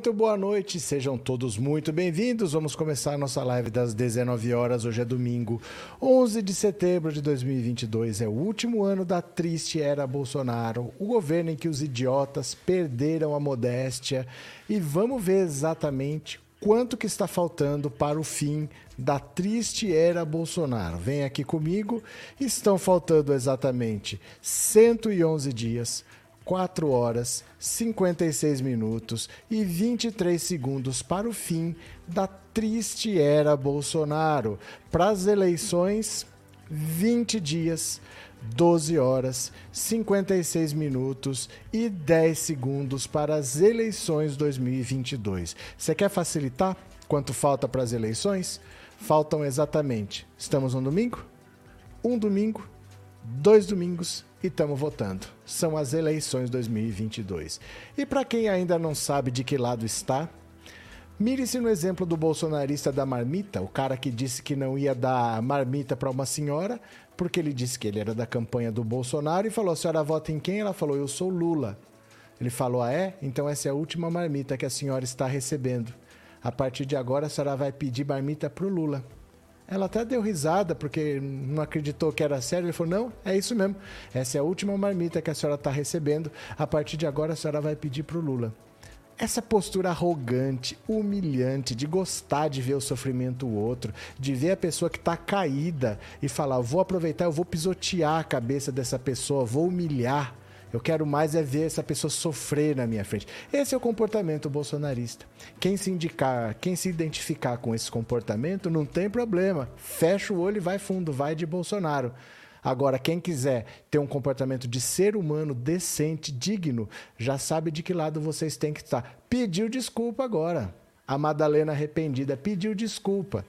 Muito boa noite, sejam todos muito bem-vindos. Vamos começar nossa live das 19 horas. Hoje é domingo, 11 de setembro de 2022. É o último ano da triste era Bolsonaro, o governo em que os idiotas perderam a modéstia. E vamos ver exatamente quanto que está faltando para o fim da triste era Bolsonaro. Vem aqui comigo. Estão faltando exatamente 111 dias 4 horas, 56 minutos e 23 segundos para o fim da triste era Bolsonaro. Para as eleições, 20 dias, 12 horas, 56 minutos e 10 segundos para as eleições 2022. Você quer facilitar quanto falta para as eleições? Faltam exatamente. Estamos no domingo? Um domingo, dois domingos e estamos votando. São as eleições 2022. E para quem ainda não sabe de que lado está, mire-se no exemplo do bolsonarista da marmita, o cara que disse que não ia dar marmita para uma senhora, porque ele disse que ele era da campanha do Bolsonaro e falou: a senhora vota em quem? Ela falou: eu sou Lula. Ele falou: ah, é? Então essa é a última marmita que a senhora está recebendo. A partir de agora a senhora vai pedir marmita para o Lula. Ela até deu risada, porque não acreditou que era sério. Ele falou: Não, é isso mesmo. Essa é a última marmita que a senhora está recebendo. A partir de agora, a senhora vai pedir para o Lula. Essa postura arrogante, humilhante, de gostar de ver o sofrimento do outro, de ver a pessoa que está caída e falar: Vou aproveitar, eu vou pisotear a cabeça dessa pessoa, vou humilhar. Eu quero mais é ver essa pessoa sofrer na minha frente. Esse é o comportamento bolsonarista. Quem se indicar, quem se identificar com esse comportamento, não tem problema. Fecha o olho e vai fundo, vai de Bolsonaro. Agora, quem quiser ter um comportamento de ser humano decente, digno, já sabe de que lado vocês têm que estar. Pediu desculpa agora. A Madalena arrependida pediu desculpa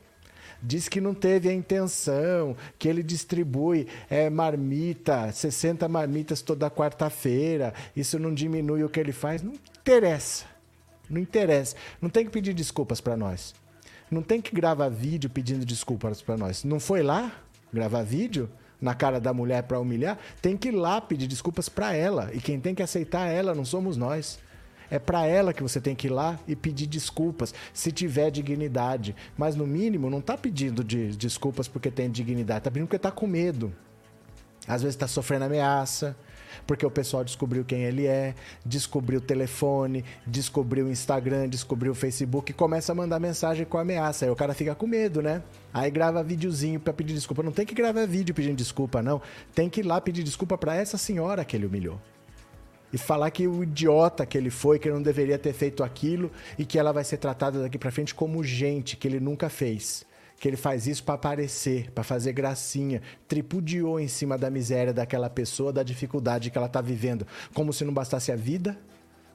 diz que não teve a intenção, que ele distribui é, marmita, 60 marmitas toda quarta-feira, isso não diminui o que ele faz. Não interessa. Não interessa. Não tem que pedir desculpas para nós. Não tem que gravar vídeo pedindo desculpas para nós. Não foi lá gravar vídeo? na cara da mulher para humilhar, tem que ir lá pedir desculpas para ela. E quem tem que aceitar ela não somos nós. É para ela que você tem que ir lá e pedir desculpas, se tiver dignidade. Mas no mínimo, não está pedindo de desculpas porque tem dignidade, está pedindo porque está com medo. Às vezes está sofrendo ameaça, porque o pessoal descobriu quem ele é, descobriu o telefone, descobriu o Instagram, descobriu o Facebook e começa a mandar mensagem com ameaça. Aí o cara fica com medo, né? Aí grava videozinho para pedir desculpa. Não tem que gravar vídeo pedindo desculpa, não. Tem que ir lá pedir desculpa para essa senhora que ele humilhou e falar que o idiota que ele foi, que ele não deveria ter feito aquilo e que ela vai ser tratada daqui para frente como gente que ele nunca fez. Que ele faz isso para aparecer, para fazer gracinha, tripudiou em cima da miséria daquela pessoa, da dificuldade que ela está vivendo, como se não bastasse a vida,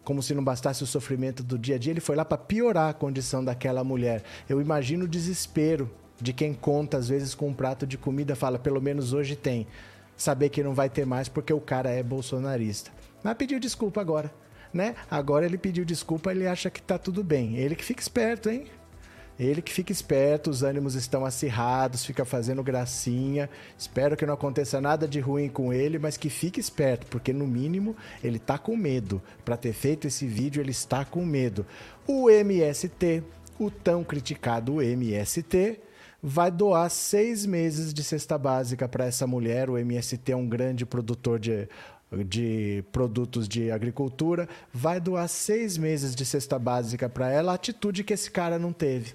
como se não bastasse o sofrimento do dia a dia, ele foi lá para piorar a condição daquela mulher. Eu imagino o desespero de quem conta às vezes com um prato de comida, fala, pelo menos hoje tem. Saber que não vai ter mais porque o cara é bolsonarista. Mas pediu desculpa agora, né? Agora ele pediu desculpa, ele acha que tá tudo bem. Ele que fica esperto, hein? Ele que fica esperto, os ânimos estão acirrados, fica fazendo gracinha. Espero que não aconteça nada de ruim com ele, mas que fique esperto, porque no mínimo ele tá com medo. Para ter feito esse vídeo, ele está com medo. O MST, o tão criticado MST, vai doar seis meses de cesta básica para essa mulher. O MST é um grande produtor de de produtos de agricultura, vai doar seis meses de cesta básica para ela, atitude que esse cara não teve.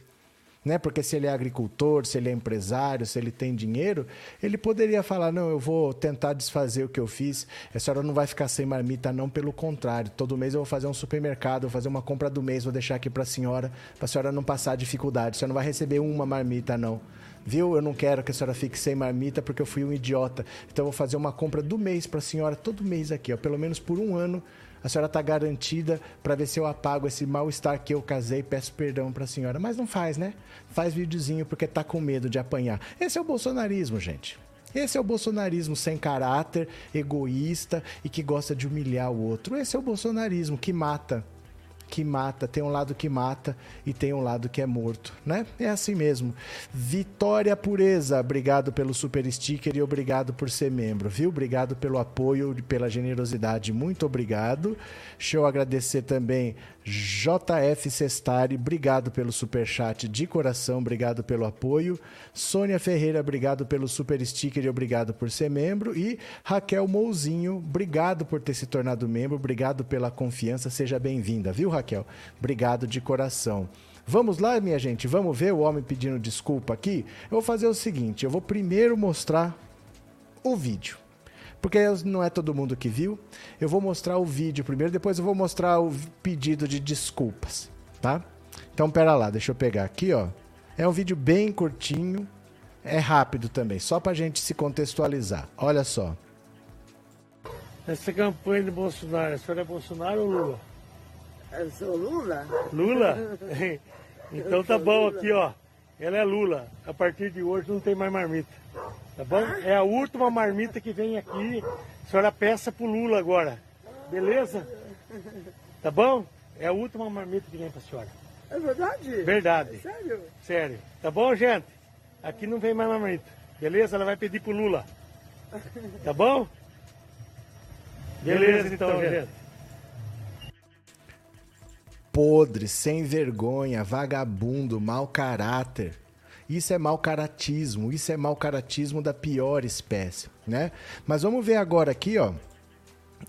né? Porque se ele é agricultor, se ele é empresário, se ele tem dinheiro, ele poderia falar: não, eu vou tentar desfazer o que eu fiz. A senhora não vai ficar sem marmita, não, pelo contrário. Todo mês eu vou fazer um supermercado, vou fazer uma compra do mês, vou deixar aqui para a senhora, para a senhora não passar dificuldade. A senhora não vai receber uma marmita, não. Viu? Eu não quero que a senhora fique sem marmita porque eu fui um idiota. Então eu vou fazer uma compra do mês para a senhora, todo mês aqui, ó, pelo menos por um ano a senhora está garantida para ver se eu apago esse mal-estar que eu casei. Peço perdão para a senhora. Mas não faz, né? Faz videozinho porque tá com medo de apanhar. Esse é o bolsonarismo, gente. Esse é o bolsonarismo sem caráter, egoísta e que gosta de humilhar o outro. Esse é o bolsonarismo que mata que mata, tem um lado que mata e tem um lado que é morto, né? É assim mesmo. Vitória Pureza, obrigado pelo super sticker e obrigado por ser membro, viu? Obrigado pelo apoio pela generosidade, muito obrigado. Deixa eu agradecer também JF Sestari, obrigado pelo super chat de coração, obrigado pelo apoio. Sônia Ferreira, obrigado pelo super sticker e obrigado por ser membro. E Raquel Mouzinho, obrigado por ter se tornado membro, obrigado pela confiança, seja bem-vinda, viu, Raquel? Obrigado de coração. Vamos lá, minha gente, vamos ver o homem pedindo desculpa aqui? Eu vou fazer o seguinte: eu vou primeiro mostrar o vídeo porque não é todo mundo que viu. Eu vou mostrar o vídeo primeiro, depois eu vou mostrar o pedido de desculpas, tá? Então, pera lá, deixa eu pegar aqui, ó. É um vídeo bem curtinho, é rápido também, só pra gente se contextualizar. Olha só. Essa campanha de Bolsonaro, a senhora é Bolsonaro ou Lula? Eu sou Lula? Lula? então tá bom aqui, ó. Ela é Lula. A partir de hoje não tem mais marmita. Tá bom? É a última marmita que vem aqui. A senhora peça pro Lula agora. Beleza? Tá bom? É a última marmita que vem pra senhora. É verdade? Verdade. É sério? Sério. Tá bom, gente? Aqui não vem mais marmita. Beleza? Ela vai pedir pro Lula. Tá bom? Beleza, então, gente. Podre, sem vergonha, vagabundo, mau caráter. Isso é mau caratismo, isso é mau caratismo da pior espécie, né? Mas vamos ver agora aqui, ó.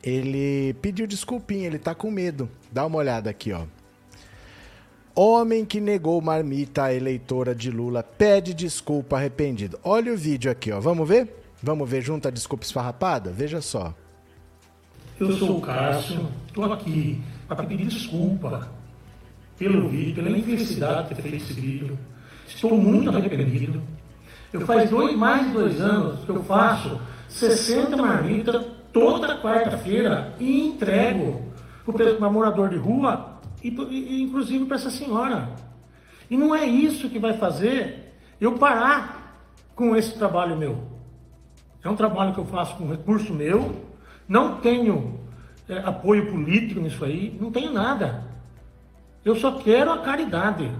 Ele pediu desculpinha, ele tá com medo. Dá uma olhada aqui, ó. Homem que negou marmita à eleitora de Lula pede desculpa arrependido. Olha o vídeo aqui, ó. Vamos ver? Vamos ver junto a desculpa esfarrapada? Veja só. Eu sou o Cássio, tô aqui para pedir desculpa pelo vídeo, pela infelicidade de ter feito esse vídeo. Estou muito arrependido. Eu faz dois, mais de dois anos que eu faço 60 marmitas toda quarta-feira e entrego para morador de rua e, e inclusive para essa senhora. E não é isso que vai fazer eu parar com esse trabalho meu. É um trabalho que eu faço com recurso meu, não tenho é, apoio político nisso aí, não tenho nada. Eu só quero a caridade.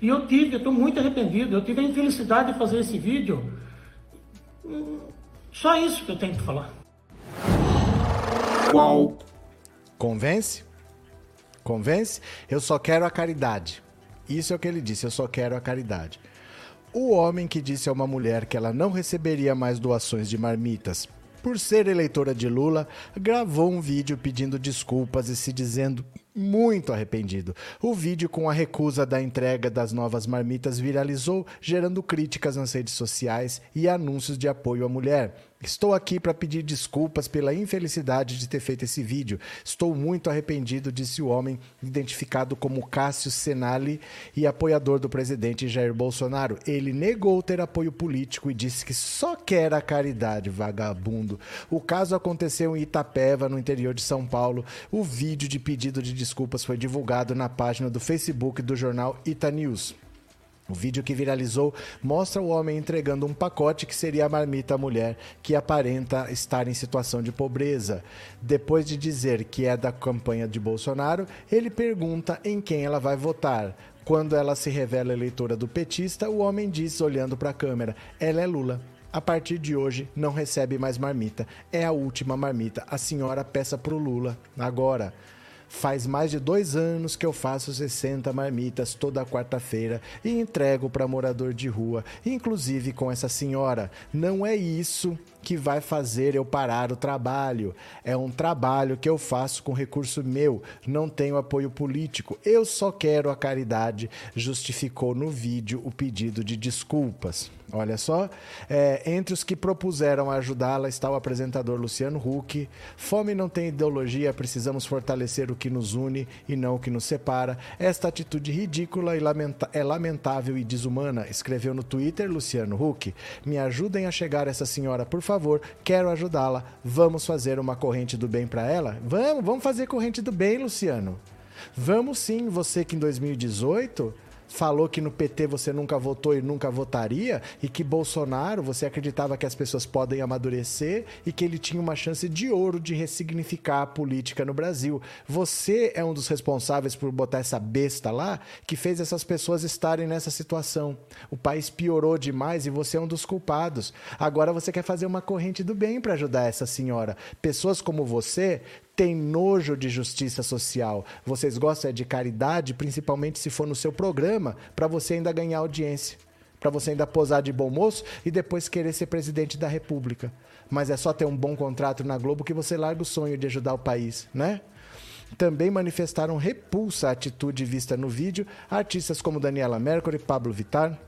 E eu tive, eu estou muito arrependido, eu tive a infelicidade de fazer esse vídeo. Só isso que eu tenho que falar. Qual? Convence? Convence? Eu só quero a caridade. Isso é o que ele disse, eu só quero a caridade. O homem que disse a uma mulher que ela não receberia mais doações de marmitas por ser eleitora de Lula, gravou um vídeo pedindo desculpas e se dizendo muito arrependido. O vídeo com a recusa da entrega das novas marmitas viralizou, gerando críticas nas redes sociais e anúncios de apoio à mulher. Estou aqui para pedir desculpas pela infelicidade de ter feito esse vídeo. Estou muito arrependido, disse o homem, identificado como Cássio Senali e apoiador do presidente Jair Bolsonaro. Ele negou ter apoio político e disse que só quer a caridade, vagabundo. O caso aconteceu em Itapeva, no interior de São Paulo. O vídeo de pedido de desculpas foi divulgado na página do Facebook do jornal Ita News. O vídeo que viralizou mostra o homem entregando um pacote que seria a marmita à mulher que aparenta estar em situação de pobreza. Depois de dizer que é da campanha de Bolsonaro, ele pergunta em quem ela vai votar. Quando ela se revela eleitora do petista, o homem diz, olhando para a câmera: ela é Lula. A partir de hoje, não recebe mais marmita. É a última marmita. A senhora peça pro Lula. Agora. Faz mais de dois anos que eu faço 60 marmitas toda quarta-feira e entrego para morador de rua, inclusive com essa senhora. Não é isso que vai fazer eu parar o trabalho. É um trabalho que eu faço com recurso meu, não tenho apoio político. Eu só quero a caridade, justificou no vídeo o pedido de desculpas. Olha só, é, entre os que propuseram ajudá-la está o apresentador Luciano Huck. Fome não tem ideologia, precisamos fortalecer o que nos une e não o que nos separa. Esta atitude ridícula e lamenta é lamentável e desumana, escreveu no Twitter Luciano Huck. Me ajudem a chegar essa senhora, por favor, quero ajudá-la. Vamos fazer uma corrente do bem para ela? Vamos, vamos fazer corrente do bem, Luciano. Vamos sim, você que em 2018 falou que no PT você nunca votou e nunca votaria, e que Bolsonaro você acreditava que as pessoas podem amadurecer e que ele tinha uma chance de ouro de ressignificar a política no Brasil. Você é um dos responsáveis por botar essa besta lá que fez essas pessoas estarem nessa situação. O país piorou demais e você é um dos culpados. Agora você quer fazer uma corrente do bem para ajudar essa senhora. Pessoas como você tem nojo de justiça social. Vocês gostam de caridade, principalmente se for no seu programa, para você ainda ganhar audiência. Para você ainda posar de bom moço e depois querer ser presidente da República. Mas é só ter um bom contrato na Globo que você larga o sonho de ajudar o país, né? Também manifestaram repulsa à atitude vista no vídeo artistas como Daniela Mercury, Pablo Vittar,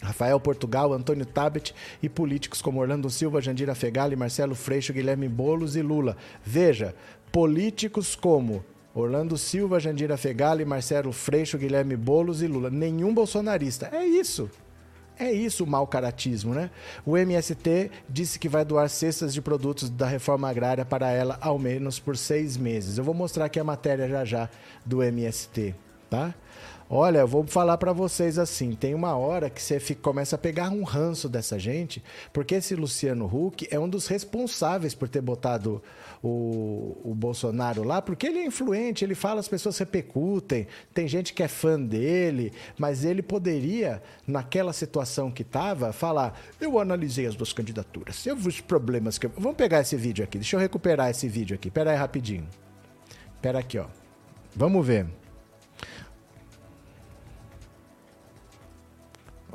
Rafael Portugal, Antônio Tabet e políticos como Orlando Silva, Jandira Fegali, Marcelo Freixo, Guilherme Bolos e Lula. Veja, políticos como Orlando Silva, Jandira Fegali, Marcelo Freixo, Guilherme Bolos e Lula. Nenhum bolsonarista. É isso. É isso o mau caratismo, né? O MST disse que vai doar cestas de produtos da reforma agrária para ela ao menos por seis meses. Eu vou mostrar aqui a matéria já já do MST, tá? Olha, eu vou falar para vocês assim, tem uma hora que você fica, começa a pegar um ranço dessa gente, porque esse Luciano Huck é um dos responsáveis por ter botado o, o Bolsonaro lá, porque ele é influente, ele fala, as pessoas repercutem, tem gente que é fã dele, mas ele poderia, naquela situação que estava, falar: eu analisei as duas candidaturas, eu vi os problemas que. Vamos pegar esse vídeo aqui, deixa eu recuperar esse vídeo aqui, pera aí rapidinho. Pera aqui, ó. Vamos ver.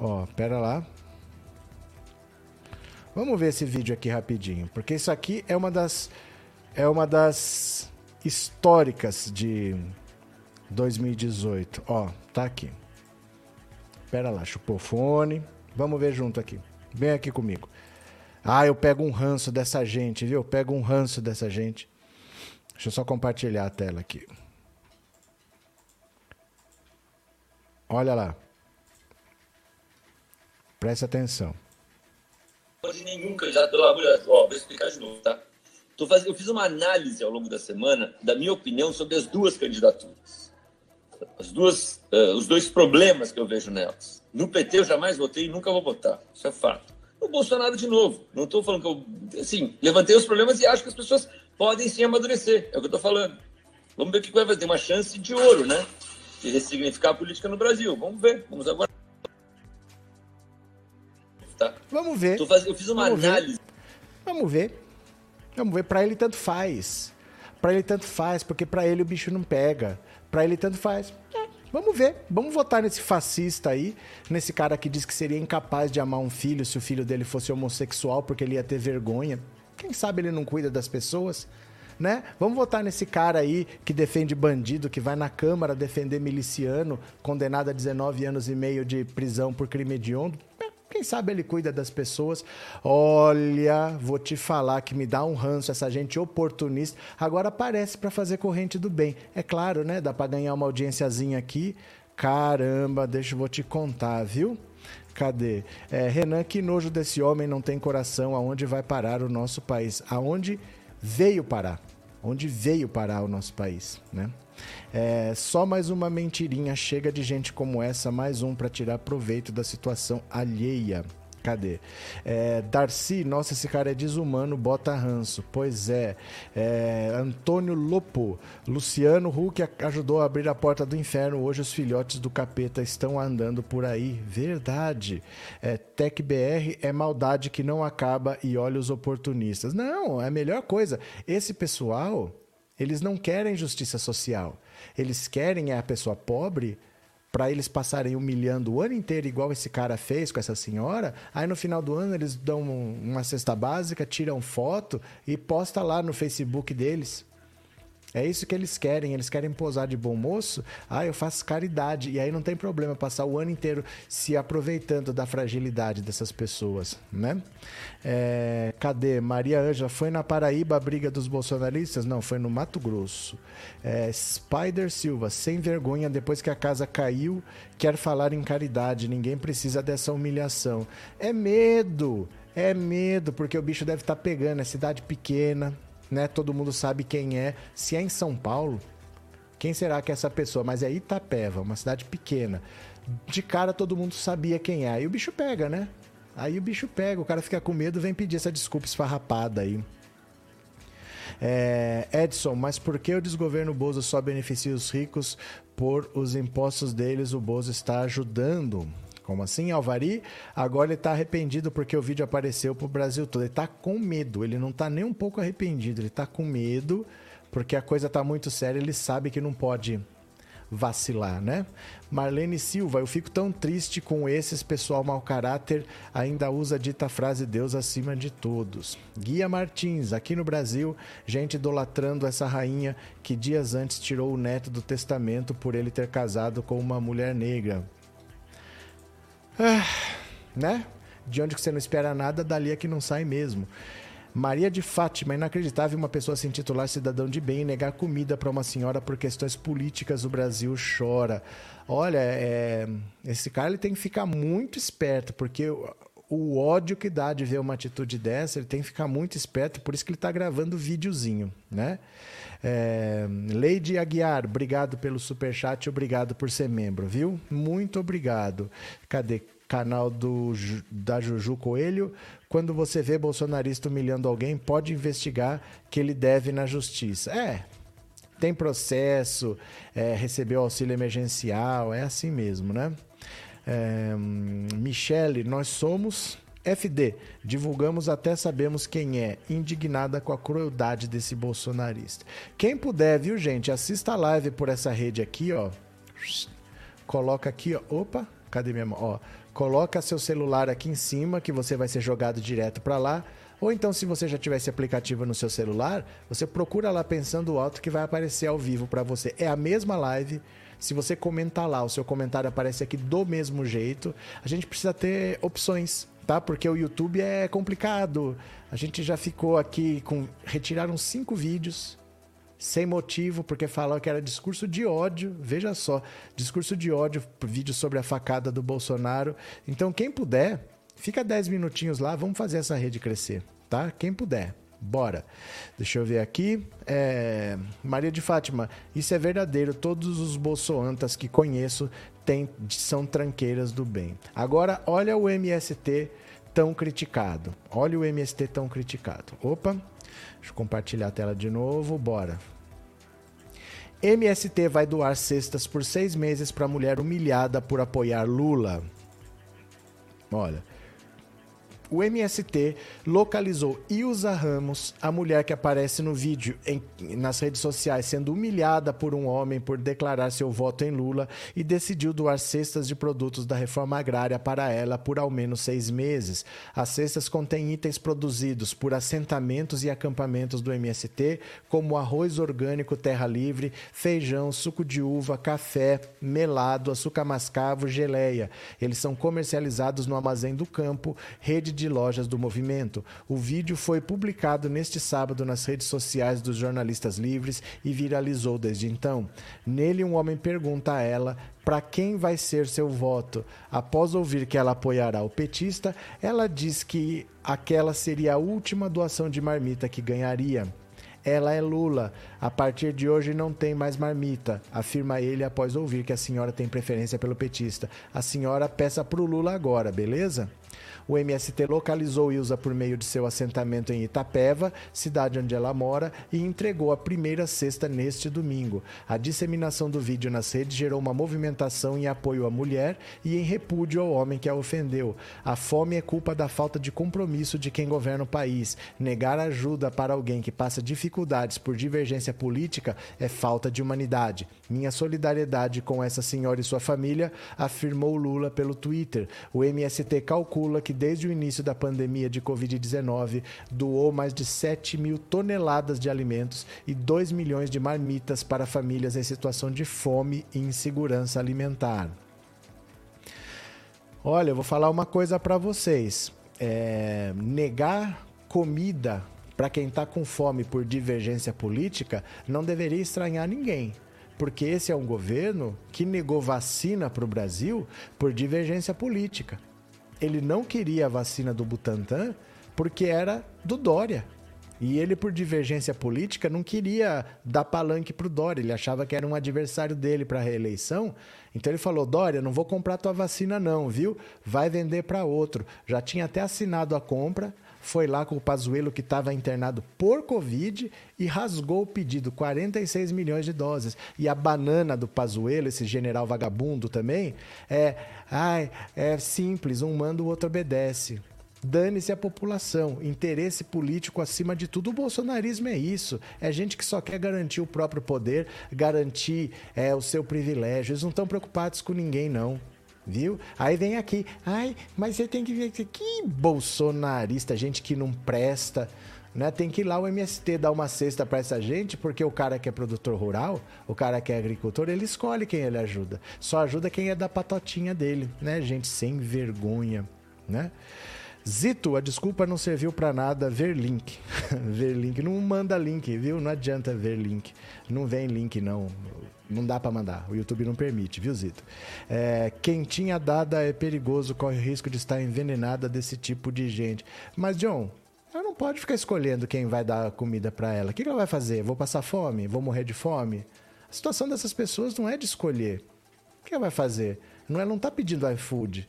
Ó, pera lá. Vamos ver esse vídeo aqui rapidinho, porque isso aqui é uma das é uma das históricas de 2018. Ó, tá aqui. Pera lá, chupou fone. Vamos ver junto aqui. Vem aqui comigo. Ah, eu pego um ranço dessa gente, viu? Eu pego um ranço dessa gente. Deixa eu só compartilhar a tela aqui. Olha lá. Presta atenção. Pode nenhum candidato, pelo amor de Deus. Ó, vou explicar de novo, tá? Eu fiz uma análise ao longo da semana da minha opinião sobre as duas candidaturas. As duas, uh, os dois problemas que eu vejo nelas. No PT eu jamais votei e nunca vou votar. Isso é fato. No Bolsonaro, de novo. Não estou falando que eu. Assim, levantei os problemas e acho que as pessoas podem sim amadurecer. É o que eu estou falando. Vamos ver o que vai fazer. Uma chance de ouro, né? De ressignificar a política no Brasil. Vamos ver. Vamos agora. Tá? Vamos ver. Faz... Eu fiz uma Vamos análise. Ver. Vamos ver. Vamos ver, para ele tanto faz. Para ele tanto faz, porque para ele o bicho não pega. Para ele tanto faz. É, vamos ver, vamos votar nesse fascista aí, nesse cara que diz que seria incapaz de amar um filho se o filho dele fosse homossexual porque ele ia ter vergonha. Quem sabe ele não cuida das pessoas? Né? Vamos votar nesse cara aí que defende bandido, que vai na Câmara defender miliciano, condenado a 19 anos e meio de prisão por crime hediondo. Quem sabe ele cuida das pessoas. Olha, vou te falar que me dá um ranço essa gente oportunista. Agora aparece para fazer corrente do bem. É claro, né? Dá para ganhar uma audiênciazinha aqui. Caramba, deixa eu vou te contar, viu? Cadê? É, Renan, que nojo desse homem não tem coração. Aonde vai parar o nosso país? Aonde veio parar? Onde veio parar o nosso país, né? É, só mais uma mentirinha, chega de gente como essa, mais um para tirar proveito da situação alheia. Cadê? É, Darcy, nossa, esse cara é desumano, bota ranço. Pois é. é. Antônio Lopo, Luciano Huck ajudou a abrir a porta do inferno. Hoje os filhotes do capeta estão andando por aí. Verdade. É, TecBR é maldade que não acaba e olha os oportunistas. Não, é a melhor coisa. Esse pessoal, eles não querem justiça social. Eles querem é a pessoa pobre para eles passarem humilhando o ano inteiro, igual esse cara fez com essa senhora. Aí no final do ano eles dão uma cesta básica, tiram foto e posta lá no Facebook deles. É isso que eles querem, eles querem posar de bom moço. Ah, eu faço caridade. E aí não tem problema passar o ano inteiro se aproveitando da fragilidade dessas pessoas, né? É, cadê? Maria Ângela, foi na Paraíba a briga dos bolsonaristas? Não, foi no Mato Grosso. É, Spider Silva, sem vergonha, depois que a casa caiu, quer falar em caridade. Ninguém precisa dessa humilhação. É medo, é medo, porque o bicho deve estar tá pegando. É cidade pequena, né? Todo mundo sabe quem é. Se é em São Paulo, quem será que é essa pessoa? Mas é Itapeva, uma cidade pequena. De cara todo mundo sabia quem é. Aí o bicho pega, né? Aí o bicho pega, o cara fica com medo, vem pedir essa desculpa esfarrapada aí. É, Edson, mas por que o desgoverno Bozo só beneficia os ricos por os impostos deles? O Bozo está ajudando. Como assim, Alvari? Agora ele está arrependido porque o vídeo apareceu para o Brasil todo. Ele está com medo, ele não está nem um pouco arrependido, ele está com medo porque a coisa está muito séria, ele sabe que não pode vacilar, né? Marlene Silva, eu fico tão triste com esses pessoal mau caráter, ainda usa a dita frase Deus acima de todos. Guia Martins, aqui no Brasil, gente idolatrando essa rainha que dias antes tirou o neto do testamento por ele ter casado com uma mulher negra. Ah, né? De onde você não espera nada, dali é que não sai mesmo. Maria de Fátima, inacreditável uma pessoa se intitular cidadão de bem e negar comida para uma senhora por questões políticas, o Brasil chora. Olha, é, esse cara ele tem que ficar muito esperto, porque o, o ódio que dá de ver uma atitude dessa, ele tem que ficar muito esperto, por isso que ele está gravando videozinho, né? É, Lady Aguiar, obrigado pelo superchat, obrigado por ser membro, viu? Muito obrigado. Cadê? Canal do, da Juju Coelho. Quando você vê bolsonarista humilhando alguém, pode investigar que ele deve na justiça. É, tem processo, é, recebeu auxílio emergencial, é assim mesmo, né? É, Michele, nós somos FD, divulgamos até sabemos quem é, indignada com a crueldade desse bolsonarista. Quem puder, viu, gente, assista a live por essa rede aqui, ó. Coloca aqui, ó. Opa, cadê minha mão? Ó, coloca seu celular aqui em cima que você vai ser jogado direto para lá. Ou então, se você já tiver esse aplicativo no seu celular, você procura lá pensando alto que vai aparecer ao vivo para você. É a mesma live. Se você comentar lá, o seu comentário aparece aqui do mesmo jeito. A gente precisa ter opções tá? Porque o YouTube é complicado. A gente já ficou aqui com. Retiraram cinco vídeos sem motivo, porque falaram que era discurso de ódio. Veja só, discurso de ódio, vídeo sobre a facada do Bolsonaro. Então, quem puder, fica 10 minutinhos lá, vamos fazer essa rede crescer, tá? Quem puder. Bora. Deixa eu ver aqui. É... Maria de Fátima, isso é verdadeiro. Todos os bolsoantas que conheço tem, são tranqueiras do bem. Agora, olha o MST tão criticado. Olha o MST tão criticado. Opa, deixa eu compartilhar a tela de novo. Bora. MST vai doar cestas por seis meses para mulher humilhada por apoiar Lula. Olha, o MST localizou Ilza Ramos, a mulher que aparece no vídeo em, nas redes sociais sendo humilhada por um homem por declarar seu voto em Lula e decidiu doar cestas de produtos da reforma agrária para ela por ao menos seis meses. As cestas contêm itens produzidos por assentamentos e acampamentos do MST, como arroz orgânico terra livre, feijão, suco de uva, café, melado, açúcar mascavo, geleia. Eles são comercializados no Armazém do Campo, rede de lojas do movimento. O vídeo foi publicado neste sábado nas redes sociais dos jornalistas livres e viralizou desde então. Nele, um homem pergunta a ela para quem vai ser seu voto. Após ouvir que ela apoiará o petista, ela diz que aquela seria a última doação de marmita que ganharia. Ela é Lula. A partir de hoje não tem mais marmita, afirma ele após ouvir que a senhora tem preferência pelo petista. A senhora peça pro Lula agora, beleza? O MST localizou Ilza por meio de seu assentamento em Itapeva, cidade onde ela mora, e entregou a primeira cesta neste domingo. A disseminação do vídeo nas redes gerou uma movimentação em apoio à mulher e em repúdio ao homem que a ofendeu. A fome é culpa da falta de compromisso de quem governa o país. Negar ajuda para alguém que passa dificuldades por divergência política é falta de humanidade. Minha solidariedade com essa senhora e sua família, afirmou Lula pelo Twitter. O MST calcula que desde o início da pandemia de Covid-19 doou mais de 7 mil toneladas de alimentos e 2 milhões de marmitas para famílias em situação de fome e insegurança alimentar. Olha, eu vou falar uma coisa para vocês. É, negar comida para quem está com fome por divergência política não deveria estranhar ninguém. Porque esse é um governo que negou vacina para o Brasil por divergência política. Ele não queria a vacina do Butantan porque era do Dória. E ele, por divergência política, não queria dar palanque para o Dória. Ele achava que era um adversário dele para a reeleição. Então ele falou: Dória, não vou comprar tua vacina, não, viu? Vai vender para outro. Já tinha até assinado a compra foi lá com o Pazuello que estava internado por Covid e rasgou o pedido, 46 milhões de doses. E a banana do Pazuello, esse general vagabundo também, é, ai, é simples, um manda, o outro obedece. Dane-se a população. Interesse político acima de tudo. O bolsonarismo é isso. É gente que só quer garantir o próprio poder, garantir é, o seu privilégio. Eles não estão preocupados com ninguém, não viu? Aí vem aqui, ai, mas você tem que ver que bolsonarista, gente que não presta, né? Tem que ir lá o MST dar uma cesta para essa gente, porque o cara que é produtor rural, o cara que é agricultor, ele escolhe quem ele ajuda. Só ajuda quem é da patotinha dele, né? Gente sem vergonha, né? Zito, a desculpa não serviu para nada. Ver link. ver link. Não manda link, viu? Não adianta ver link. Não vem link, não. Não dá para mandar. O YouTube não permite, viu, Zito? É, quentinha dada é perigoso, corre o risco de estar envenenada desse tipo de gente. Mas, John, ela não pode ficar escolhendo quem vai dar comida para ela. O que ela vai fazer? Vou passar fome? Vou morrer de fome? A situação dessas pessoas não é de escolher. O que ela vai fazer? Não, ela não está pedindo iFood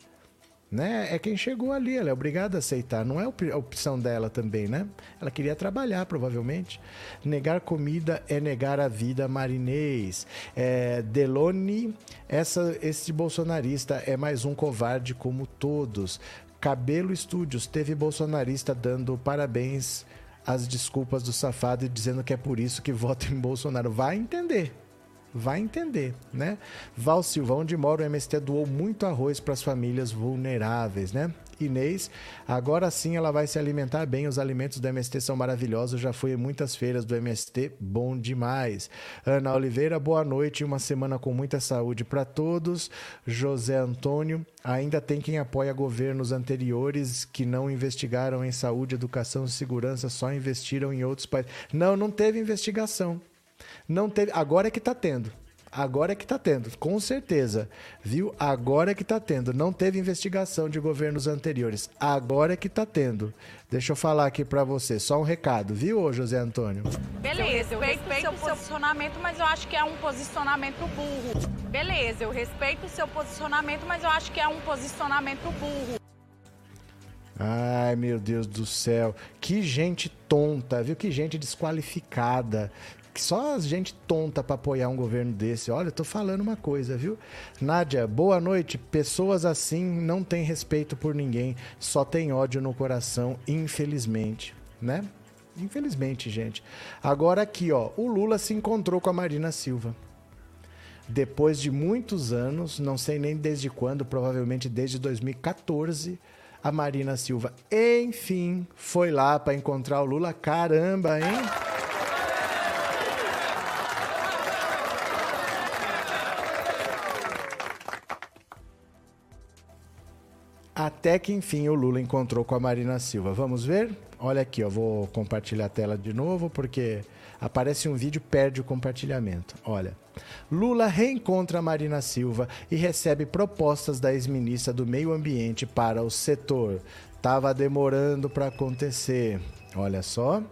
né? É quem chegou ali, ela é obrigada a aceitar, não é a opção dela também, né? Ela queria trabalhar, provavelmente. Negar comida é negar a vida marinês. É, Delone, essa, esse bolsonarista é mais um covarde como todos. Cabelo Studios teve bolsonarista dando parabéns às desculpas do safado e dizendo que é por isso que vota em Bolsonaro. Vai entender vai entender, né? Val Silva, onde mora o MST doou muito arroz para as famílias vulneráveis, né? Inês, agora sim ela vai se alimentar bem. Os alimentos do MST são maravilhosos. Já fui em muitas feiras do MST, bom demais. Ana Oliveira, boa noite. Uma semana com muita saúde para todos. José Antônio, ainda tem quem apoia governos anteriores que não investigaram em saúde, educação e segurança, só investiram em outros países. Não, não teve investigação. Não teve. Agora é que tá tendo. Agora é que tá tendo, com certeza. Viu? Agora é que tá tendo. Não teve investigação de governos anteriores. Agora é que tá tendo. Deixa eu falar aqui para você, só um recado, viu, José Antônio? Beleza, eu respeito o seu posicionamento, mas eu acho que é um posicionamento burro. Beleza, eu respeito o seu posicionamento, mas eu acho que é um posicionamento burro. Ai, meu Deus do céu. Que gente tonta, viu? Que gente desqualificada só gente tonta para apoiar um governo desse. Olha, eu tô falando uma coisa, viu? Nádia, boa noite. Pessoas assim não têm respeito por ninguém, só tem ódio no coração, infelizmente, né? Infelizmente, gente. Agora aqui, ó, o Lula se encontrou com a Marina Silva. Depois de muitos anos, não sei nem desde quando, provavelmente desde 2014, a Marina Silva, enfim, foi lá para encontrar o Lula. Caramba, hein? Até que enfim o Lula encontrou com a Marina Silva. Vamos ver? Olha aqui, eu vou compartilhar a tela de novo porque aparece um vídeo perde o compartilhamento. Olha. Lula reencontra Marina Silva e recebe propostas da ex-ministra do Meio Ambiente para o setor. Tava demorando para acontecer. Olha só.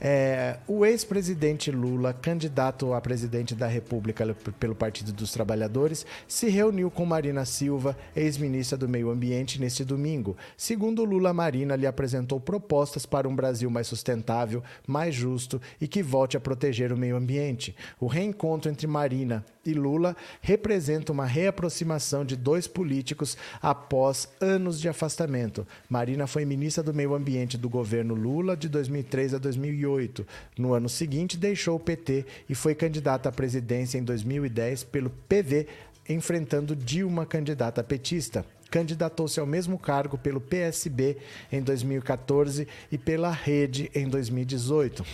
É, o ex-presidente Lula, candidato a presidente da República pelo Partido dos Trabalhadores, se reuniu com Marina Silva, ex-ministra do Meio Ambiente, neste domingo. Segundo Lula, Marina lhe apresentou propostas para um Brasil mais sustentável, mais justo e que volte a proteger o meio ambiente. O reencontro entre Marina e Lula representa uma reaproximação de dois políticos após anos de afastamento. Marina foi ministra do Meio Ambiente do governo Lula de 2003 a 2008. No ano seguinte, deixou o PT e foi candidata à presidência em 2010 pelo PV, enfrentando Dilma, candidata petista candidatou-se ao mesmo cargo pelo PSB em 2014 e pela Rede em 2018.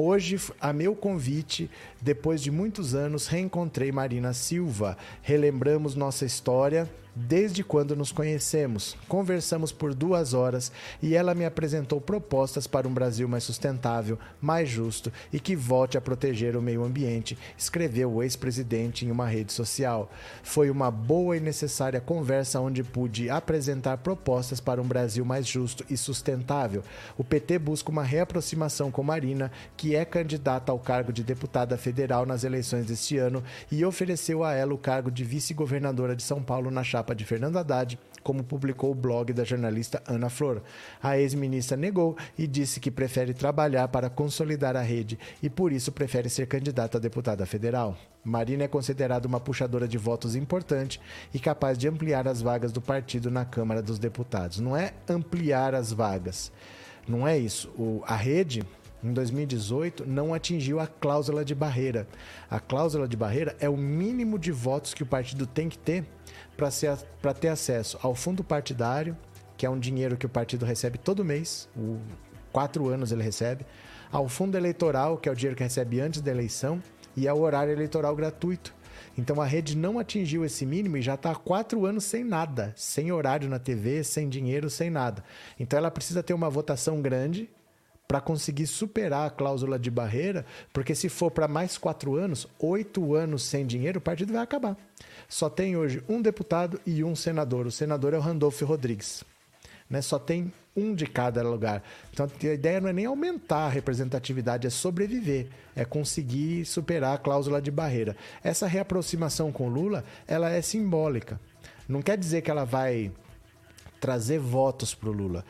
Hoje, a meu convite, depois de muitos anos, reencontrei Marina Silva. Relembramos nossa história desde quando nos conhecemos. Conversamos por duas horas e ela me apresentou propostas para um Brasil mais sustentável, mais justo e que volte a proteger o meio ambiente, escreveu o ex-presidente em uma rede social. Foi uma boa e necessária conversa onde pude apresentar propostas para um Brasil mais justo e sustentável. O PT busca uma reaproximação com Marina, que é candidata ao cargo de deputada federal nas eleições deste ano, e ofereceu a ela o cargo de vice-governadora de São Paulo na chapa de Fernando Haddad, como publicou o blog da jornalista Ana Flor. A ex-ministra negou e disse que prefere trabalhar para consolidar a rede e por isso prefere ser candidata a deputada federal. Marina é considerada uma puxadora de votos importante e capaz de ampliar as vagas do partido na Câmara dos Deputados. Não é ampliar as vagas, não é isso. O, a rede em 2018, não atingiu a cláusula de barreira. A cláusula de barreira é o mínimo de votos que o partido tem que ter para ter acesso ao fundo partidário, que é um dinheiro que o partido recebe todo mês, o, quatro anos ele recebe, ao fundo eleitoral, que é o dinheiro que recebe antes da eleição, e ao horário eleitoral gratuito. Então a rede não atingiu esse mínimo e já está há quatro anos sem nada, sem horário na TV, sem dinheiro, sem nada. Então ela precisa ter uma votação grande para conseguir superar a cláusula de barreira, porque se for para mais quatro anos, oito anos sem dinheiro, o partido vai acabar. Só tem hoje um deputado e um senador. O senador é o Randolfo Rodrigues. Né? Só tem um de cada lugar. Então a ideia não é nem aumentar a representatividade, é sobreviver, é conseguir superar a cláusula de barreira. Essa reaproximação com Lula, ela é simbólica. Não quer dizer que ela vai trazer votos para o Lula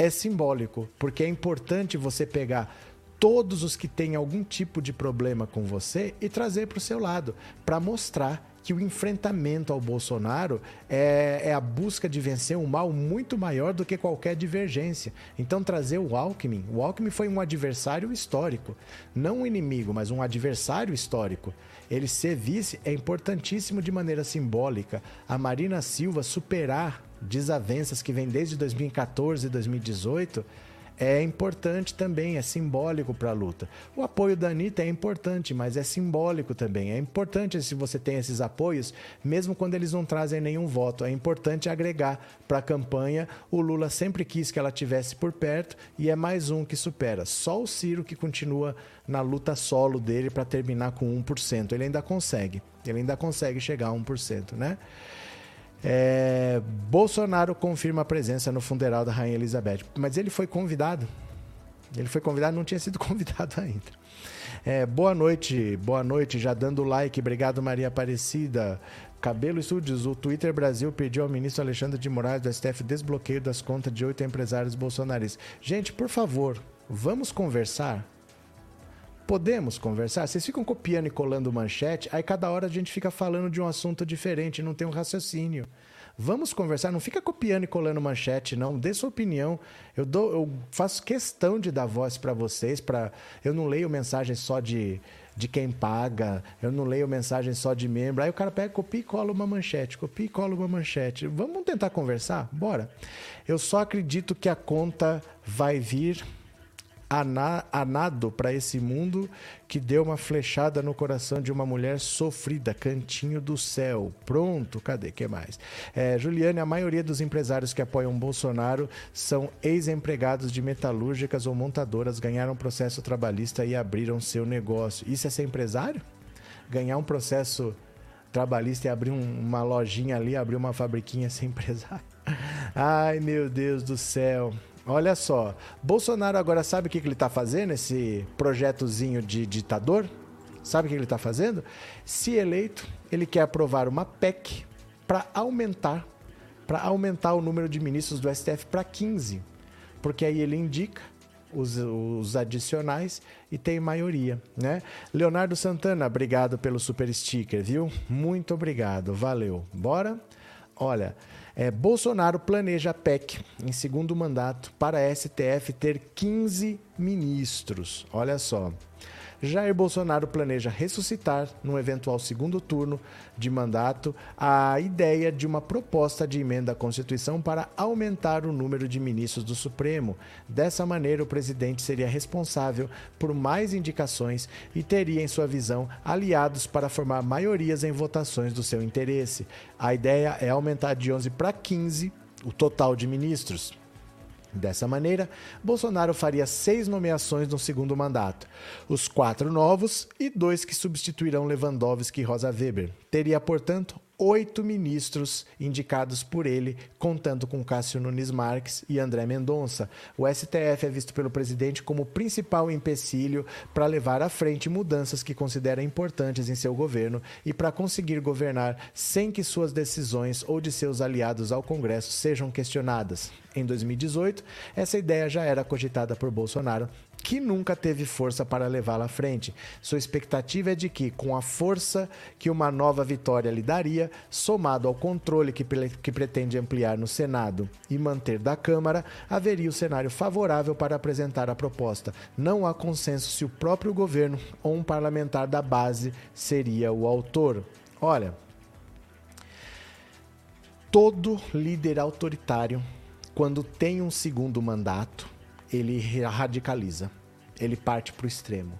é simbólico, porque é importante você pegar todos os que têm algum tipo de problema com você e trazer para o seu lado, para mostrar que o enfrentamento ao Bolsonaro é, é, a busca de vencer um mal muito maior do que qualquer divergência. Então, trazer o Alckmin. O Alckmin foi um adversário histórico. Não um inimigo, mas um adversário histórico. Ele ser vice é importantíssimo de maneira simbólica. A Marina Silva superar desavenças que vem desde 2014 e 2018 é importante também, é simbólico para a luta. O apoio da Anitta é importante, mas é simbólico também. É importante se você tem esses apoios, mesmo quando eles não trazem nenhum voto. É importante agregar para a campanha. O Lula sempre quis que ela tivesse por perto e é mais um que supera. Só o Ciro que continua na luta solo dele para terminar com 1%. Ele ainda consegue. Ele ainda consegue chegar a 1%, né? É, Bolsonaro confirma a presença no funeral da Rainha Elizabeth. Mas ele foi convidado. Ele foi convidado, não tinha sido convidado ainda. É, boa noite, boa noite, já dando like. Obrigado, Maria Aparecida. Cabelo Studios, o Twitter Brasil pediu ao ministro Alexandre de Moraes do STF desbloqueio das contas de oito empresários bolsonaristas. Gente, por favor, vamos conversar? Podemos conversar? Vocês ficam copiando e colando manchete, aí cada hora a gente fica falando de um assunto diferente, não tem um raciocínio. Vamos conversar, não fica copiando e colando manchete, não. Dê sua opinião. Eu, dou, eu faço questão de dar voz para vocês. Pra, eu não leio mensagem só de, de quem paga, eu não leio mensagem só de membro. Aí o cara pega, copia e cola uma manchete, copia e cola uma manchete. Vamos tentar conversar? Bora. Eu só acredito que a conta vai vir anado para esse mundo que deu uma flechada no coração de uma mulher sofrida, cantinho do céu. Pronto, cadê? que mais? É, Juliane, a maioria dos empresários que apoiam Bolsonaro são ex-empregados de metalúrgicas ou montadoras, ganharam processo trabalhista e abriram seu negócio. Isso é ser empresário? Ganhar um processo trabalhista e abrir um, uma lojinha ali, abrir uma fabriquinha ser empresário? Ai, meu Deus do céu. Olha só, Bolsonaro agora sabe o que, que ele está fazendo, esse projetozinho de ditador? Sabe o que ele está fazendo? Se eleito, ele quer aprovar uma PEC para aumentar, para aumentar o número de ministros do STF para 15. Porque aí ele indica os, os, adicionais e tem maioria, né? Leonardo Santana, obrigado pelo super sticker, viu? Muito obrigado, valeu. Bora? Olha, é, Bolsonaro planeja a PEC em segundo mandato para a STF ter 15 ministros. Olha só. Jair Bolsonaro planeja ressuscitar, num eventual segundo turno de mandato, a ideia de uma proposta de emenda à Constituição para aumentar o número de ministros do Supremo. Dessa maneira, o presidente seria responsável por mais indicações e teria, em sua visão, aliados para formar maiorias em votações do seu interesse. A ideia é aumentar de 11 para 15 o total de ministros. Dessa maneira, Bolsonaro faria seis nomeações no segundo mandato, os quatro novos e dois que substituirão Lewandowski e Rosa Weber. Teria, portanto, oito ministros indicados por ele, contando com Cássio Nunes Marques e André Mendonça. O STF é visto pelo presidente como o principal empecilho para levar à frente mudanças que considera importantes em seu governo e para conseguir governar sem que suas decisões ou de seus aliados ao Congresso sejam questionadas. Em 2018, essa ideia já era cogitada por Bolsonaro que nunca teve força para levá-la à frente. Sua expectativa é de que, com a força que uma nova vitória lhe daria, somado ao controle que, que pretende ampliar no Senado e manter da Câmara, haveria o cenário favorável para apresentar a proposta. Não há consenso se o próprio governo ou um parlamentar da base seria o autor. Olha, todo líder autoritário, quando tem um segundo mandato, ele radicaliza, ele parte para o extremo.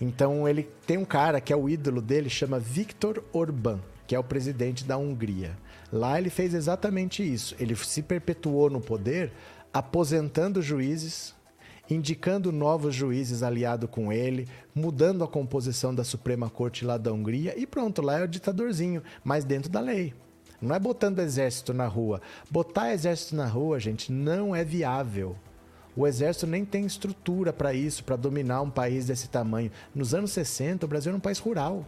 Então ele tem um cara que é o ídolo dele, chama Viktor Orbán, que é o presidente da Hungria. Lá ele fez exatamente isso. Ele se perpetuou no poder, aposentando juízes, indicando novos juízes aliado com ele, mudando a composição da Suprema Corte lá da Hungria e pronto, lá é o ditadorzinho, mas dentro da lei. Não é botando exército na rua. Botar exército na rua, gente, não é viável. O exército nem tem estrutura para isso, para dominar um país desse tamanho. Nos anos 60, o Brasil era um país rural.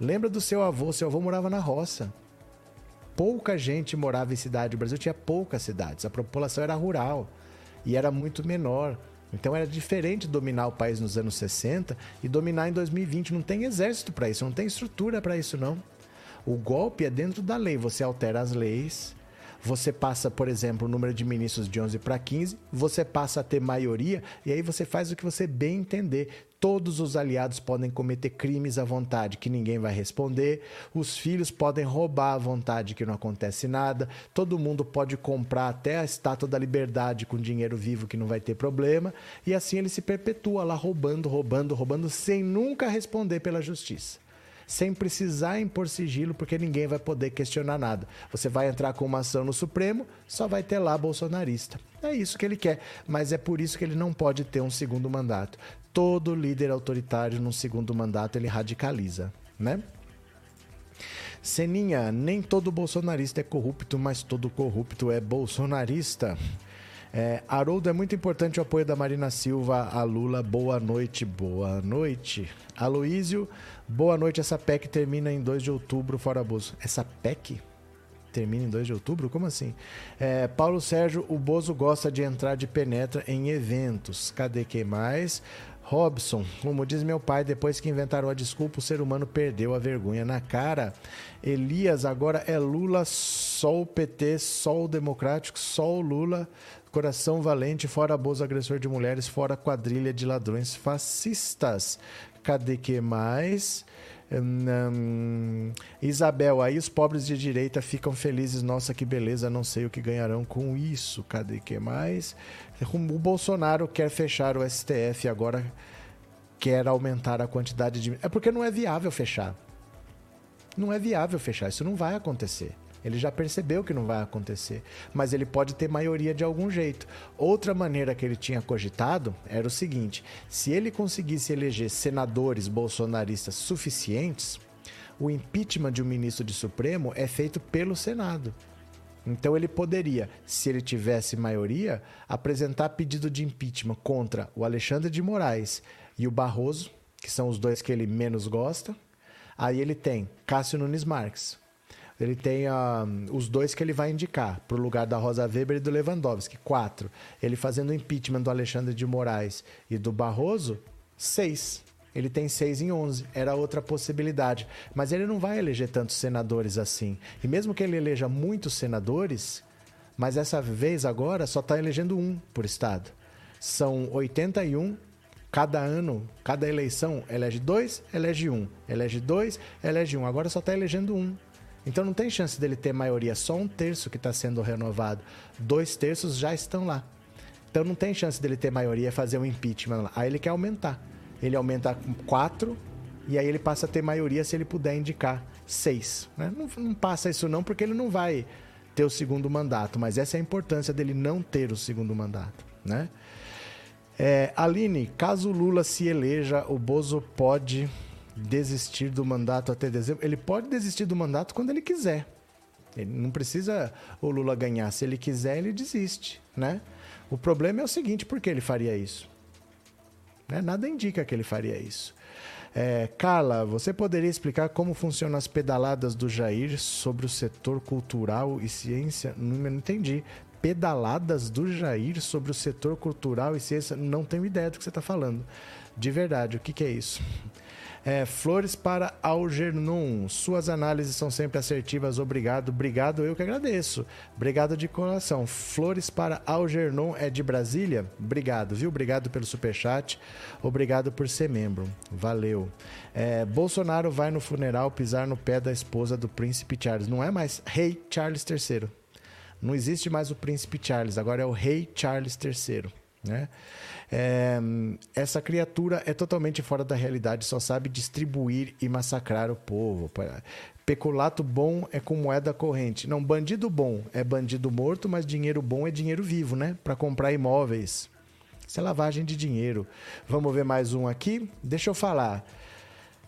Lembra do seu avô? Seu avô morava na roça. Pouca gente morava em cidade. O Brasil tinha poucas cidades. A população era rural e era muito menor. Então era diferente dominar o país nos anos 60 e dominar em 2020. Não tem exército para isso, não tem estrutura para isso, não. O golpe é dentro da lei. Você altera as leis, você passa, por exemplo, o número de ministros de 11 para 15, você passa a ter maioria e aí você faz o que você bem entender. Todos os aliados podem cometer crimes à vontade que ninguém vai responder, os filhos podem roubar à vontade que não acontece nada, todo mundo pode comprar até a estátua da liberdade com dinheiro vivo que não vai ter problema, e assim ele se perpetua lá roubando, roubando, roubando, sem nunca responder pela justiça sem precisar impor sigilo, porque ninguém vai poder questionar nada. Você vai entrar com uma ação no Supremo, só vai ter lá bolsonarista. É isso que ele quer, mas é por isso que ele não pode ter um segundo mandato. Todo líder autoritário num segundo mandato ele radicaliza, né? Seninha, nem todo bolsonarista é corrupto, mas todo corrupto é bolsonarista. É, Haroldo, é muito importante o apoio da Marina Silva a Lula. Boa noite, boa noite. Aloísio, boa noite. Essa PEC termina em 2 de outubro, fora Bozo. Essa PEC? Termina em 2 de outubro? Como assim? É, Paulo Sérgio, o Bozo gosta de entrar de penetra em eventos. Cadê quem mais? Robson, como diz meu pai, depois que inventaram a desculpa, o ser humano perdeu a vergonha na cara. Elias, agora é Lula, só o PT, só o democrático, só o Lula. Coração valente, fora abuso agressor de mulheres, fora quadrilha de ladrões fascistas. Cadê que mais? Hum, Isabel, aí os pobres de direita ficam felizes. Nossa, que beleza, não sei o que ganharão com isso. Cadê que mais? O Bolsonaro quer fechar o STF agora, quer aumentar a quantidade de. É porque não é viável fechar. Não é viável fechar, isso não vai acontecer. Ele já percebeu que não vai acontecer, mas ele pode ter maioria de algum jeito. Outra maneira que ele tinha cogitado era o seguinte: se ele conseguisse eleger senadores bolsonaristas suficientes, o impeachment de um ministro de Supremo é feito pelo Senado. Então ele poderia, se ele tivesse maioria, apresentar pedido de impeachment contra o Alexandre de Moraes e o Barroso, que são os dois que ele menos gosta. Aí ele tem Cássio Nunes Marques. Ele tem uh, os dois que ele vai indicar para o lugar da Rosa Weber e do Lewandowski. Quatro. Ele fazendo o impeachment do Alexandre de Moraes e do Barroso. Seis. Ele tem seis em onze. Era outra possibilidade. Mas ele não vai eleger tantos senadores assim. E mesmo que ele eleja muitos senadores, mas essa vez agora só está elegendo um por estado. São 81 Cada ano, cada eleição, elege dois, elege um. Elege dois, elege um. Agora só está elegendo um. Então não tem chance dele ter maioria, só um terço que está sendo renovado. Dois terços já estão lá. Então não tem chance dele ter maioria fazer um impeachment lá. Aí ele quer aumentar. Ele aumenta quatro e aí ele passa a ter maioria se ele puder indicar seis. Né? Não, não passa isso não, porque ele não vai ter o segundo mandato. Mas essa é a importância dele não ter o segundo mandato. Né? É, Aline, caso Lula se eleja, o Bozo pode desistir do mandato até dezembro? Ele pode desistir do mandato quando ele quiser. Ele não precisa o Lula ganhar. Se ele quiser, ele desiste, né? O problema é o seguinte, por que ele faria isso? Né? Nada indica que ele faria isso. É, Carla, você poderia explicar como funcionam as pedaladas do Jair sobre o setor cultural e ciência? Não, não entendi pedaladas do Jair sobre o setor cultural e ciência. Não tenho ideia do que você está falando. De verdade, o que, que é isso? É, flores para Algernon. Suas análises são sempre assertivas. Obrigado. Obrigado, eu que agradeço. Obrigado de coração. Flores para Algernon é de Brasília? Obrigado, viu? Obrigado pelo superchat. Obrigado por ser membro. Valeu. É, Bolsonaro vai no funeral pisar no pé da esposa do príncipe Charles. Não é mais rei Charles III. Não existe mais o príncipe Charles, agora é o rei Charles III. Né? É, essa criatura é totalmente fora da realidade, só sabe distribuir e massacrar o povo. Peculato bom é com moeda corrente. Não, bandido bom é bandido morto, mas dinheiro bom é dinheiro vivo, né? Para comprar imóveis. Isso é lavagem de dinheiro. Vamos ver mais um aqui? Deixa eu falar.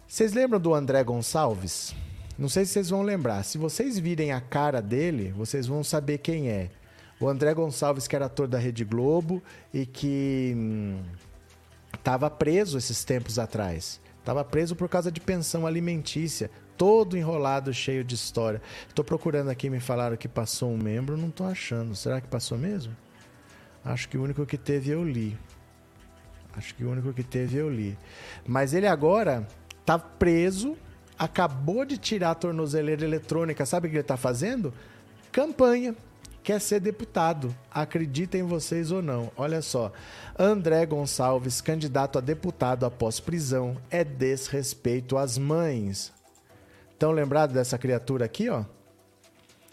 Vocês lembram do André Gonçalves? Não sei se vocês vão lembrar. Se vocês virem a cara dele, vocês vão saber quem é. O André Gonçalves, que era ator da Rede Globo e que estava hum, preso esses tempos atrás. Estava preso por causa de pensão alimentícia, todo enrolado, cheio de história. Estou procurando aqui, me falaram que passou um membro, não estou achando. Será que passou mesmo? Acho que o único que teve eu li. Acho que o único que teve eu li. Mas ele agora está preso acabou de tirar a tornozeleira eletrônica. Sabe o que ele está fazendo? Campanha. Quer ser deputado. Acreditem vocês ou não. Olha só. André Gonçalves, candidato a deputado após prisão, é desrespeito às mães. Estão lembrados dessa criatura aqui, ó?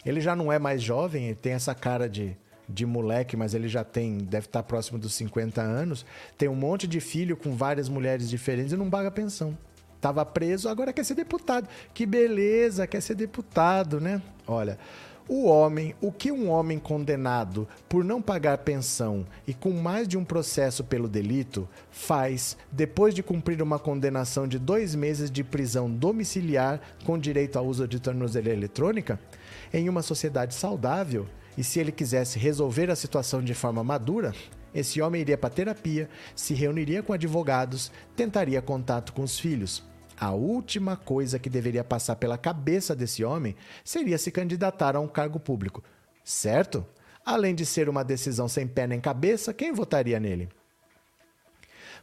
Ele já não é mais jovem, ele tem essa cara de, de moleque, mas ele já tem, deve estar próximo dos 50 anos. Tem um monte de filho com várias mulheres diferentes e não paga pensão. Tava preso, agora quer ser deputado. Que beleza, quer ser deputado, né? Olha, o homem, o que um homem condenado por não pagar pensão e com mais de um processo pelo delito faz depois de cumprir uma condenação de dois meses de prisão domiciliar com direito ao uso de tornozeleira eletrônica? Em uma sociedade saudável, e se ele quisesse resolver a situação de forma madura, esse homem iria para terapia, se reuniria com advogados, tentaria contato com os filhos. A última coisa que deveria passar pela cabeça desse homem seria se candidatar a um cargo público. Certo? Além de ser uma decisão sem pé nem cabeça, quem votaria nele?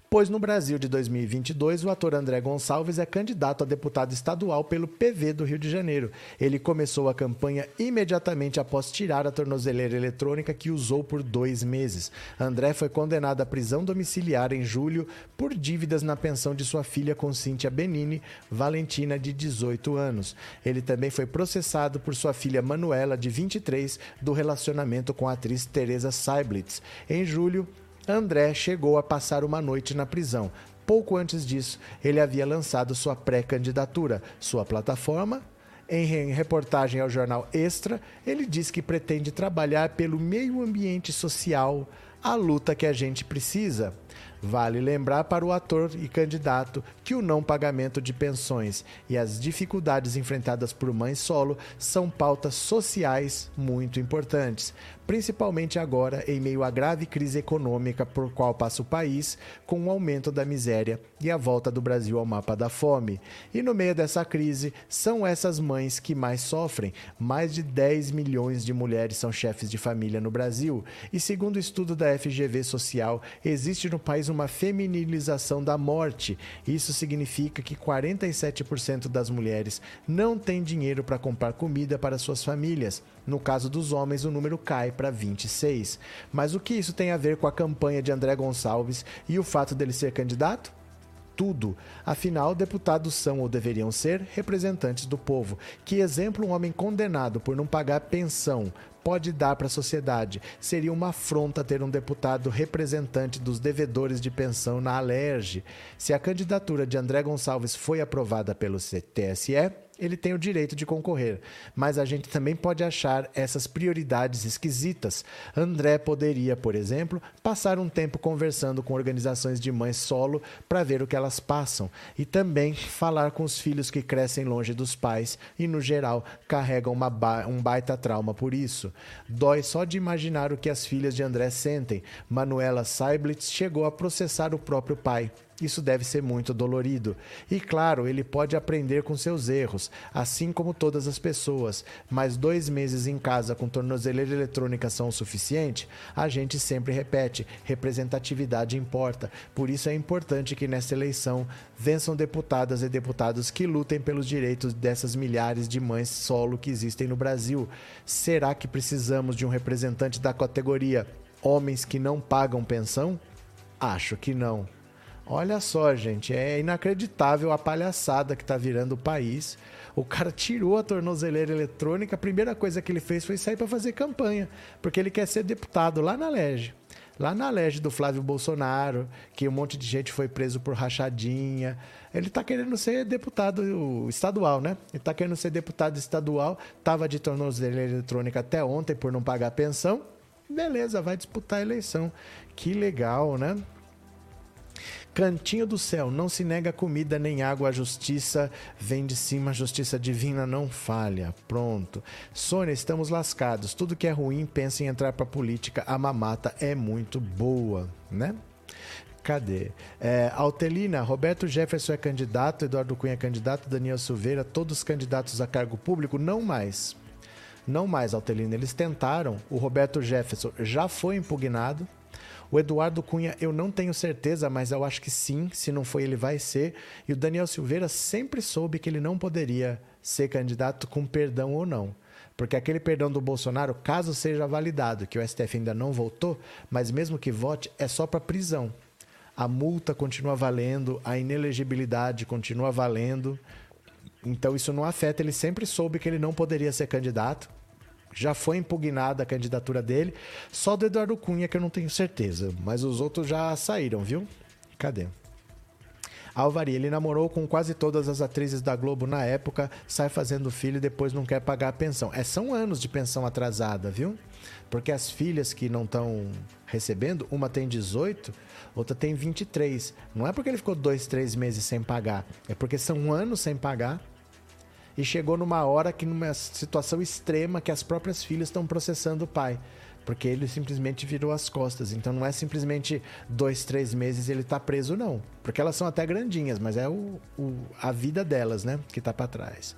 Pois no Brasil de 2022 o ator André Gonçalves é candidato a deputado estadual pelo PV do Rio de Janeiro. Ele começou a campanha imediatamente após tirar a tornozeleira eletrônica que usou por dois meses. André foi condenado à prisão domiciliar em julho por dívidas na pensão de sua filha com Cíntia Benini, Valentina, de 18 anos. Ele também foi processado por sua filha Manuela, de 23, do relacionamento com a atriz Teresa Seiblitz. Em julho, André chegou a passar uma noite na prisão. Pouco antes disso, ele havia lançado sua pré-candidatura. Sua plataforma em reportagem ao jornal Extra, ele diz que pretende trabalhar pelo meio ambiente social, a luta que a gente precisa. Vale lembrar para o ator e candidato que o não pagamento de pensões e as dificuldades enfrentadas por mães solo são pautas sociais muito importantes, principalmente agora em meio à grave crise econômica por qual passa o país, com o aumento da miséria e a volta do Brasil ao mapa da fome. E no meio dessa crise, são essas mães que mais sofrem. Mais de 10 milhões de mulheres são chefes de família no Brasil, e segundo o estudo da FGV Social, existe no país uma feminilização da morte. Isso significa que 47% das mulheres não têm dinheiro para comprar comida para suas famílias. No caso dos homens, o número cai para 26. Mas o que isso tem a ver com a campanha de André Gonçalves e o fato dele ser candidato? tudo. Afinal, deputados são ou deveriam ser representantes do povo. Que exemplo um homem condenado por não pagar pensão pode dar para a sociedade? Seria uma afronta ter um deputado representante dos devedores de pensão na Alerj. Se a candidatura de André Gonçalves foi aprovada pelo TSE, ele tem o direito de concorrer, mas a gente também pode achar essas prioridades esquisitas. André poderia, por exemplo, passar um tempo conversando com organizações de mães solo para ver o que elas passam e também falar com os filhos que crescem longe dos pais e, no geral, carregam ba um baita trauma por isso. Dói só de imaginar o que as filhas de André sentem. Manuela Seiblitz chegou a processar o próprio pai. Isso deve ser muito dolorido. E claro, ele pode aprender com seus erros, assim como todas as pessoas. Mas dois meses em casa com tornozeleira eletrônica são o suficiente? A gente sempre repete: representatividade importa. Por isso é importante que nessa eleição vençam deputadas e deputados que lutem pelos direitos dessas milhares de mães solo que existem no Brasil. Será que precisamos de um representante da categoria homens que não pagam pensão? Acho que não. Olha só, gente, é inacreditável a palhaçada que está virando o país. O cara tirou a tornozeleira eletrônica, a primeira coisa que ele fez foi sair para fazer campanha, porque ele quer ser deputado lá na Lege. Lá na Lege do Flávio Bolsonaro, que um monte de gente foi preso por rachadinha. Ele está querendo ser deputado estadual, né? Ele está querendo ser deputado estadual, estava de tornozeleira eletrônica até ontem por não pagar pensão. Beleza, vai disputar a eleição. Que legal, né? Cantinho do céu, não se nega comida nem água, a justiça vem de cima, a justiça divina não falha. Pronto. Sônia, estamos lascados. Tudo que é ruim, pensa em entrar pra política. A mamata é muito boa, né? Cadê? É, Altelina, Roberto Jefferson é candidato, Eduardo Cunha é candidato, Daniel Silveira, todos candidatos a cargo público? Não mais. Não mais, Altelina. Eles tentaram, o Roberto Jefferson já foi impugnado, o Eduardo Cunha, eu não tenho certeza, mas eu acho que sim. Se não foi, ele vai ser. E o Daniel Silveira sempre soube que ele não poderia ser candidato com perdão ou não. Porque aquele perdão do Bolsonaro, caso seja validado, que o STF ainda não votou, mas mesmo que vote, é só para prisão. A multa continua valendo, a inelegibilidade continua valendo. Então isso não afeta, ele sempre soube que ele não poderia ser candidato já foi impugnada a candidatura dele. Só do Eduardo Cunha que eu não tenho certeza, mas os outros já saíram, viu? Cadê? Alvari, ele namorou com quase todas as atrizes da Globo na época, sai fazendo filho e depois não quer pagar a pensão. É, são anos de pensão atrasada, viu? Porque as filhas que não estão recebendo, uma tem 18, outra tem 23. Não é porque ele ficou dois, três meses sem pagar, é porque são anos sem pagar e chegou numa hora que, numa situação extrema, que as próprias filhas estão processando o pai. Porque ele simplesmente virou as costas. Então não é simplesmente dois, três meses ele tá preso, não. Porque elas são até grandinhas, mas é o, o a vida delas, né? Que tá para trás.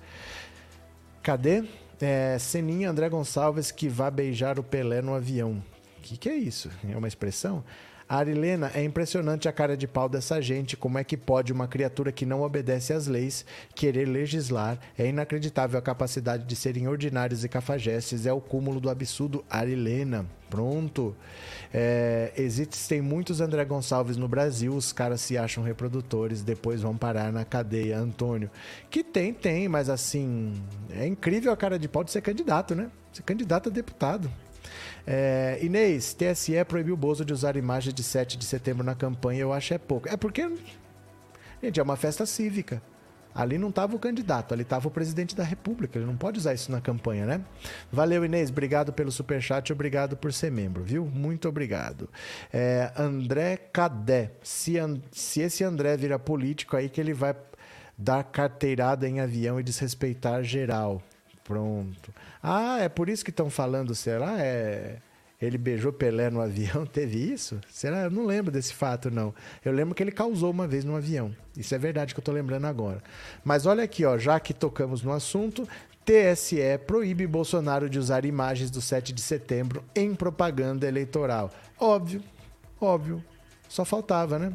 Cadê? É, Seninha André Gonçalves que vai beijar o Pelé no avião. O que, que é isso? É uma expressão? Arilena, é impressionante a cara de pau dessa gente. Como é que pode uma criatura que não obedece às leis querer legislar? É inacreditável a capacidade de serem ordinários e cafajestes. É o cúmulo do absurdo. Arilena, pronto. É, existem muitos André Gonçalves no Brasil. Os caras se acham reprodutores, depois vão parar na cadeia. Antônio, que tem, tem, mas assim, é incrível a cara de pau de ser candidato, né? Ser candidato a deputado. É, Inês, TSE proibiu o Bozo de usar imagens de 7 de setembro na campanha. Eu acho é pouco. É porque, gente, é uma festa cívica. Ali não estava o candidato, ali estava o presidente da República. Ele não pode usar isso na campanha, né? Valeu, Inês. Obrigado pelo superchat, obrigado por ser membro, viu? Muito obrigado. É, André Cadé. Se, se esse André vira político, aí que ele vai dar carteirada em avião e desrespeitar geral. Pronto. Ah, é por isso que estão falando, será? É. Ele beijou Pelé no avião, teve isso? Será? Eu não lembro desse fato, não. Eu lembro que ele causou uma vez no avião. Isso é verdade que eu estou lembrando agora. Mas olha aqui, ó, já que tocamos no assunto, TSE proíbe Bolsonaro de usar imagens do 7 de setembro em propaganda eleitoral. Óbvio, óbvio. Só faltava, né?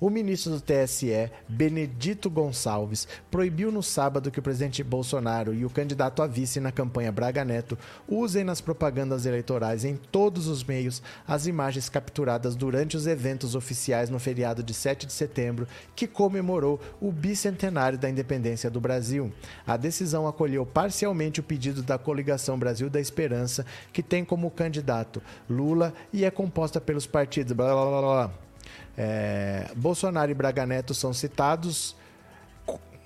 O ministro do TSE, Benedito Gonçalves, proibiu no sábado que o presidente Bolsonaro e o candidato a vice na campanha Braga Neto usem nas propagandas eleitorais em todos os meios as imagens capturadas durante os eventos oficiais no feriado de 7 de setembro, que comemorou o bicentenário da independência do Brasil. A decisão acolheu parcialmente o pedido da coligação Brasil da Esperança, que tem como candidato Lula e é composta pelos partidos. Blá, blá, blá, blá é, Bolsonaro e Braga Neto são citados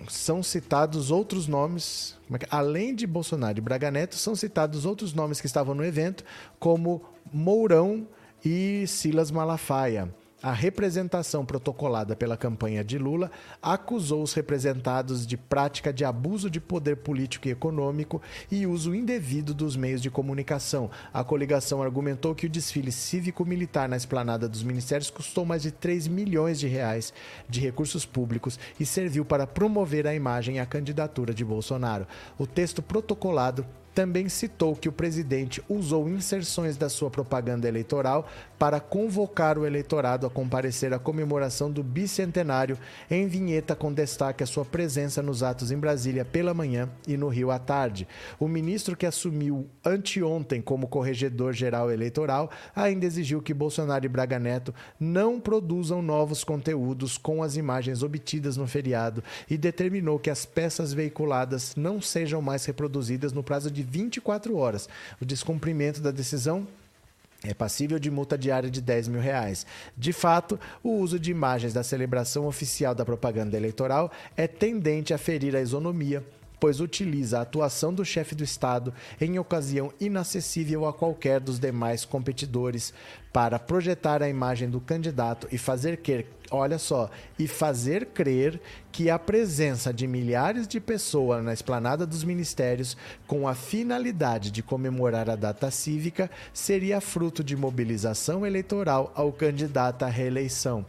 são citados outros nomes, é além de Bolsonaro e Braga Neto, são citados outros nomes que estavam no evento, como Mourão e Silas Malafaia a representação protocolada pela campanha de Lula acusou os representados de prática de abuso de poder político e econômico e uso indevido dos meios de comunicação. A coligação argumentou que o desfile cívico-militar na esplanada dos ministérios custou mais de 3 milhões de reais de recursos públicos e serviu para promover a imagem e a candidatura de Bolsonaro. O texto protocolado também citou que o presidente usou inserções da sua propaganda eleitoral para convocar o eleitorado a comparecer à comemoração do bicentenário em vinheta com destaque à sua presença nos atos em Brasília pela manhã e no Rio à tarde. O ministro que assumiu anteontem como corregedor geral eleitoral ainda exigiu que Bolsonaro e Braga Neto não produzam novos conteúdos com as imagens obtidas no feriado e determinou que as peças veiculadas não sejam mais reproduzidas no prazo de de 24 horas. O descumprimento da decisão é passível de multa diária de 10 mil reais. De fato, o uso de imagens da celebração oficial da propaganda eleitoral é tendente a ferir a isonomia, pois utiliza a atuação do chefe do Estado em ocasião inacessível a qualquer dos demais competidores para projetar a imagem do candidato e fazer que, olha só, e fazer crer que a presença de milhares de pessoas na esplanada dos ministérios com a finalidade de comemorar a data cívica seria fruto de mobilização eleitoral ao candidato à reeleição.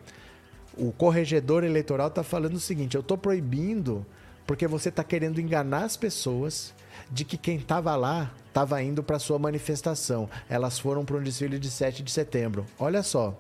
O corregedor eleitoral está falando o seguinte: eu estou proibindo porque você está querendo enganar as pessoas de que quem estava lá estava indo para sua manifestação. Elas foram para um desfile de 7 de setembro. Olha só.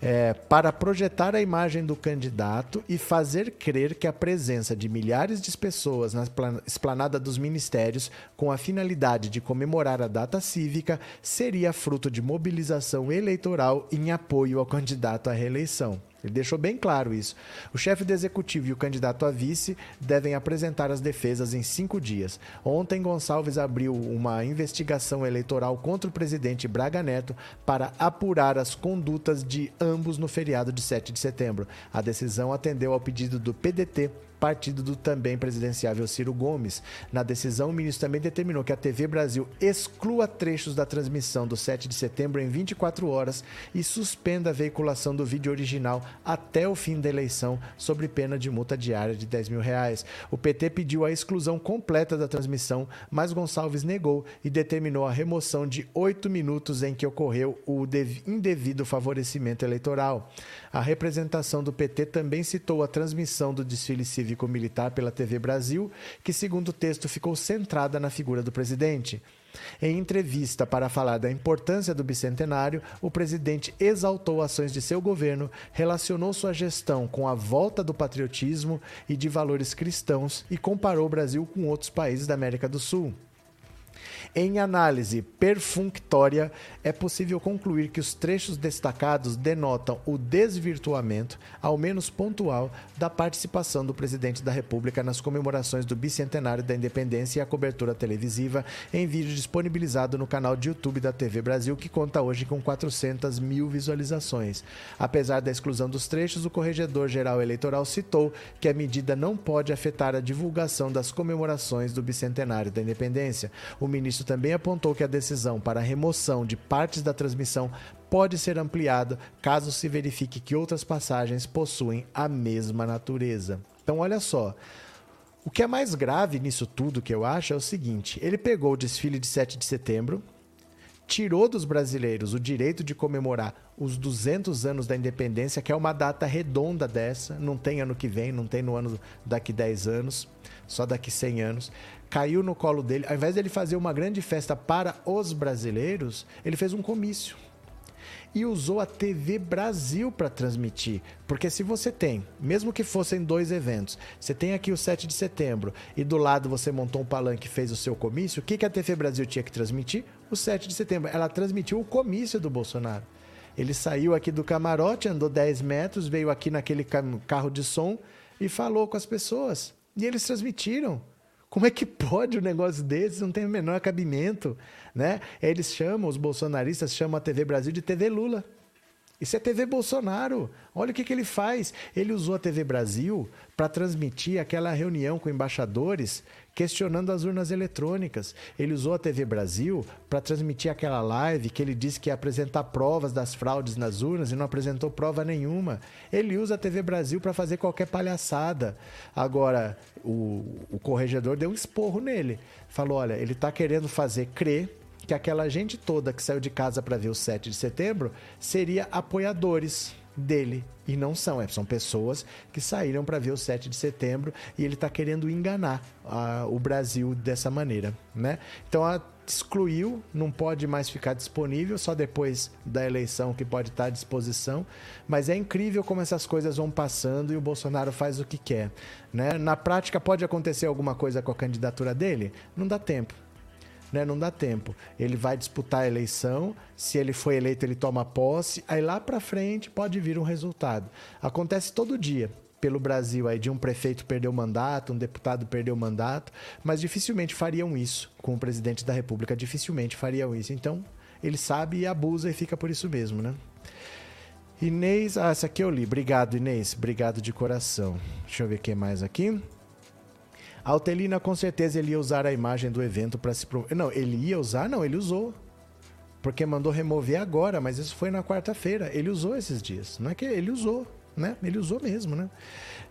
É, para projetar a imagem do candidato e fazer crer que a presença de milhares de pessoas na esplanada dos ministérios, com a finalidade de comemorar a data cívica, seria fruto de mobilização eleitoral em apoio ao candidato à reeleição. Ele deixou bem claro isso. O chefe do executivo e o candidato a vice devem apresentar as defesas em cinco dias. Ontem, Gonçalves abriu uma investigação eleitoral contra o presidente Braga Neto para apurar as condutas de ambos no feriado de 7 de setembro. A decisão atendeu ao pedido do PDT partido do também presidenciável Ciro Gomes. Na decisão, o ministro também determinou que a TV Brasil exclua trechos da transmissão do 7 de setembro em 24 horas e suspenda a veiculação do vídeo original até o fim da eleição, sob pena de multa diária de 10 mil reais. O PT pediu a exclusão completa da transmissão, mas Gonçalves negou e determinou a remoção de oito minutos em que ocorreu o indevido favorecimento eleitoral. A representação do PT também citou a transmissão do desfile cívico-militar pela TV Brasil, que, segundo o texto, ficou centrada na figura do presidente. Em entrevista para falar da importância do bicentenário, o presidente exaltou ações de seu governo, relacionou sua gestão com a volta do patriotismo e de valores cristãos e comparou o Brasil com outros países da América do Sul. Em análise perfunctória, é possível concluir que os trechos destacados denotam o desvirtuamento, ao menos pontual, da participação do presidente da República nas comemorações do bicentenário da independência e a cobertura televisiva em vídeo disponibilizado no canal de YouTube da TV Brasil, que conta hoje com 400 mil visualizações. Apesar da exclusão dos trechos, o Corregedor-Geral Eleitoral citou que a medida não pode afetar a divulgação das comemorações do bicentenário da independência. O ministro também apontou que a decisão para a remoção de partes da transmissão pode ser ampliada caso se verifique que outras passagens possuem a mesma natureza. Então, olha só. O que é mais grave nisso tudo que eu acho é o seguinte: ele pegou o desfile de 7 de setembro, tirou dos brasileiros o direito de comemorar os 200 anos da independência, que é uma data redonda dessa, não tem ano que vem, não tem no ano daqui 10 anos, só daqui 100 anos caiu no colo dele. Ao invés dele fazer uma grande festa para os brasileiros, ele fez um comício. E usou a TV Brasil para transmitir. Porque se você tem, mesmo que fossem dois eventos, você tem aqui o 7 de setembro e do lado você montou um palanque e fez o seu comício, o que, que a TV Brasil tinha que transmitir? O 7 de setembro. Ela transmitiu o comício do Bolsonaro. Ele saiu aqui do camarote, andou 10 metros, veio aqui naquele carro de som e falou com as pessoas. E eles transmitiram. Como é que pode um negócio desse? Não tem o menor cabimento, né? Eles chamam, os bolsonaristas chamam a TV Brasil de TV Lula. Isso é TV Bolsonaro. Olha o que, que ele faz. Ele usou a TV Brasil para transmitir aquela reunião com embaixadores questionando as urnas eletrônicas. Ele usou a TV Brasil para transmitir aquela live que ele disse que ia apresentar provas das fraudes nas urnas e não apresentou prova nenhuma. Ele usa a TV Brasil para fazer qualquer palhaçada. Agora, o, o corregedor deu um esporro nele. Falou: olha, ele está querendo fazer crer que aquela gente toda que saiu de casa para ver o 7 de setembro seria apoiadores dele. E não são, é, são pessoas que saíram para ver o 7 de setembro e ele está querendo enganar uh, o Brasil dessa maneira. Né? Então, a, excluiu, não pode mais ficar disponível, só depois da eleição que pode estar à disposição. Mas é incrível como essas coisas vão passando e o Bolsonaro faz o que quer. Né? Na prática, pode acontecer alguma coisa com a candidatura dele? Não dá tempo né? Não dá tempo. Ele vai disputar a eleição, se ele foi eleito, ele toma posse, aí lá para frente pode vir um resultado. Acontece todo dia pelo Brasil aí de um prefeito perder o mandato, um deputado perder o mandato, mas dificilmente fariam isso com o presidente da República, dificilmente fariam isso. Então, ele sabe e abusa e fica por isso mesmo, né? Inês, ah, essa aqui eu li. Obrigado, Inês. Obrigado de coração. Deixa eu ver quem mais aqui. Altelina, com certeza, ele ia usar a imagem do evento para se. Pro... Não, ele ia usar? Não, ele usou. Porque mandou remover agora, mas isso foi na quarta-feira. Ele usou esses dias. Não é que ele usou, né? Ele usou mesmo, né?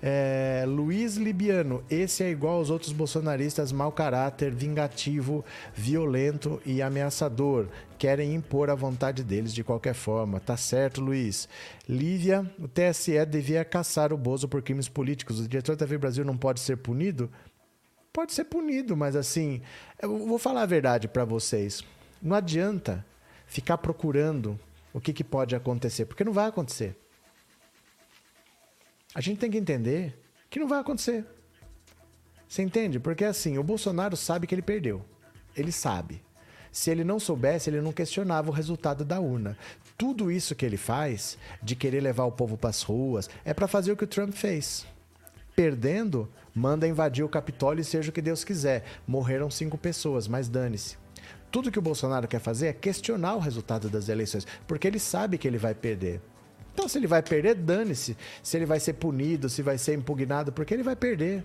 É, Luiz Libiano, esse é igual aos outros bolsonaristas, mau caráter, vingativo, violento e ameaçador. Querem impor a vontade deles de qualquer forma. Tá certo, Luiz. Lívia, o TSE devia caçar o Bozo por crimes políticos. O diretor da TV Brasil não pode ser punido? Pode ser punido, mas assim, eu vou falar a verdade para vocês. Não adianta ficar procurando o que, que pode acontecer, porque não vai acontecer. A gente tem que entender que não vai acontecer. Você entende? Porque assim, o Bolsonaro sabe que ele perdeu. Ele sabe. Se ele não soubesse, ele não questionava o resultado da urna. Tudo isso que ele faz, de querer levar o povo para as ruas, é para fazer o que o Trump fez. Perdendo, manda invadir o Capitólio e seja o que Deus quiser. Morreram cinco pessoas, mas dane-se. Tudo que o Bolsonaro quer fazer é questionar o resultado das eleições, porque ele sabe que ele vai perder. Então, se ele vai perder, dane-se. Se ele vai ser punido, se vai ser impugnado, porque ele vai perder.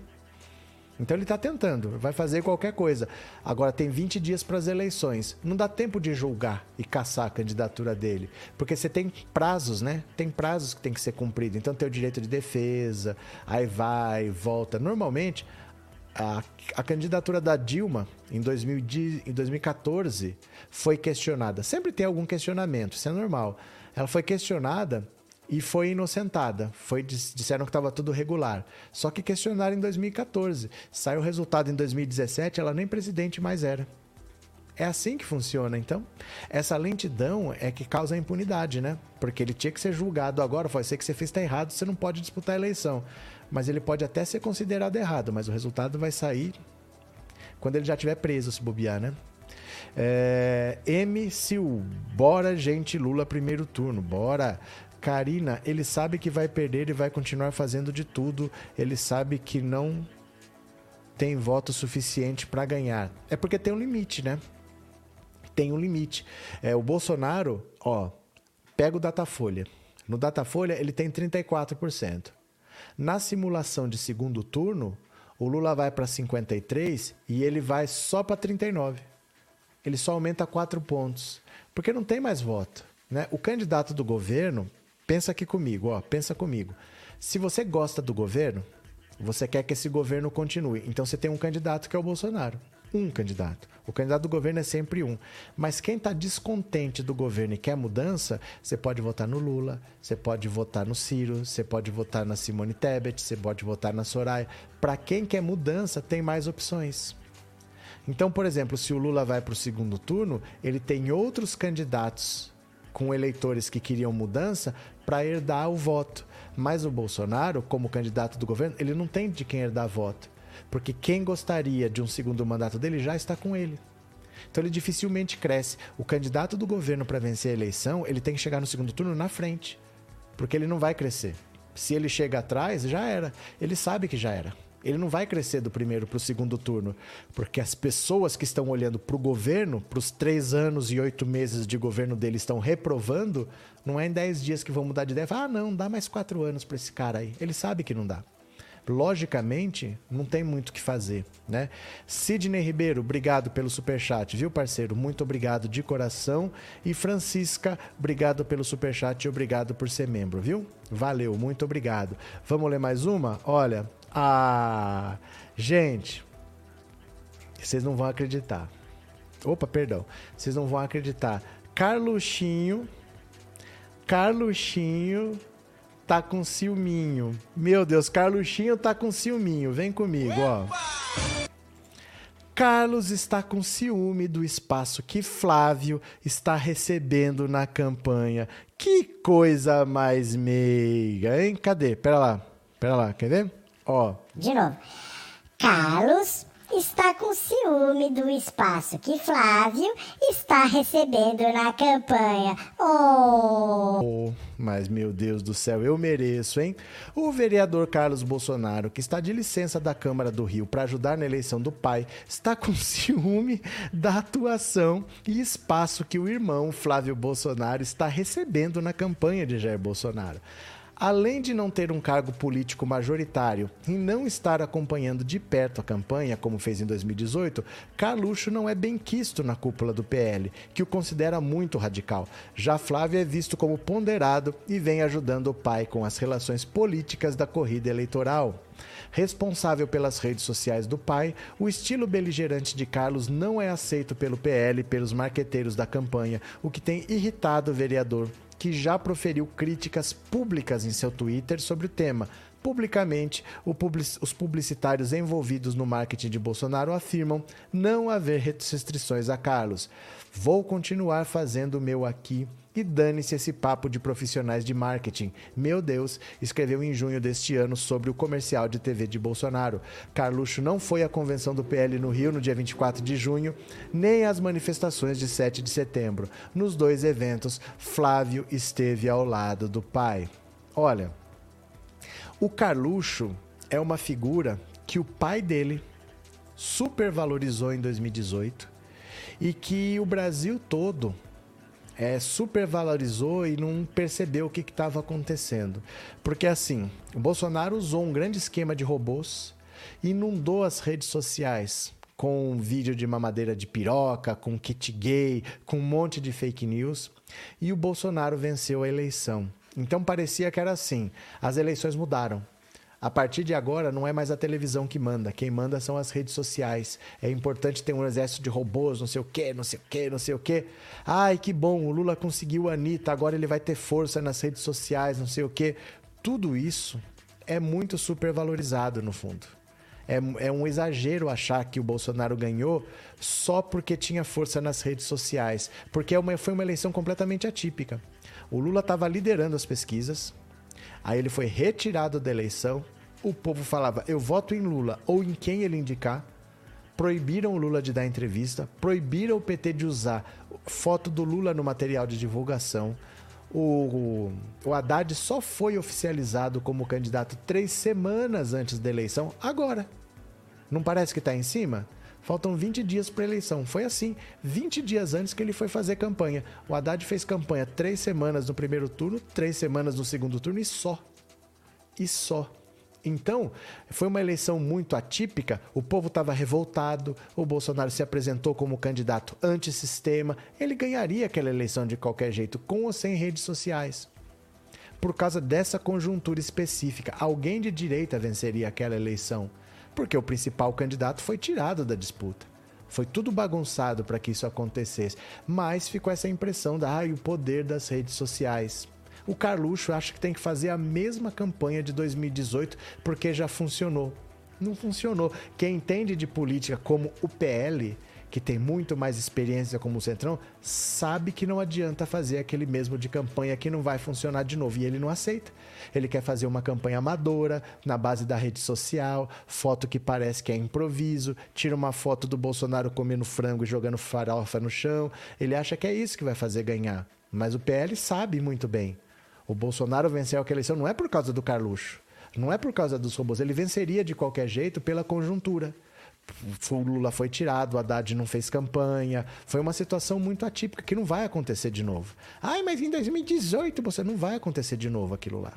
Então ele está tentando, vai fazer qualquer coisa. Agora tem 20 dias para as eleições. Não dá tempo de julgar e caçar a candidatura dele. Porque você tem prazos, né? Tem prazos que tem que ser cumprido. Então tem o direito de defesa, aí vai, volta. Normalmente, a, a candidatura da Dilma em, 2000, em 2014 foi questionada. Sempre tem algum questionamento, isso é normal. Ela foi questionada e foi inocentada. Foi, disseram que estava tudo regular. Só que questionaram em 2014. Saiu o resultado em 2017, ela nem presidente mais era. É assim que funciona, então. Essa lentidão é que causa a impunidade, né? Porque ele tinha que ser julgado agora, foi ser que você fez está errado, você não pode disputar a eleição. Mas ele pode até ser considerado errado, mas o resultado vai sair quando ele já estiver preso, se bobear, né? É, M. Sil, bora, gente, Lula primeiro turno, bora. Karina, ele sabe que vai perder e vai continuar fazendo de tudo. Ele sabe que não tem voto suficiente para ganhar. É porque tem um limite, né? Tem um limite. É, o Bolsonaro, ó, pega o Datafolha. No Datafolha, ele tem 34%. Na simulação de segundo turno, o Lula vai para 53 e ele vai só para 39. Ele só aumenta 4 pontos, porque não tem mais voto, né? O candidato do governo, pensa aqui comigo, ó, pensa comigo. Se você gosta do governo, você quer que esse governo continue. Então você tem um candidato que é o Bolsonaro um candidato. O candidato do governo é sempre um. Mas quem está descontente do governo e quer mudança, você pode votar no Lula, você pode votar no Ciro, você pode votar na Simone Tebet, você pode votar na Soraya. Para quem quer mudança, tem mais opções. Então, por exemplo, se o Lula vai para o segundo turno, ele tem outros candidatos com eleitores que queriam mudança para herdar o voto. Mas o Bolsonaro, como candidato do governo, ele não tem de quem herdar voto. Porque quem gostaria de um segundo mandato dele já está com ele. Então ele dificilmente cresce. O candidato do governo para vencer a eleição, ele tem que chegar no segundo turno na frente. Porque ele não vai crescer. Se ele chega atrás, já era. Ele sabe que já era. Ele não vai crescer do primeiro para o segundo turno. Porque as pessoas que estão olhando para o governo, para os três anos e oito meses de governo dele estão reprovando, não é em dez dias que vão mudar de ideia. ah, não, dá mais quatro anos para esse cara aí. Ele sabe que não dá logicamente, não tem muito o que fazer, né? Sidney Ribeiro, obrigado pelo super chat, viu, parceiro? Muito obrigado de coração. E Francisca, obrigado pelo super chat e obrigado por ser membro, viu? Valeu, muito obrigado. Vamos ler mais uma? Olha, a gente, vocês não vão acreditar. Opa, perdão. Vocês não vão acreditar. Carluxinho, Carluxinho tá com ciúminho. Meu Deus, Carluxinho tá com ciúminho. Vem comigo, ó. Carlos está com ciúme do espaço que Flávio está recebendo na campanha. Que coisa mais meiga, hein? Cadê? Pera lá. Pera lá, quer ver? Ó. De novo. Carlos está com ciúme do espaço que Flávio está recebendo na campanha. Oh! oh! Mas, meu Deus do céu, eu mereço, hein? O vereador Carlos Bolsonaro, que está de licença da Câmara do Rio para ajudar na eleição do pai, está com ciúme da atuação e espaço que o irmão Flávio Bolsonaro está recebendo na campanha de Jair Bolsonaro. Além de não ter um cargo político majoritário e não estar acompanhando de perto a campanha, como fez em 2018, Carluxo não é bem quisto na cúpula do PL, que o considera muito radical. Já Flávio é visto como ponderado e vem ajudando o pai com as relações políticas da corrida eleitoral. Responsável pelas redes sociais do pai, o estilo beligerante de Carlos não é aceito pelo PL e pelos marqueteiros da campanha, o que tem irritado o vereador que já proferiu críticas públicas em seu Twitter sobre o tema. Publicamente, public... os publicitários envolvidos no marketing de Bolsonaro afirmam não haver restrições a Carlos. Vou continuar fazendo o meu aqui e dane-se esse papo de profissionais de marketing. Meu Deus, escreveu em junho deste ano sobre o comercial de TV de Bolsonaro. Carluxo não foi à convenção do PL no Rio no dia 24 de junho, nem às manifestações de 7 de setembro. Nos dois eventos, Flávio esteve ao lado do pai. Olha, o Carluxo é uma figura que o pai dele supervalorizou em 2018 e que o Brasil todo é, supervalorizou e não percebeu o que estava acontecendo. Porque assim, o Bolsonaro usou um grande esquema de robôs, inundou as redes sociais com vídeo de mamadeira de piroca, com kit gay, com um monte de fake news, e o Bolsonaro venceu a eleição. Então parecia que era assim: as eleições mudaram. A partir de agora, não é mais a televisão que manda. Quem manda são as redes sociais. É importante ter um exército de robôs, não sei o quê, não sei o quê, não sei o quê. Ai, que bom, o Lula conseguiu a Anitta, agora ele vai ter força nas redes sociais, não sei o quê. Tudo isso é muito supervalorizado, no fundo. É, é, um exagero achar que o Bolsonaro ganhou só porque tinha força nas redes sociais. Porque é uma, foi uma eleição completamente atípica. O Lula estava liderando as pesquisas, aí ele foi retirado da eleição, o povo falava, eu voto em Lula ou em quem ele indicar. proibiram o Lula de dar entrevista, proibiram o PT de usar foto do Lula no material de divulgação. O, o, Haddad só foi oficializado como candidato três semanas antes da eleição, agora. Não parece que está em cima? Faltam 20 dias para a eleição. Foi assim, 20 dias antes que ele foi fazer campanha. O Haddad fez campanha três semanas no primeiro turno, três semanas no segundo turno e só. E só. Então, foi uma eleição muito atípica. O povo estava revoltado, o Bolsonaro se apresentou como candidato antissistema. Ele ganharia aquela eleição de qualquer jeito, com ou sem redes sociais. Por causa dessa conjuntura específica, alguém de direita venceria aquela eleição, porque o principal candidato foi tirado da disputa. Foi tudo bagunçado para que isso acontecesse, mas ficou essa impressão da ah, o poder das redes sociais. O Carluxo acha que tem que fazer a mesma campanha de 2018 porque já funcionou. Não funcionou. Quem entende de política como o PL, que tem muito mais experiência como o Centrão, sabe que não adianta fazer aquele mesmo de campanha que não vai funcionar de novo. E ele não aceita. Ele quer fazer uma campanha amadora, na base da rede social, foto que parece que é improviso, tira uma foto do Bolsonaro comendo frango e jogando farofa no chão. Ele acha que é isso que vai fazer ganhar. Mas o PL sabe muito bem. O Bolsonaro venceu aquela eleição não é por causa do Carluxo, não é por causa dos robôs. Ele venceria de qualquer jeito pela conjuntura. O Lula foi tirado, o Haddad não fez campanha. Foi uma situação muito atípica que não vai acontecer de novo. Ai, mas em 2018 você não vai acontecer de novo aquilo lá.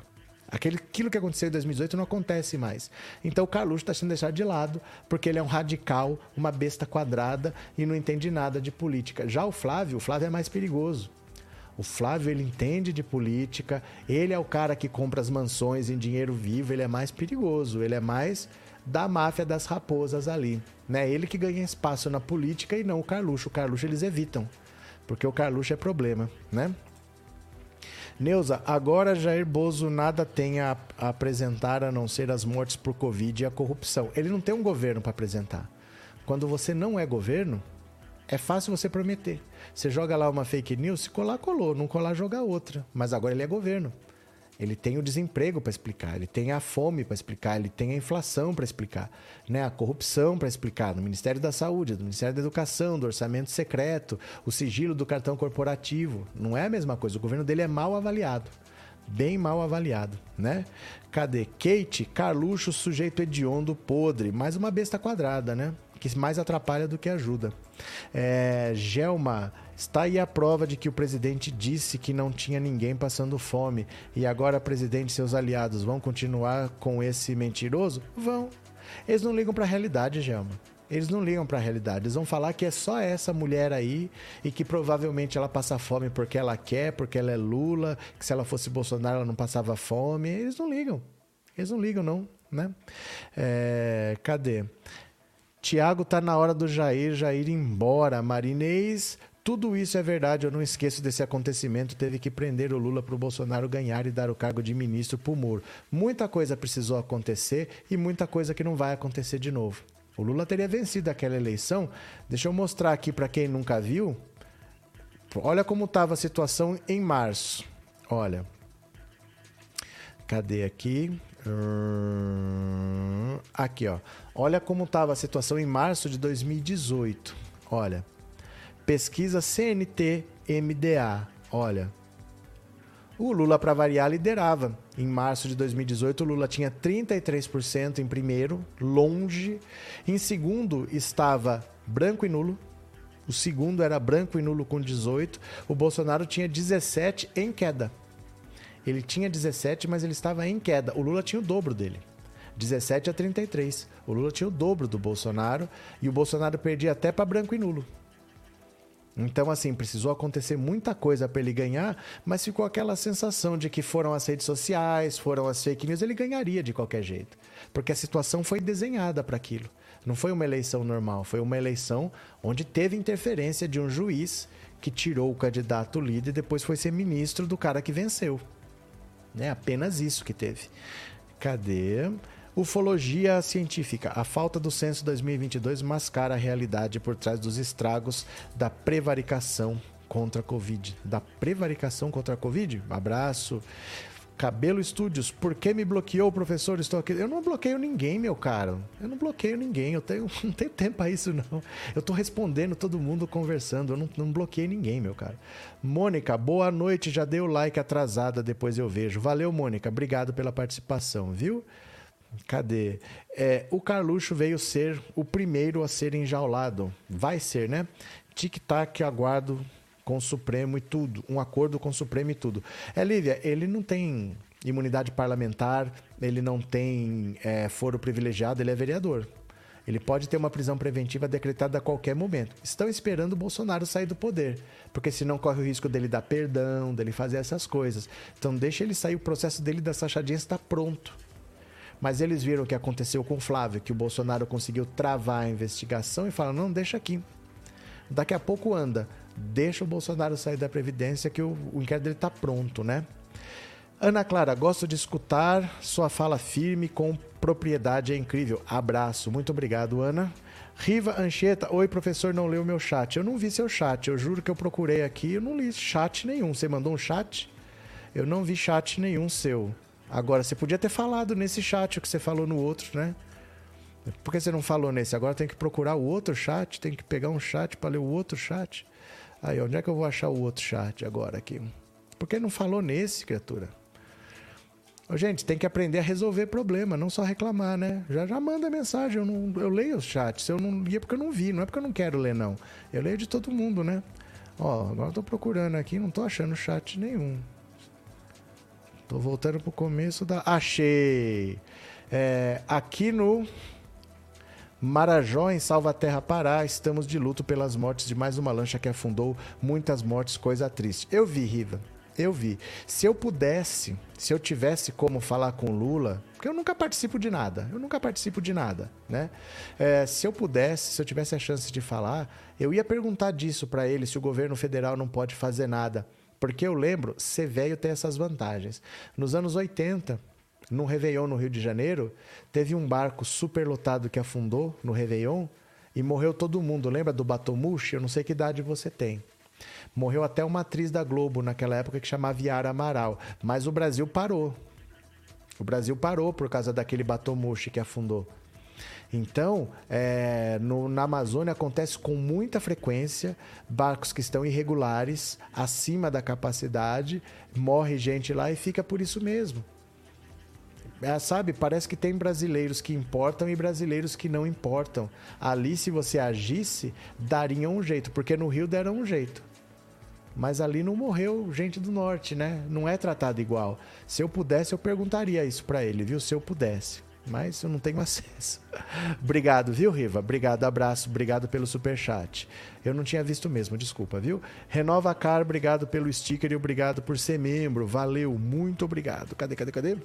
Aquele, aquilo que aconteceu em 2018 não acontece mais. Então o Carluxo está sendo deixado de lado porque ele é um radical, uma besta quadrada e não entende nada de política. Já o Flávio, o Flávio é mais perigoso. O Flávio ele entende de política, ele é o cara que compra as mansões em dinheiro vivo, ele é mais perigoso, ele é mais da máfia das raposas ali, né? Ele que ganha espaço na política e não o Carluxo. O Carluxo eles evitam, porque o Carluxo é problema, né? Neuza, agora Jair Bozo nada tem a, apresentar a não ser as mortes por Covid e a corrupção. Ele não tem um governo para apresentar. Quando você não é governo, é fácil você prometer. Você joga lá uma fake news, se colar, colou. Não colar, joga outra. Mas agora ele é governo. Ele tem o desemprego para explicar, ele tem a fome para explicar, ele tem a inflação para explicar, né? a corrupção para explicar, no Ministério da Saúde, no Ministério da Educação, do orçamento secreto, o sigilo do cartão corporativo. Não é a mesma coisa, o governo dele é mal avaliado. Bem mal avaliado, né? Cadê? Kate, Carluxo, sujeito hediondo, podre. Mais uma besta quadrada, né? que mais atrapalha do que ajuda. É, Gelma, está aí a prova de que o presidente disse que não tinha ninguém passando fome. E agora, presidente e seus aliados vão continuar com esse mentiroso? Vão. Eles não ligam para a realidade, Gelma. Eles não ligam para a realidade. Eles vão falar que é só essa mulher aí e que provavelmente ela passa fome porque ela quer, porque ela é Lula, que se ela fosse Bolsonaro ela não passava fome. Eles não ligam. Eles não ligam, não. Né? É, cadê? Tiago tá na hora do Jair, Jair ir embora. Marinês, tudo isso é verdade, eu não esqueço desse acontecimento. Teve que prender o Lula para o Bolsonaro ganhar e dar o cargo de ministro para o Moro. Muita coisa precisou acontecer e muita coisa que não vai acontecer de novo. O Lula teria vencido aquela eleição. Deixa eu mostrar aqui para quem nunca viu. Olha como estava a situação em março. Olha. Cadê aqui? Hum, aqui, ó. Olha como estava a situação em março de 2018. Olha. Pesquisa CNT MDA. Olha. O Lula, para variar, liderava. Em março de 2018, o Lula tinha 33% em primeiro, longe. Em segundo estava branco e nulo. O segundo era branco e nulo com 18. O Bolsonaro tinha 17 em queda. Ele tinha 17, mas ele estava em queda. O Lula tinha o dobro dele. 17 a 33. O Lula tinha o dobro do Bolsonaro e o Bolsonaro perdia até para branco e nulo. Então, assim, precisou acontecer muita coisa para ele ganhar, mas ficou aquela sensação de que foram as redes sociais, foram as fake news, ele ganharia de qualquer jeito. Porque a situação foi desenhada para aquilo. Não foi uma eleição normal, foi uma eleição onde teve interferência de um juiz que tirou o candidato líder e depois foi ser ministro do cara que venceu. Né? Apenas isso que teve. Cadê? Ufologia científica. A falta do censo 2022 mascara a realidade por trás dos estragos da prevaricação contra a Covid. Da prevaricação contra a Covid? Abraço. Cabelo Estúdios, por que me bloqueou, professor? Estou aqui. Eu não bloqueio ninguém, meu caro. Eu não bloqueio ninguém. Eu tenho, não tenho tempo para isso, não. Eu estou respondendo todo mundo conversando. Eu não, não bloqueei ninguém, meu caro. Mônica, boa noite. Já dei o like atrasada, depois eu vejo. Valeu, Mônica. Obrigado pela participação, viu? Cadê? É, o Carluxo veio ser o primeiro a ser enjaulado. Vai ser, né? Tic-tac, aguardo com o Supremo e tudo, um acordo com o Supremo e tudo. É, Lívia, ele não tem imunidade parlamentar, ele não tem é, foro privilegiado, ele é vereador. Ele pode ter uma prisão preventiva decretada a qualquer momento. Estão esperando o Bolsonaro sair do poder, porque senão corre o risco dele dar perdão, dele fazer essas coisas. Então deixa ele sair, o processo dele da sachadinha está pronto. Mas eles viram o que aconteceu com o Flávio, que o Bolsonaro conseguiu travar a investigação e falaram: não, deixa aqui. Daqui a pouco anda deixa o Bolsonaro sair da Previdência que o, o inquérito dele está pronto, né? Ana Clara, gosto de escutar sua fala firme com propriedade, é incrível. Abraço, muito obrigado, Ana. Riva Anchieta, oi professor, não leu meu chat. Eu não vi seu chat, eu juro que eu procurei aqui, eu não li chat nenhum. Você mandou um chat? Eu não vi chat nenhum seu. Agora, você podia ter falado nesse chat o que você falou no outro, né? Por que você não falou nesse? Agora tem que procurar o outro chat, tem que pegar um chat para ler o outro chat. Aí, onde é que eu vou achar o outro chat agora aqui? Por que não falou nesse, criatura? Gente, tem que aprender a resolver problema, não só reclamar, né? Já já manda mensagem, eu, não, eu leio os chats. Eu não li é porque eu não vi, não é porque eu não quero ler, não. Eu leio de todo mundo, né? Ó, agora eu tô procurando aqui, não tô achando chat nenhum. Tô voltando pro começo da. Achei! É, aqui no Marajó, em Salvaterra, Pará, estamos de luto pelas mortes de mais uma lancha que afundou. Muitas mortes, coisa triste. Eu vi, Riva. Eu vi. Se eu pudesse, se eu tivesse como falar com Lula, porque eu nunca participo de nada, eu nunca participo de nada, né? É, se eu pudesse, se eu tivesse a chance de falar, eu ia perguntar disso para ele, se o governo federal não pode fazer nada. Porque eu lembro, ser velho tem essas vantagens. Nos anos 80, no Réveillon no Rio de Janeiro, teve um barco superlotado que afundou no Réveillon e morreu todo mundo. Lembra do Batomushi? Eu não sei que idade você tem. Morreu até uma atriz da Globo naquela época que chamava Yara Amaral. Mas o Brasil parou. O Brasil parou por causa daquele Batomushi que afundou. Então, é, no, na Amazônia acontece com muita frequência barcos que estão irregulares, acima da capacidade, morre gente lá e fica por isso mesmo. É, sabe, parece que tem brasileiros que importam e brasileiros que não importam. Ali, se você agisse, daria um jeito, porque no Rio deram um jeito. Mas ali não morreu gente do norte, né? Não é tratado igual. Se eu pudesse, eu perguntaria isso para ele, viu? Se eu pudesse mas eu não tenho acesso. obrigado, viu, Riva? Obrigado, abraço, obrigado pelo super chat. Eu não tinha visto mesmo, desculpa, viu? Renova Car, obrigado pelo sticker e obrigado por ser membro. Valeu, muito obrigado. Cadê, cadê, cadê?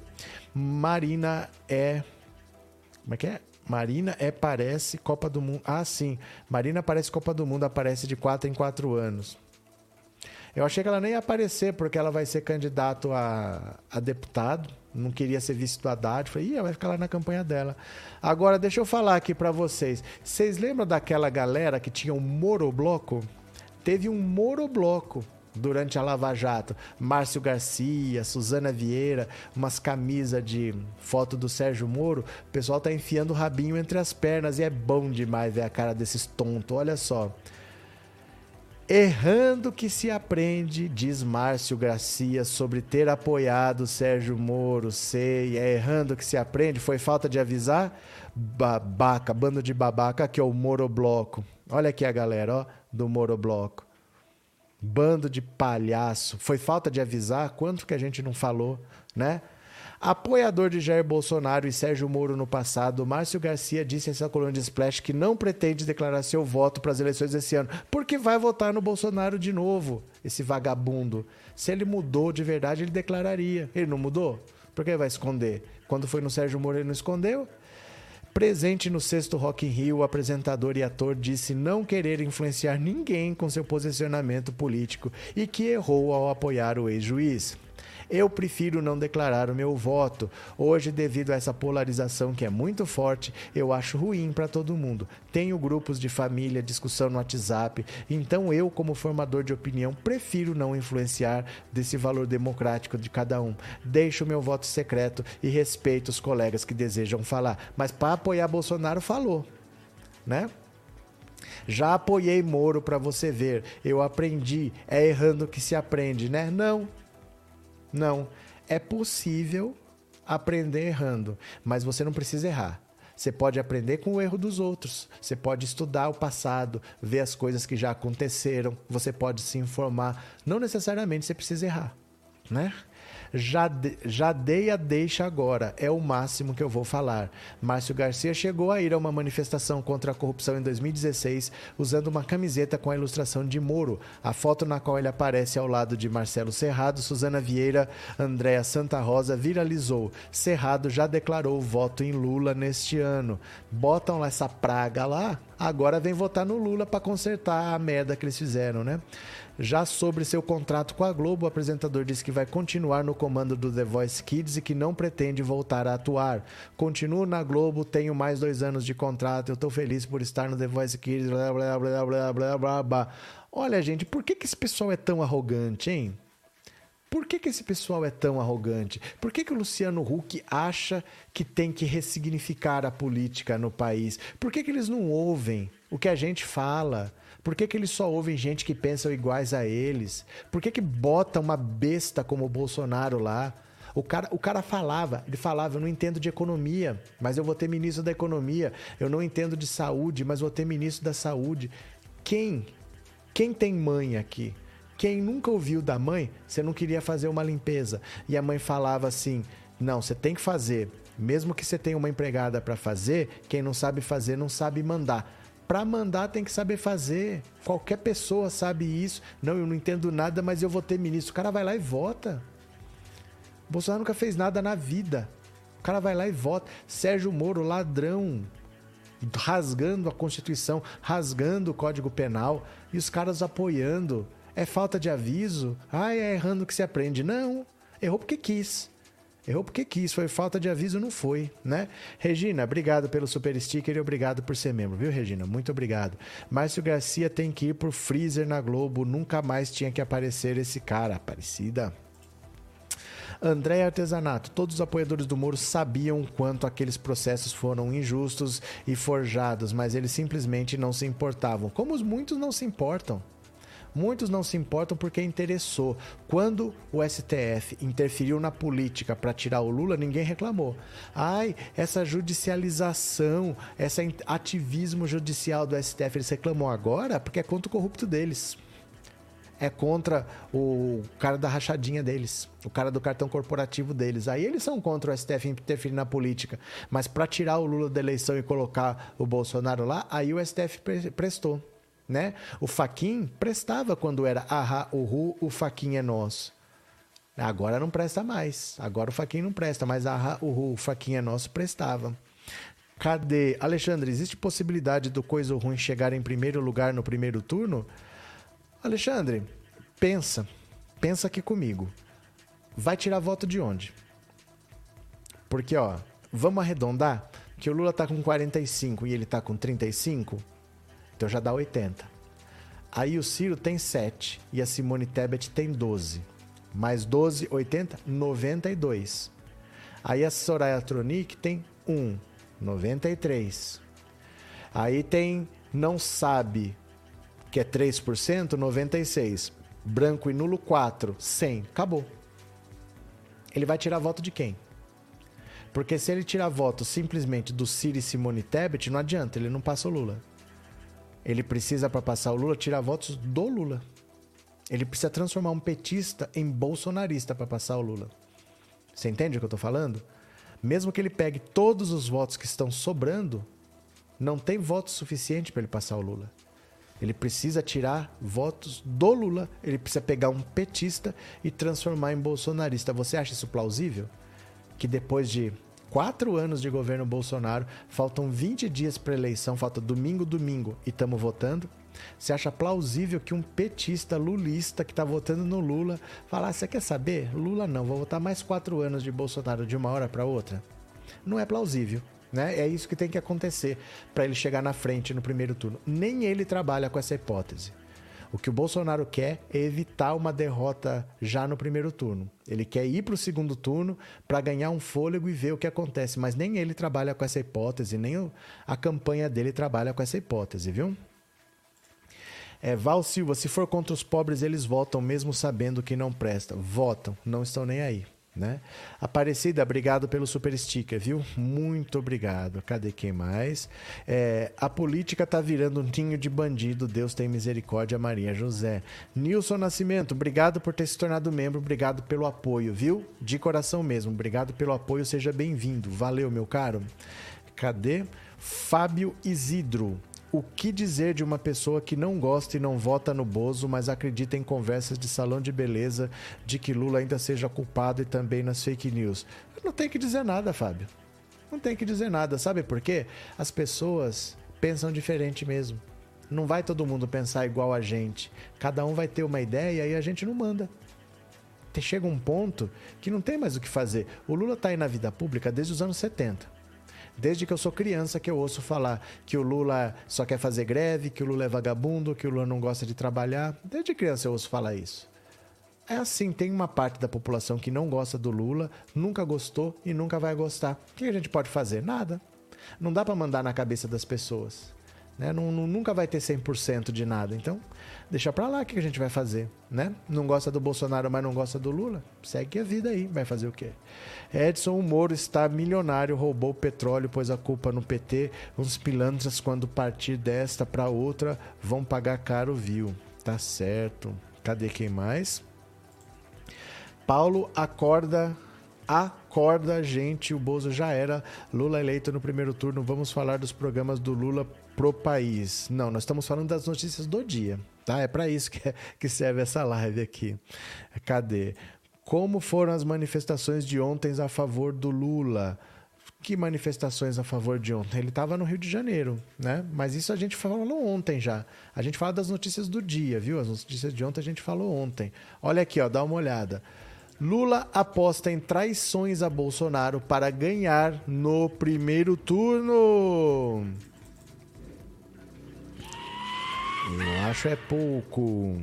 Marina é Como é que é? Marina é parece Copa do Mundo. Ah, sim. Marina parece Copa do Mundo, aparece de 4 em 4 anos. Eu achei que ela nem ia aparecer, porque ela vai ser candidato a, a deputado. Não queria ser vice do Haddad. Falei, Ih, vai ficar lá na campanha dela. Agora, deixa eu falar aqui para vocês. Vocês lembram daquela galera que tinha um morobloco? Teve um morobloco durante a Lava Jato. Márcio Garcia, Suzana Vieira, umas camisas de foto do Sérgio Moro. O pessoal tá enfiando o rabinho entre as pernas e é bom demais ver a cara desses tontos. Olha só. Errando que se aprende, diz Márcio Garcia, sobre ter apoiado Sérgio Moro. Sei, é errando que se aprende? Foi falta de avisar? Babaca, bando de babaca, que é o Morobloco. Olha aqui a galera, ó, do Morobloco. Bando de palhaço. Foi falta de avisar? Quanto que a gente não falou, né? Apoiador de Jair Bolsonaro e Sérgio Moro no passado, Márcio Garcia disse essa coluna de Splash que não pretende declarar seu voto para as eleições desse ano, porque vai votar no Bolsonaro de novo, esse vagabundo. Se ele mudou de verdade, ele declararia. Ele não mudou? Por que vai esconder? Quando foi no Sérgio Moro, ele não escondeu? Presente no sexto Rock in Rio, o apresentador e ator disse não querer influenciar ninguém com seu posicionamento político e que errou ao apoiar o ex-juiz. Eu prefiro não declarar o meu voto. Hoje, devido a essa polarização que é muito forte, eu acho ruim para todo mundo. Tenho grupos de família, discussão no WhatsApp, então eu, como formador de opinião, prefiro não influenciar desse valor democrático de cada um. Deixo meu voto secreto e respeito os colegas que desejam falar. Mas para apoiar Bolsonaro, falou, né? Já apoiei Moro para você ver. Eu aprendi. É errando que se aprende, né? Não. Não. É possível aprender errando, mas você não precisa errar. Você pode aprender com o erro dos outros. Você pode estudar o passado, ver as coisas que já aconteceram. Você pode se informar. Não necessariamente você precisa errar, né? Já, de, já dei a deixa agora, é o máximo que eu vou falar. Márcio Garcia chegou a ir a uma manifestação contra a corrupção em 2016 usando uma camiseta com a ilustração de Moro. A foto na qual ele aparece ao lado de Marcelo Serrado, Suzana Vieira, Andréa Santa Rosa viralizou. Serrado já declarou voto em Lula neste ano. Botam lá essa praga lá, agora vem votar no Lula para consertar a merda que eles fizeram, né? Já sobre seu contrato com a Globo, o apresentador disse que vai continuar no comando do The Voice Kids e que não pretende voltar a atuar. Continuo na Globo, tenho mais dois anos de contrato, eu estou feliz por estar no The Voice Kids, blá blá blá blá blá blá blá. Olha, gente, por que, que esse pessoal é tão arrogante, hein? Por que, que esse pessoal é tão arrogante? Por que, que o Luciano Huck acha que tem que ressignificar a política no país? Por que, que eles não ouvem o que a gente fala? Por que, que eles só ouvem gente que pensa iguais a eles? Por que, que bota uma besta como o Bolsonaro lá? O cara, o cara falava, ele falava, eu não entendo de economia, mas eu vou ter ministro da economia. Eu não entendo de saúde, mas vou ter ministro da saúde. Quem? Quem tem mãe aqui? Quem nunca ouviu da mãe, você não queria fazer uma limpeza. E a mãe falava assim: não, você tem que fazer. Mesmo que você tenha uma empregada para fazer, quem não sabe fazer não sabe mandar. Para mandar tem que saber fazer. Qualquer pessoa sabe isso. Não, eu não entendo nada, mas eu vou ter ministro. O cara vai lá e vota. O Bolsonaro nunca fez nada na vida. O cara vai lá e vota. Sérgio Moro, ladrão, rasgando a Constituição, rasgando o Código Penal e os caras apoiando. É falta de aviso? Ah, é errando que se aprende. Não, errou porque quis. Errou porque quis, foi falta de aviso, não foi, né? Regina, obrigado pelo super sticker e obrigado por ser membro, viu, Regina? Muito obrigado. Márcio Garcia tem que ir pro freezer na Globo, nunca mais tinha que aparecer esse cara. Aparecida. André Artesanato, todos os apoiadores do Moro sabiam quanto aqueles processos foram injustos e forjados, mas eles simplesmente não se importavam. Como os muitos não se importam. Muitos não se importam porque interessou. Quando o STF interferiu na política para tirar o Lula, ninguém reclamou. Ai, essa judicialização, esse ativismo judicial do STF, eles reclamam agora porque é contra o corrupto deles. É contra o cara da rachadinha deles, o cara do cartão corporativo deles. Aí eles são contra o STF interferir na política. Mas para tirar o Lula da eleição e colocar o Bolsonaro lá, aí o STF prestou né? O faquin prestava quando era ahá, uhu, o faquin é nosso. Agora não presta mais. Agora o faquin não presta, mas ahá, uhu, o faquin é nosso prestava. Cadê? Alexandre, existe possibilidade do Coisa Ruim chegar em primeiro lugar no primeiro turno? Alexandre, pensa. Pensa aqui comigo. Vai tirar voto de onde? Porque, ó, vamos arredondar que o Lula tá com 45 e ele tá com 35. Então já dá 80. Aí o Ciro tem 7 e a Simone Tebet tem 12. Mais 12, 80, 92. Aí a Soraya Tronic tem 1, 93. Aí tem não sabe, que é 3%, 96. Branco e nulo 4, 100. Acabou. Ele vai tirar voto de quem? Porque se ele tirar voto simplesmente do Ciro e Simone Tebet, não adianta, ele não passa o Lula. Ele precisa, para passar o Lula, tirar votos do Lula. Ele precisa transformar um petista em bolsonarista para passar o Lula. Você entende o que eu estou falando? Mesmo que ele pegue todos os votos que estão sobrando, não tem voto suficiente para ele passar o Lula. Ele precisa tirar votos do Lula. Ele precisa pegar um petista e transformar em bolsonarista. Você acha isso plausível? Que depois de quatro anos de governo Bolsonaro, faltam 20 dias para eleição, falta domingo, domingo, e estamos votando. Você acha plausível que um petista lulista que está votando no Lula falar: ah, você quer saber? Lula não, vou votar mais quatro anos de Bolsonaro de uma hora para outra? Não é plausível. Né? É isso que tem que acontecer para ele chegar na frente no primeiro turno. Nem ele trabalha com essa hipótese. O que o Bolsonaro quer é evitar uma derrota já no primeiro turno. Ele quer ir para o segundo turno para ganhar um fôlego e ver o que acontece. Mas nem ele trabalha com essa hipótese, nem a campanha dele trabalha com essa hipótese, viu? É, Val Silva, se for contra os pobres, eles votam mesmo sabendo que não presta. Votam, não estão nem aí. Né? Aparecida, obrigado pelo super sticker, viu? Muito obrigado. Cadê quem mais? É, a política tá virando um ninho de bandido. Deus tem misericórdia, Maria José. Nilson Nascimento, obrigado por ter se tornado membro. Obrigado pelo apoio, viu? De coração mesmo. Obrigado pelo apoio. Seja bem-vindo. Valeu, meu caro. Cadê? Fábio Isidro. O que dizer de uma pessoa que não gosta e não vota no Bozo, mas acredita em conversas de salão de beleza de que Lula ainda seja culpado e também nas fake news? Não tem que dizer nada, Fábio. Não tem que dizer nada. Sabe por quê? As pessoas pensam diferente mesmo. Não vai todo mundo pensar igual a gente. Cada um vai ter uma ideia e a gente não manda. Chega um ponto que não tem mais o que fazer. O Lula está aí na vida pública desde os anos 70. Desde que eu sou criança que eu ouço falar que o Lula só quer fazer greve, que o Lula é vagabundo, que o Lula não gosta de trabalhar. Desde criança eu ouço falar isso. É assim, tem uma parte da população que não gosta do Lula, nunca gostou e nunca vai gostar. O que a gente pode fazer? Nada. Não dá para mandar na cabeça das pessoas. Né? Não, não, nunca vai ter 100% de nada. Então, deixa pra lá o que a gente vai fazer. Né? Não gosta do Bolsonaro, mas não gosta do Lula? Segue a vida aí. Vai fazer o quê? Edson Moro está milionário, roubou petróleo, pôs a culpa no PT. Uns pilantras, quando partir desta para outra, vão pagar caro, viu? Tá certo. Cadê quem mais? Paulo acorda acorda, gente. O Bozo já era. Lula eleito no primeiro turno. Vamos falar dos programas do Lula pro país. Não, nós estamos falando das notícias do dia, tá? É para isso que, é, que serve essa live aqui. Cadê? Como foram as manifestações de ontem a favor do Lula? Que manifestações a favor de ontem? Ele estava no Rio de Janeiro, né? Mas isso a gente falou ontem já. A gente fala das notícias do dia, viu? As notícias de ontem a gente falou ontem. Olha aqui, ó, dá uma olhada. Lula aposta em traições a Bolsonaro para ganhar no primeiro turno. Eu acho é pouco.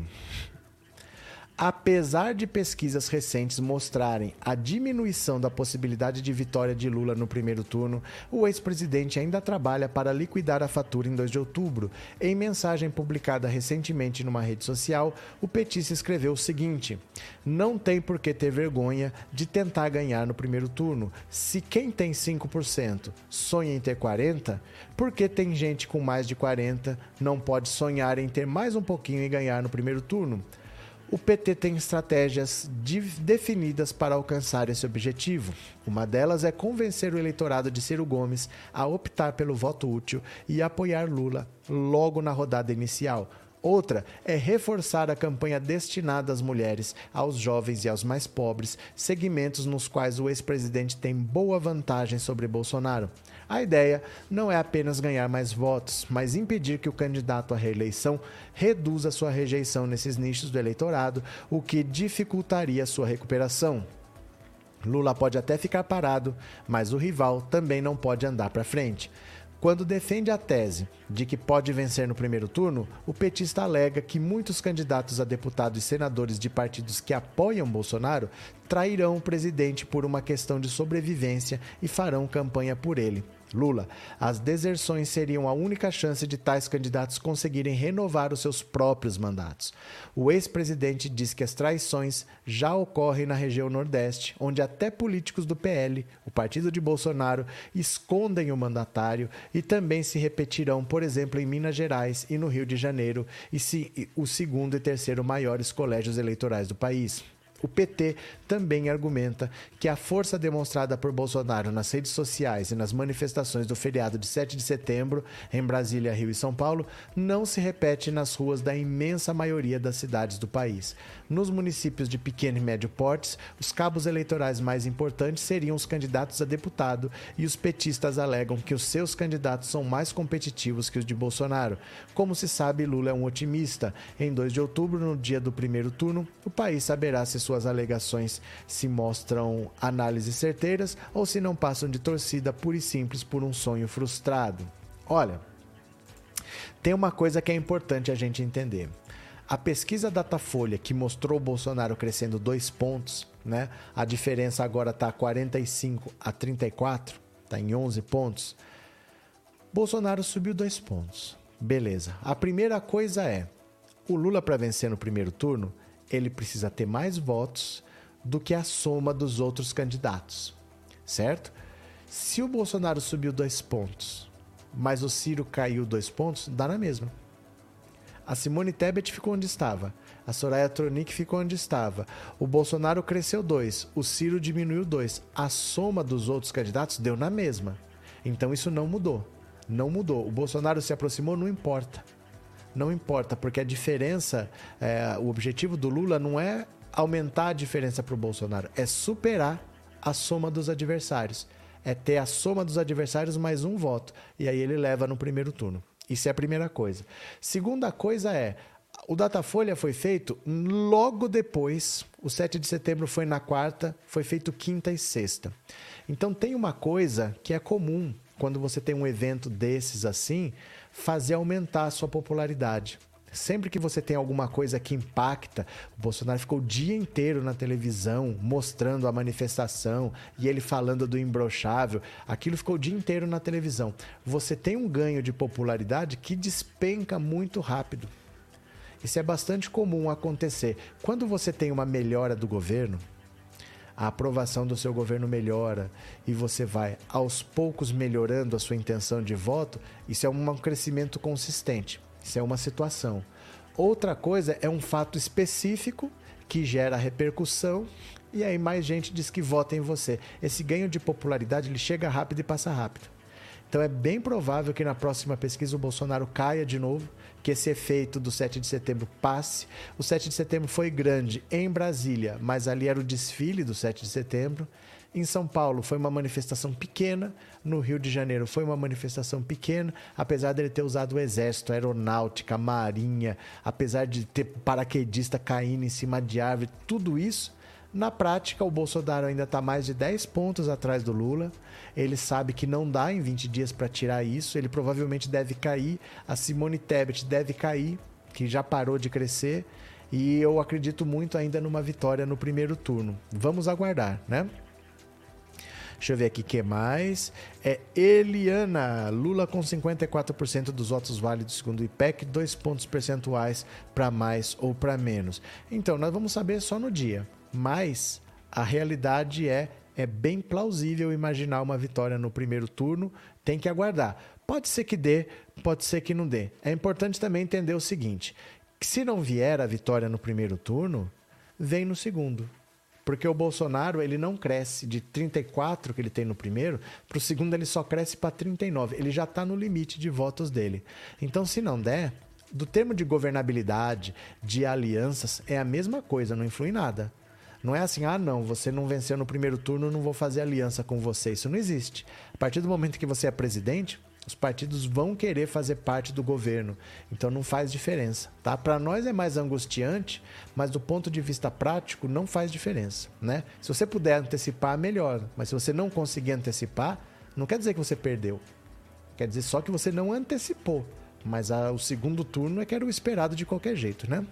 Apesar de pesquisas recentes mostrarem a diminuição da possibilidade de vitória de Lula no primeiro turno, o ex-presidente ainda trabalha para liquidar a fatura em 2 de outubro. Em mensagem publicada recentemente numa rede social, o petista escreveu o seguinte: Não tem por que ter vergonha de tentar ganhar no primeiro turno. Se quem tem 5% sonha em ter 40%, por que tem gente com mais de 40% não pode sonhar em ter mais um pouquinho e ganhar no primeiro turno? O PT tem estratégias definidas para alcançar esse objetivo. Uma delas é convencer o eleitorado de Ciro Gomes a optar pelo voto útil e apoiar Lula logo na rodada inicial. Outra é reforçar a campanha destinada às mulheres, aos jovens e aos mais pobres, segmentos nos quais o ex-presidente tem boa vantagem sobre Bolsonaro. A ideia não é apenas ganhar mais votos, mas impedir que o candidato à reeleição reduza sua rejeição nesses nichos do eleitorado, o que dificultaria sua recuperação. Lula pode até ficar parado, mas o rival também não pode andar para frente. Quando defende a tese de que pode vencer no primeiro turno, o petista alega que muitos candidatos a deputados e senadores de partidos que apoiam Bolsonaro trairão o presidente por uma questão de sobrevivência e farão campanha por ele. Lula, as deserções seriam a única chance de tais candidatos conseguirem renovar os seus próprios mandatos. O ex-presidente diz que as traições já ocorrem na região Nordeste, onde até políticos do PL, o partido de Bolsonaro, escondem o mandatário e também se repetirão, por exemplo, em Minas Gerais e no Rio de Janeiro, e se, o segundo e terceiro maiores colégios eleitorais do país. O PT também argumenta que a força demonstrada por Bolsonaro nas redes sociais e nas manifestações do feriado de 7 de setembro em Brasília, Rio e São Paulo não se repete nas ruas da imensa maioria das cidades do país. Nos municípios de pequeno e médio portes, os cabos eleitorais mais importantes seriam os candidatos a deputado e os petistas alegam que os seus candidatos são mais competitivos que os de Bolsonaro. Como se sabe, Lula é um otimista. Em 2 de outubro, no dia do primeiro turno, o país saberá se suas alegações se mostram análises certeiras ou se não passam de torcida pura e simples por um sonho frustrado. Olha, tem uma coisa que é importante a gente entender. A pesquisa Datafolha, que mostrou o Bolsonaro crescendo dois pontos, né? A diferença agora está 45 a 34, está em 11 pontos. Bolsonaro subiu dois pontos. Beleza. A primeira coisa é: o Lula, para vencer no primeiro turno, ele precisa ter mais votos do que a soma dos outros candidatos, certo? Se o Bolsonaro subiu dois pontos, mas o Ciro caiu dois pontos, dá na mesma. A Simone Tebet ficou onde estava. A Soraya Tronic ficou onde estava. O Bolsonaro cresceu dois. O Ciro diminuiu dois. A soma dos outros candidatos deu na mesma. Então isso não mudou. Não mudou. O Bolsonaro se aproximou, não importa. Não importa, porque a diferença, é, o objetivo do Lula não é aumentar a diferença para o Bolsonaro, é superar a soma dos adversários. É ter a soma dos adversários mais um voto. E aí ele leva no primeiro turno. Isso é a primeira coisa. Segunda coisa é, o Datafolha foi feito logo depois, o 7 de setembro foi na quarta, foi feito quinta e sexta. Então tem uma coisa que é comum quando você tem um evento desses assim, fazer aumentar a sua popularidade. Sempre que você tem alguma coisa que impacta, o Bolsonaro ficou o dia inteiro na televisão mostrando a manifestação e ele falando do imbrochável, aquilo ficou o dia inteiro na televisão. Você tem um ganho de popularidade que despenca muito rápido. Isso é bastante comum acontecer. Quando você tem uma melhora do governo, a aprovação do seu governo melhora e você vai aos poucos melhorando a sua intenção de voto, isso é um crescimento consistente. Isso é uma situação. Outra coisa é um fato específico que gera repercussão e aí mais gente diz que vota em você. Esse ganho de popularidade ele chega rápido e passa rápido. Então é bem provável que na próxima pesquisa o Bolsonaro caia de novo, que esse efeito do 7 de setembro passe. O 7 de setembro foi grande em Brasília, mas ali era o desfile do 7 de setembro. Em São Paulo foi uma manifestação pequena, no Rio de Janeiro foi uma manifestação pequena, apesar dele ter usado o exército, a aeronáutica, a marinha, apesar de ter paraquedista caindo em cima de árvore, tudo isso. Na prática, o Bolsonaro ainda está mais de 10 pontos atrás do Lula. Ele sabe que não dá em 20 dias para tirar isso. Ele provavelmente deve cair. A Simone Tebet deve cair, que já parou de crescer. E eu acredito muito ainda numa vitória no primeiro turno. Vamos aguardar, né? Deixa eu ver aqui o que mais. É Eliana, Lula com 54% dos votos válidos segundo o IPEC, dois pontos percentuais para mais ou para menos. Então, nós vamos saber só no dia. Mas a realidade é é bem plausível imaginar uma vitória no primeiro turno, tem que aguardar. Pode ser que dê, pode ser que não dê. É importante também entender o seguinte: se não vier a vitória no primeiro turno, vem no segundo. Porque o Bolsonaro ele não cresce de 34 que ele tem no primeiro, para o segundo ele só cresce para 39. Ele já está no limite de votos dele. Então, se não der, do termo de governabilidade, de alianças, é a mesma coisa, não influi nada. Não é assim, ah, não, você não venceu no primeiro turno, não vou fazer aliança com você. Isso não existe. A partir do momento que você é presidente, os partidos vão querer fazer parte do governo. Então não faz diferença, tá? Para nós é mais angustiante, mas do ponto de vista prático não faz diferença, né? Se você puder antecipar, melhor. Mas se você não conseguir antecipar, não quer dizer que você perdeu. Quer dizer só que você não antecipou. Mas a, o segundo turno é que era o esperado de qualquer jeito, né?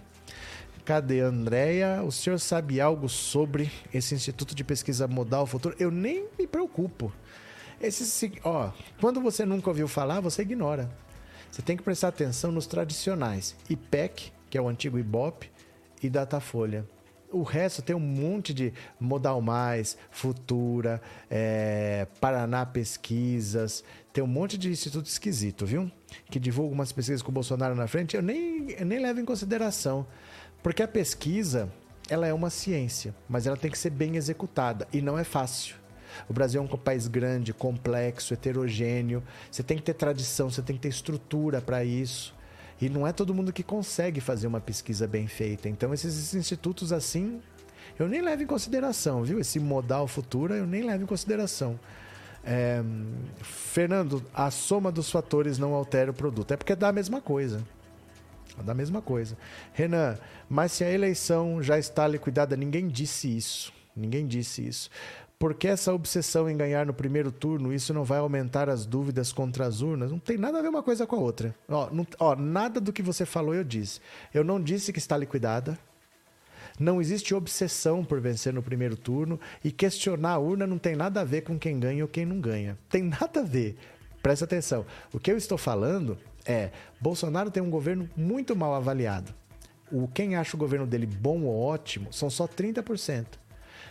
Cadê Andréia? O senhor sabe algo sobre esse Instituto de Pesquisa Modal Futuro? Eu nem me preocupo. Esse, ó, quando você nunca ouviu falar, você ignora. Você tem que prestar atenção nos tradicionais. IPEC, que é o antigo IBOP, e Datafolha. O resto tem um monte de Modal Mais, Futura, é, Paraná Pesquisas, tem um monte de instituto esquisito, viu? Que divulga umas pesquisas com o Bolsonaro na frente, eu nem, eu nem levo em consideração. Porque a pesquisa, ela é uma ciência, mas ela tem que ser bem executada e não é fácil. O Brasil é um país grande, complexo, heterogêneo. Você tem que ter tradição, você tem que ter estrutura para isso. E não é todo mundo que consegue fazer uma pesquisa bem feita. Então, esses institutos assim, eu nem levo em consideração, viu? Esse modal futura eu nem levo em consideração. É... Fernando, a soma dos fatores não altera o produto. É porque dá a mesma coisa. Dá a mesma coisa. Renan, mas se a eleição já está liquidada, ninguém disse isso. Ninguém disse isso. Por que essa obsessão em ganhar no primeiro turno? Isso não vai aumentar as dúvidas contra as urnas? Não tem nada a ver uma coisa com a outra. Ó, não, ó, nada do que você falou eu disse. Eu não disse que está liquidada. Não existe obsessão por vencer no primeiro turno. E questionar a urna não tem nada a ver com quem ganha ou quem não ganha. Tem nada a ver. Presta atenção. O que eu estou falando é: Bolsonaro tem um governo muito mal avaliado. O, quem acha o governo dele bom ou ótimo são só 30%.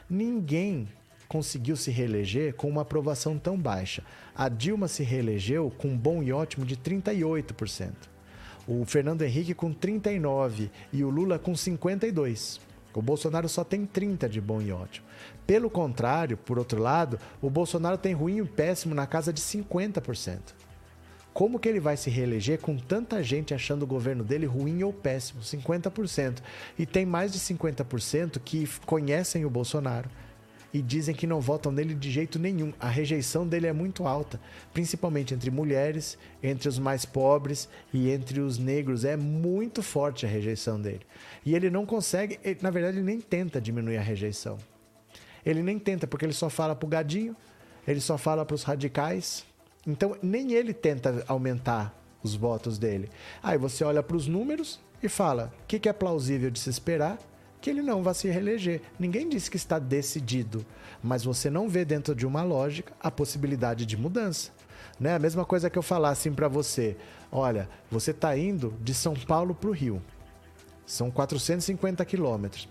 Ninguém conseguiu se reeleger com uma aprovação tão baixa. A Dilma se reelegeu com bom e ótimo de 38%. O Fernando Henrique com 39% e o Lula com 52%. O Bolsonaro só tem 30 de bom e ótimo. Pelo contrário, por outro lado, o Bolsonaro tem ruim e péssimo na casa de 50%. Como que ele vai se reeleger com tanta gente achando o governo dele ruim ou péssimo? 50%. E tem mais de 50% que conhecem o Bolsonaro e dizem que não votam nele de jeito nenhum. A rejeição dele é muito alta, principalmente entre mulheres, entre os mais pobres e entre os negros. É muito forte a rejeição dele. E ele não consegue, ele, na verdade, ele nem tenta diminuir a rejeição. Ele nem tenta, porque ele só fala pro gadinho, ele só fala para os radicais. Então, nem ele tenta aumentar os votos dele. Aí você olha para os números e fala: o que, que é plausível de se esperar? que ele não vai se reeleger. Ninguém disse que está decidido, mas você não vê dentro de uma lógica a possibilidade de mudança. Né? A mesma coisa que eu falar assim para você: olha, você está indo de São Paulo para o Rio, são 450 quilômetros,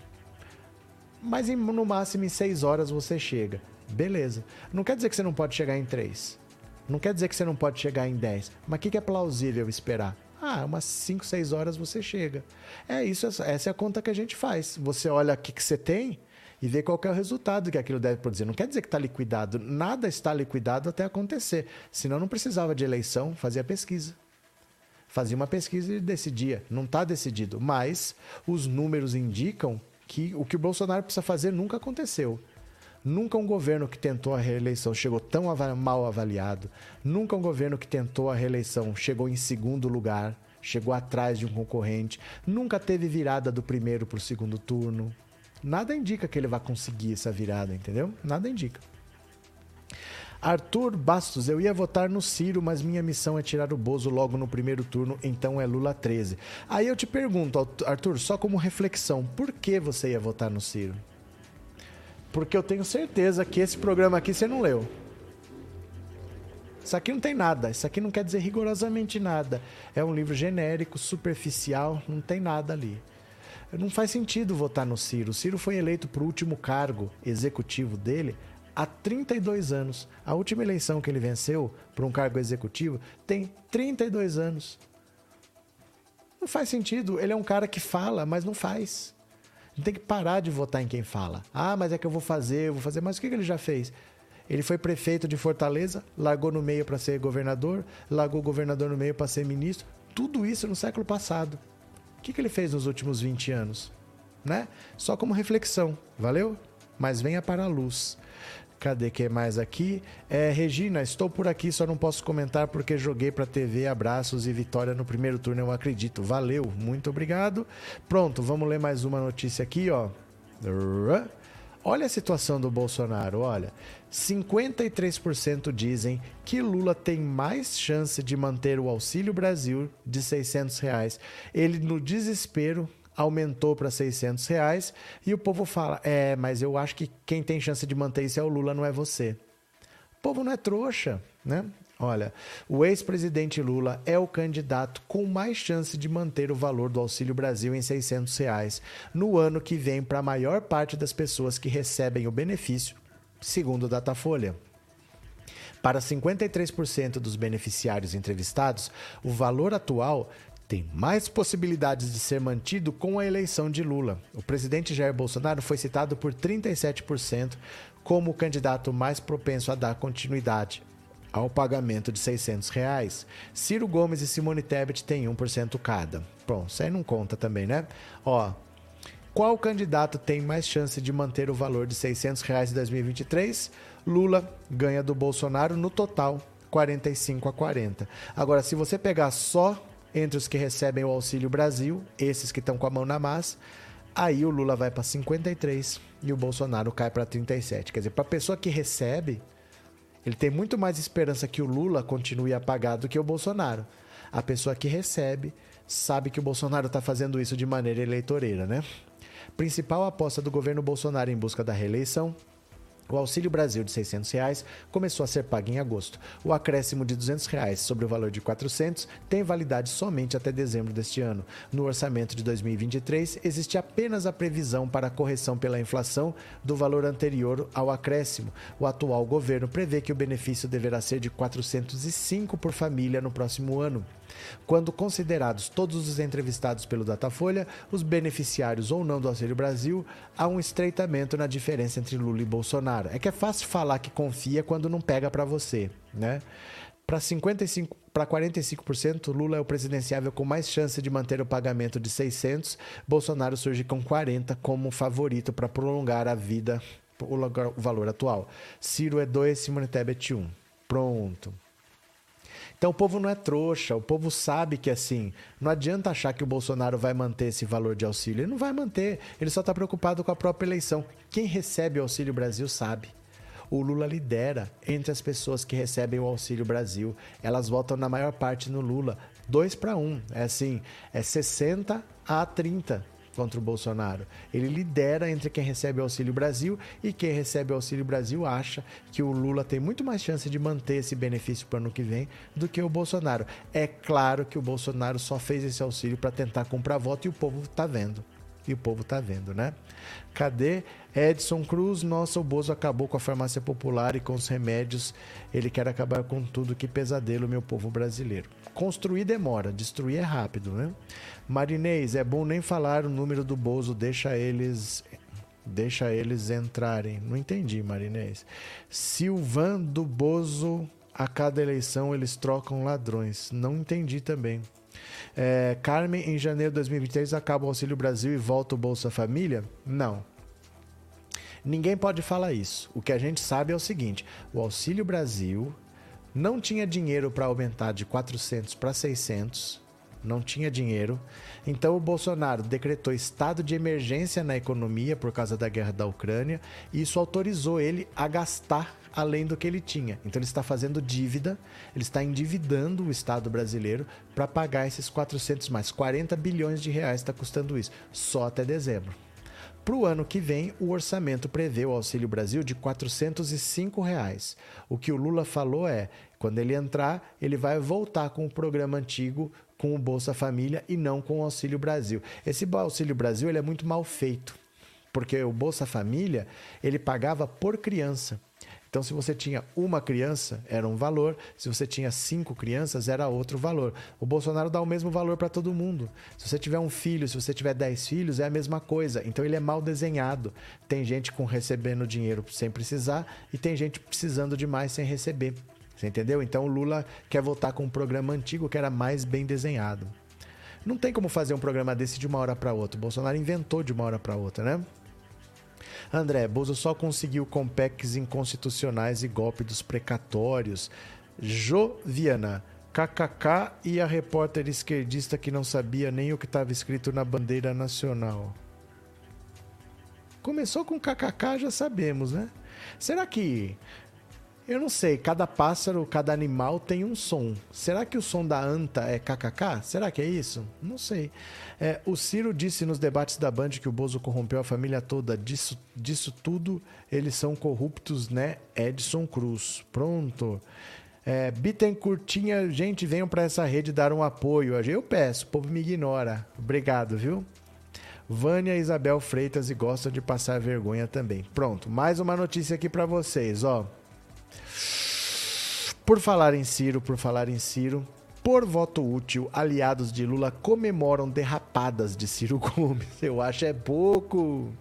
mas no máximo em 6 horas você chega. Beleza. Não quer dizer que você não pode chegar em 3. Não quer dizer que você não pode chegar em 10. Mas o que, que é plausível esperar? Ah, umas 5, 6 horas você chega. É isso, essa é a conta que a gente faz. Você olha o que, que você tem e vê qual é o resultado que aquilo deve produzir. Não quer dizer que está liquidado. Nada está liquidado até acontecer. Senão não precisava de eleição, fazia pesquisa. Fazia uma pesquisa e decidia. Não está decidido. Mas os números indicam que o que o Bolsonaro precisa fazer nunca aconteceu. Nunca um governo que tentou a reeleição chegou tão mal avaliado. Nunca um governo que tentou a reeleição chegou em segundo lugar, chegou atrás de um concorrente. Nunca teve virada do primeiro para o segundo turno. Nada indica que ele vai conseguir essa virada, entendeu? Nada indica. Arthur Bastos, eu ia votar no Ciro, mas minha missão é tirar o Bozo logo no primeiro turno, então é Lula 13. Aí eu te pergunto, Arthur, só como reflexão, por que você ia votar no Ciro? Porque eu tenho certeza que esse programa aqui você não leu. Isso aqui não tem nada. Isso aqui não quer dizer rigorosamente nada. É um livro genérico, superficial, não tem nada ali. Não faz sentido votar no Ciro. O Ciro foi eleito para o último cargo executivo dele há 32 anos. A última eleição que ele venceu para um cargo executivo tem 32 anos. Não faz sentido. Ele é um cara que fala, mas não faz tem que parar de votar em quem fala. Ah, mas é que eu vou fazer, eu vou fazer. Mas o que, que ele já fez? Ele foi prefeito de Fortaleza, largou no meio para ser governador, largou o governador no meio para ser ministro. Tudo isso no século passado. O que, que ele fez nos últimos 20 anos? Né? Só como reflexão, valeu? Mas venha para a luz. Cadê que mais aqui? É, Regina, estou por aqui, só não posso comentar porque joguei para TV. Abraços e vitória no primeiro turno, eu acredito. Valeu, muito obrigado. Pronto, vamos ler mais uma notícia aqui, ó. Olha a situação do Bolsonaro, olha. 53% dizem que Lula tem mais chance de manter o Auxílio Brasil de 600 reais. Ele, no desespero, aumentou para 600 reais e o povo fala: é, mas eu acho que quem tem chance de manter isso é o Lula, não é você. O povo não é trouxa, né? Olha, o ex-presidente Lula é o candidato com mais chance de manter o valor do Auxílio Brasil em 600 reais no ano que vem para a maior parte das pessoas que recebem o benefício, segundo o Datafolha. Para 53% dos beneficiários entrevistados, o valor atual tem mais possibilidades de ser mantido com a eleição de Lula. O presidente Jair Bolsonaro foi citado por 37% como o candidato mais propenso a dar continuidade ao pagamento de 600 reais. Ciro Gomes e Simone Tebet têm 1% cada. Bom, isso aí não conta também, né? Ó, qual candidato tem mais chance de manter o valor de 600 reais em 2023? Lula ganha do Bolsonaro no total 45 a 40. Agora, se você pegar só entre os que recebem o Auxílio Brasil, esses que estão com a mão na massa, aí o Lula vai para 53 e o Bolsonaro cai para 37. Quer dizer, para a pessoa que recebe, ele tem muito mais esperança que o Lula continue a pagar do que o Bolsonaro. A pessoa que recebe sabe que o Bolsonaro está fazendo isso de maneira eleitoreira, né? Principal aposta do governo Bolsonaro em busca da reeleição o Auxílio Brasil de 600 reais começou a ser pago em agosto. O acréscimo de 200 reais sobre o valor de R$ 400 tem validade somente até dezembro deste ano. No orçamento de 2023, existe apenas a previsão para a correção pela inflação do valor anterior ao acréscimo. O atual governo prevê que o benefício deverá ser de R$ 405 por família no próximo ano. Quando considerados todos os entrevistados pelo Datafolha, os beneficiários ou não do Auxílio Brasil, há um estreitamento na diferença entre Lula e Bolsonaro. É que é fácil falar que confia quando não pega para você, né? Para 55 para 45%, Lula é o presidenciável com mais chance de manter o pagamento de 600, Bolsonaro surge com 40 como favorito para prolongar a vida o valor atual. Ciro é 2, Simone Tebet 1. Pronto. Então o povo não é trouxa, o povo sabe que assim, não adianta achar que o Bolsonaro vai manter esse valor de auxílio. Ele não vai manter, ele só está preocupado com a própria eleição. Quem recebe o Auxílio Brasil sabe. O Lula lidera entre as pessoas que recebem o Auxílio Brasil. Elas votam na maior parte no Lula. 2 para 1. Um. É assim, é 60 a 30 contra o Bolsonaro. Ele lidera entre quem recebe Auxílio Brasil e quem recebe Auxílio Brasil acha que o Lula tem muito mais chance de manter esse benefício para o ano que vem do que o Bolsonaro. É claro que o Bolsonaro só fez esse auxílio para tentar comprar voto e o povo está vendo. E o povo está vendo, né? Cadê Edson Cruz? Nossa, o Bozo acabou com a farmácia popular e com os remédios. Ele quer acabar com tudo. Que pesadelo, meu povo brasileiro. Construir demora, destruir é rápido, né? Marinês, é bom nem falar o número do Bozo, deixa eles deixa eles entrarem. Não entendi, Marinês. Silvan do Bozo, a cada eleição eles trocam ladrões. Não entendi também. É, Carmen, em janeiro de 2023 acaba o Auxílio Brasil e volta o Bolsa Família? Não. Ninguém pode falar isso. O que a gente sabe é o seguinte: o Auxílio Brasil não tinha dinheiro para aumentar de 400 para 600, não tinha dinheiro. Então o Bolsonaro decretou estado de emergência na economia por causa da guerra da Ucrânia e isso autorizou ele a gastar além do que ele tinha. Então ele está fazendo dívida, ele está endividando o Estado brasileiro para pagar esses 400 mais 40 bilhões de reais está custando isso, só até dezembro. Para o ano que vem, o orçamento prevê o Auxílio Brasil de 405 reais. O que o Lula falou é, quando ele entrar, ele vai voltar com o programa antigo, com o Bolsa Família e não com o Auxílio Brasil. Esse Auxílio Brasil ele é muito mal feito, porque o Bolsa Família ele pagava por criança. Então, se você tinha uma criança, era um valor. Se você tinha cinco crianças, era outro valor. O Bolsonaro dá o mesmo valor para todo mundo. Se você tiver um filho, se você tiver dez filhos, é a mesma coisa. Então, ele é mal desenhado. Tem gente com recebendo dinheiro sem precisar e tem gente precisando demais sem receber. Você entendeu? Então, o Lula quer voltar com um programa antigo que era mais bem desenhado. Não tem como fazer um programa desse de uma hora para outra. O Bolsonaro inventou de uma hora para outra, né? André, Bozo só conseguiu compecs inconstitucionais e golpe dos precatórios. Joviana, KKK e a repórter esquerdista que não sabia nem o que estava escrito na bandeira nacional. Começou com KKK, já sabemos, né? Será que eu não sei, cada pássaro, cada animal tem um som. Será que o som da anta é kkk? Será que é isso? Não sei. É, o Ciro disse nos debates da Band que o Bozo corrompeu a família toda. Disso, disso tudo, eles são corruptos, né? Edson Cruz. Pronto. É, Bittencourtinha, gente, venham para essa rede dar um apoio. Eu peço, o povo me ignora. Obrigado, viu? Vânia Isabel Freitas e gosta de passar vergonha também. Pronto, mais uma notícia aqui para vocês, ó. Por falar em Ciro, por falar em Ciro, Por voto útil, aliados de Lula comemoram derrapadas de Ciro Gomes. Eu acho é pouco.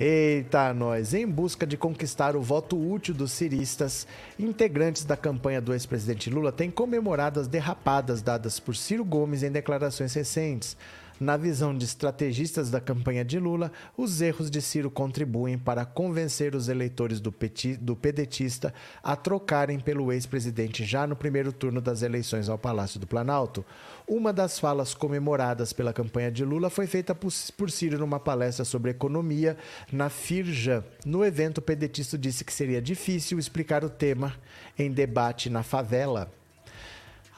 Eita, nós! Em busca de conquistar o voto útil dos ciristas, integrantes da campanha do ex-presidente Lula têm comemorado as derrapadas dadas por Ciro Gomes em declarações recentes. Na visão de estrategistas da campanha de Lula, os erros de Ciro contribuem para convencer os eleitores do, peti, do pedetista a trocarem pelo ex-presidente já no primeiro turno das eleições ao Palácio do Planalto. Uma das falas comemoradas pela campanha de Lula foi feita por, por Ciro numa palestra sobre economia na Firja. No evento, o pedetista disse que seria difícil explicar o tema em debate na favela.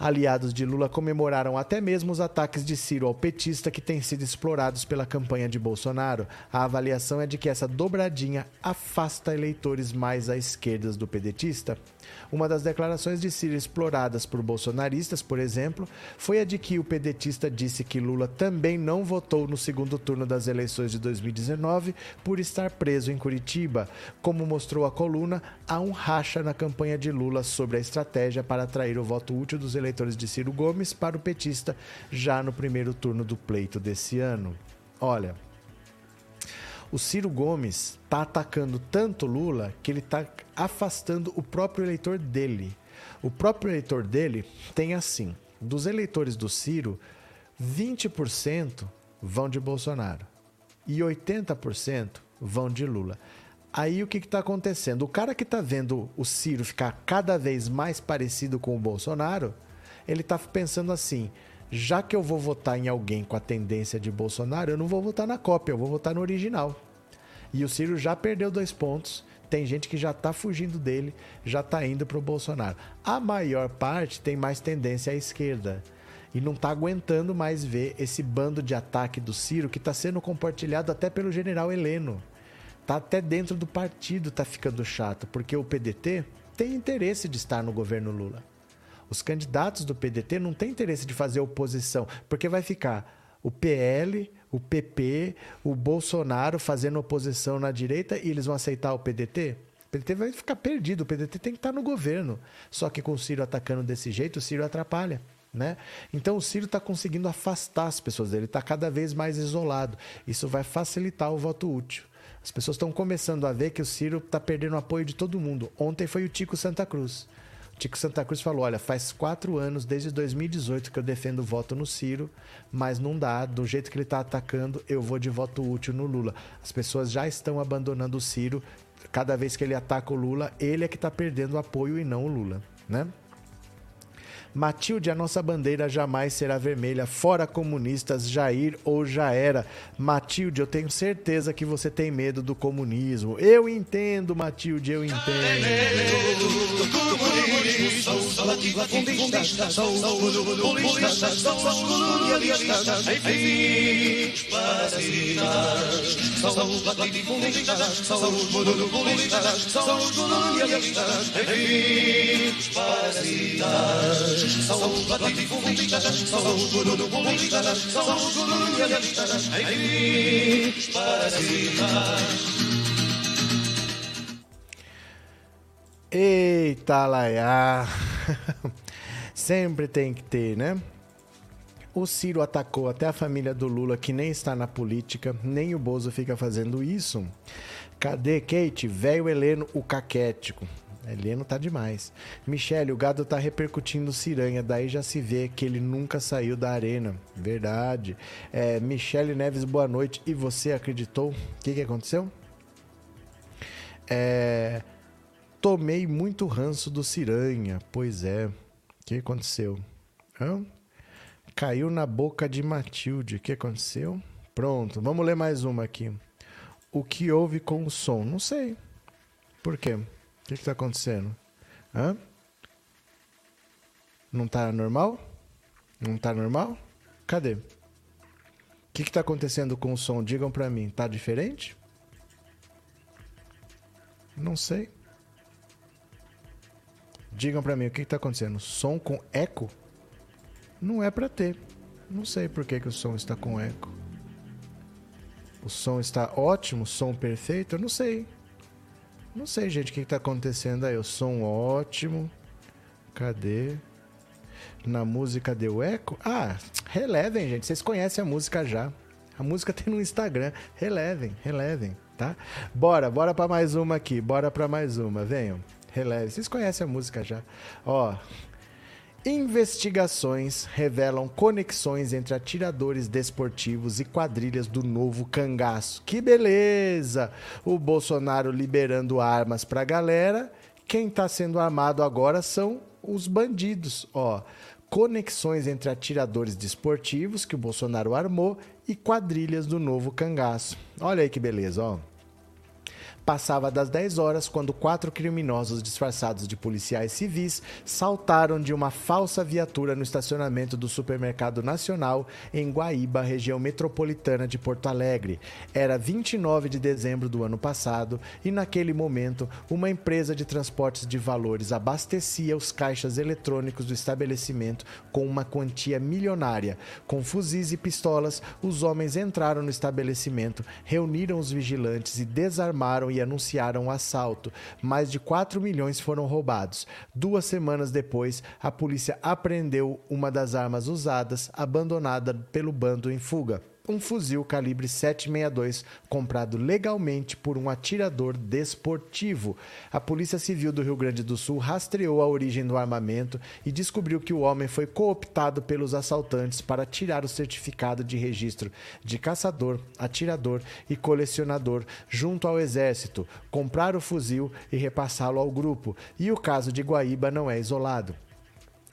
Aliados de Lula comemoraram até mesmo os ataques de Ciro ao petista que têm sido explorados pela campanha de Bolsonaro. A avaliação é de que essa dobradinha afasta eleitores mais à esquerda do pedetista. Uma das declarações de Ciro exploradas por bolsonaristas, por exemplo, foi a de que o pedetista disse que Lula também não votou no segundo turno das eleições de 2019 por estar preso em Curitiba. Como mostrou a coluna, há um racha na campanha de Lula sobre a estratégia para atrair o voto útil dos eleitores de Ciro Gomes para o petista já no primeiro turno do pleito desse ano. Olha, o Ciro Gomes está atacando tanto Lula que ele está afastando o próprio eleitor dele. O próprio eleitor dele tem assim: dos eleitores do Ciro, 20% vão de Bolsonaro e 80% vão de Lula. Aí o que está acontecendo? O cara que está vendo o Ciro ficar cada vez mais parecido com o Bolsonaro, ele está pensando assim: já que eu vou votar em alguém com a tendência de Bolsonaro, eu não vou votar na cópia, eu vou votar no original. E o Ciro já perdeu dois pontos. Tem gente que já está fugindo dele, já está indo para o Bolsonaro. A maior parte tem mais tendência à esquerda e não está aguentando mais ver esse bando de ataque do Ciro que está sendo compartilhado até pelo general Heleno. Tá até dentro do partido tá ficando chato, porque o PDT tem interesse de estar no governo Lula. Os candidatos do PDT não têm interesse de fazer oposição, porque vai ficar o PL, o PP, o Bolsonaro fazendo oposição na direita e eles vão aceitar o PDT? O PDT vai ficar perdido, o PDT tem que estar no governo. Só que com o Ciro atacando desse jeito, o Ciro atrapalha. Né? Então o Ciro está conseguindo afastar as pessoas dele, está cada vez mais isolado. Isso vai facilitar o voto útil. As pessoas estão começando a ver que o Ciro está perdendo o apoio de todo mundo. Ontem foi o Tico Santa Cruz. Tico Santa Cruz falou: olha, faz quatro anos, desde 2018, que eu defendo o voto no Ciro, mas não dá. Do jeito que ele está atacando, eu vou de voto útil no Lula. As pessoas já estão abandonando o Ciro. Cada vez que ele ataca o Lula, ele é que está perdendo o apoio e não o Lula, né? Matilde, a nossa bandeira jamais será vermelha. Fora comunistas, Jair ou já era. Matilde, eu tenho certeza que você tem medo do comunismo. Eu entendo, Matilde, eu entendo. São os parasitas. Eita, Laia! Sempre tem que ter, né? O Ciro atacou até a família do Lula, que nem está na política, nem o Bozo fica fazendo isso. Cadê Kate? Velho Heleno, o caquético. Heleno tá demais. Michele, o gado tá repercutindo Ciranha, daí já se vê que ele nunca saiu da arena. Verdade. É, Michele Neves, boa noite. E você acreditou? O que, que aconteceu? É, tomei muito ranço do Ciranha. Pois é. O que aconteceu? Hã? Caiu na boca de Matilde. O que aconteceu? Pronto, vamos ler mais uma aqui. O que houve com o som? Não sei. Por quê? O que está acontecendo? Hã? Não está normal? Não está normal? Cadê? O que está acontecendo com o som? Digam para mim. Tá diferente? Não sei. Digam para mim o que está acontecendo. Som com eco? Não é para ter. Não sei por que, que o som está com eco. O som está ótimo, som perfeito? Eu não sei. Não sei, gente, o que, que tá acontecendo aí. O som ótimo. Cadê? Na música deu eco? Ah, relevem, gente. Vocês conhecem a música já. A música tem no Instagram. Relevem, relevem, tá? Bora, bora pra mais uma aqui. Bora pra mais uma. Venham. Relevem. Vocês conhecem a música já. Ó. Investigações revelam conexões entre atiradores desportivos e quadrilhas do novo cangaço. Que beleza! O Bolsonaro liberando armas pra galera. Quem tá sendo armado agora são os bandidos, ó. Conexões entre atiradores desportivos que o Bolsonaro armou e quadrilhas do novo cangaço. Olha aí que beleza, ó. Passava das 10 horas quando quatro criminosos disfarçados de policiais civis saltaram de uma falsa viatura no estacionamento do Supermercado Nacional em Guaíba, região metropolitana de Porto Alegre. Era 29 de dezembro do ano passado e, naquele momento, uma empresa de transportes de valores abastecia os caixas eletrônicos do estabelecimento com uma quantia milionária. Com fuzis e pistolas, os homens entraram no estabelecimento, reuniram os vigilantes e desarmaram e anunciaram o assalto. Mais de 4 milhões foram roubados. Duas semanas depois, a polícia apreendeu uma das armas usadas, abandonada pelo bando em fuga um fuzil calibre 762 comprado legalmente por um atirador desportivo. A Polícia Civil do Rio Grande do Sul rastreou a origem do armamento e descobriu que o homem foi cooptado pelos assaltantes para tirar o certificado de registro de caçador, atirador e colecionador junto ao Exército, comprar o fuzil e repassá-lo ao grupo. E o caso de Guaíba não é isolado.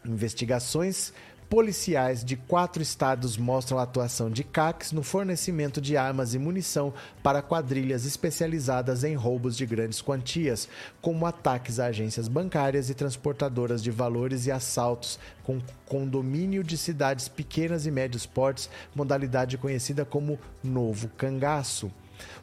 Investigações policiais de quatro estados mostram a atuação de CACs no fornecimento de armas e munição para quadrilhas especializadas em roubos de grandes quantias, como ataques a agências bancárias e transportadoras de valores e assaltos com condomínio de cidades pequenas e médios portes, modalidade conhecida como novo cangaço.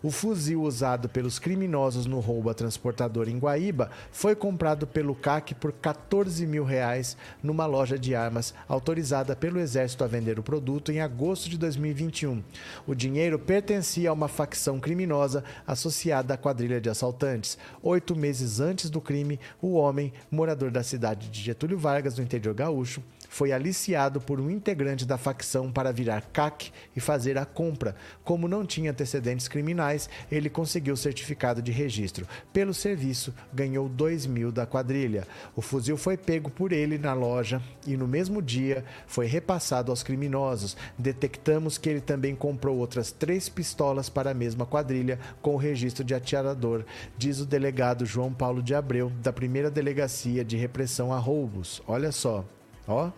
O fuzil usado pelos criminosos no roubo a transportador em Guaíba foi comprado pelo CAC por 14 mil reais numa loja de armas autorizada pelo Exército a vender o produto em agosto de 2021. O dinheiro pertencia a uma facção criminosa associada à quadrilha de assaltantes. Oito meses antes do crime, o homem, morador da cidade de Getúlio Vargas, no interior gaúcho, foi aliciado por um integrante da facção para virar CAC e fazer a compra. Como não tinha antecedentes criminais, ele conseguiu o certificado de registro. Pelo serviço, ganhou 2 mil da quadrilha. O fuzil foi pego por ele na loja e no mesmo dia foi repassado aos criminosos. Detectamos que ele também comprou outras três pistolas para a mesma quadrilha com o registro de atirador, diz o delegado João Paulo de Abreu, da primeira delegacia de repressão a roubos. Olha só. Ó.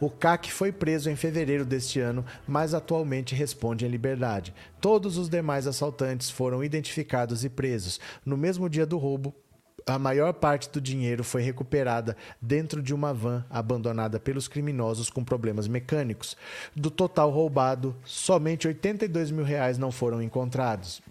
O CAC foi preso em fevereiro deste ano, mas atualmente responde em liberdade. Todos os demais assaltantes foram identificados e presos. No mesmo dia do roubo, a maior parte do dinheiro foi recuperada dentro de uma van abandonada pelos criminosos com problemas mecânicos. Do total roubado, somente 82 mil reais não foram encontrados.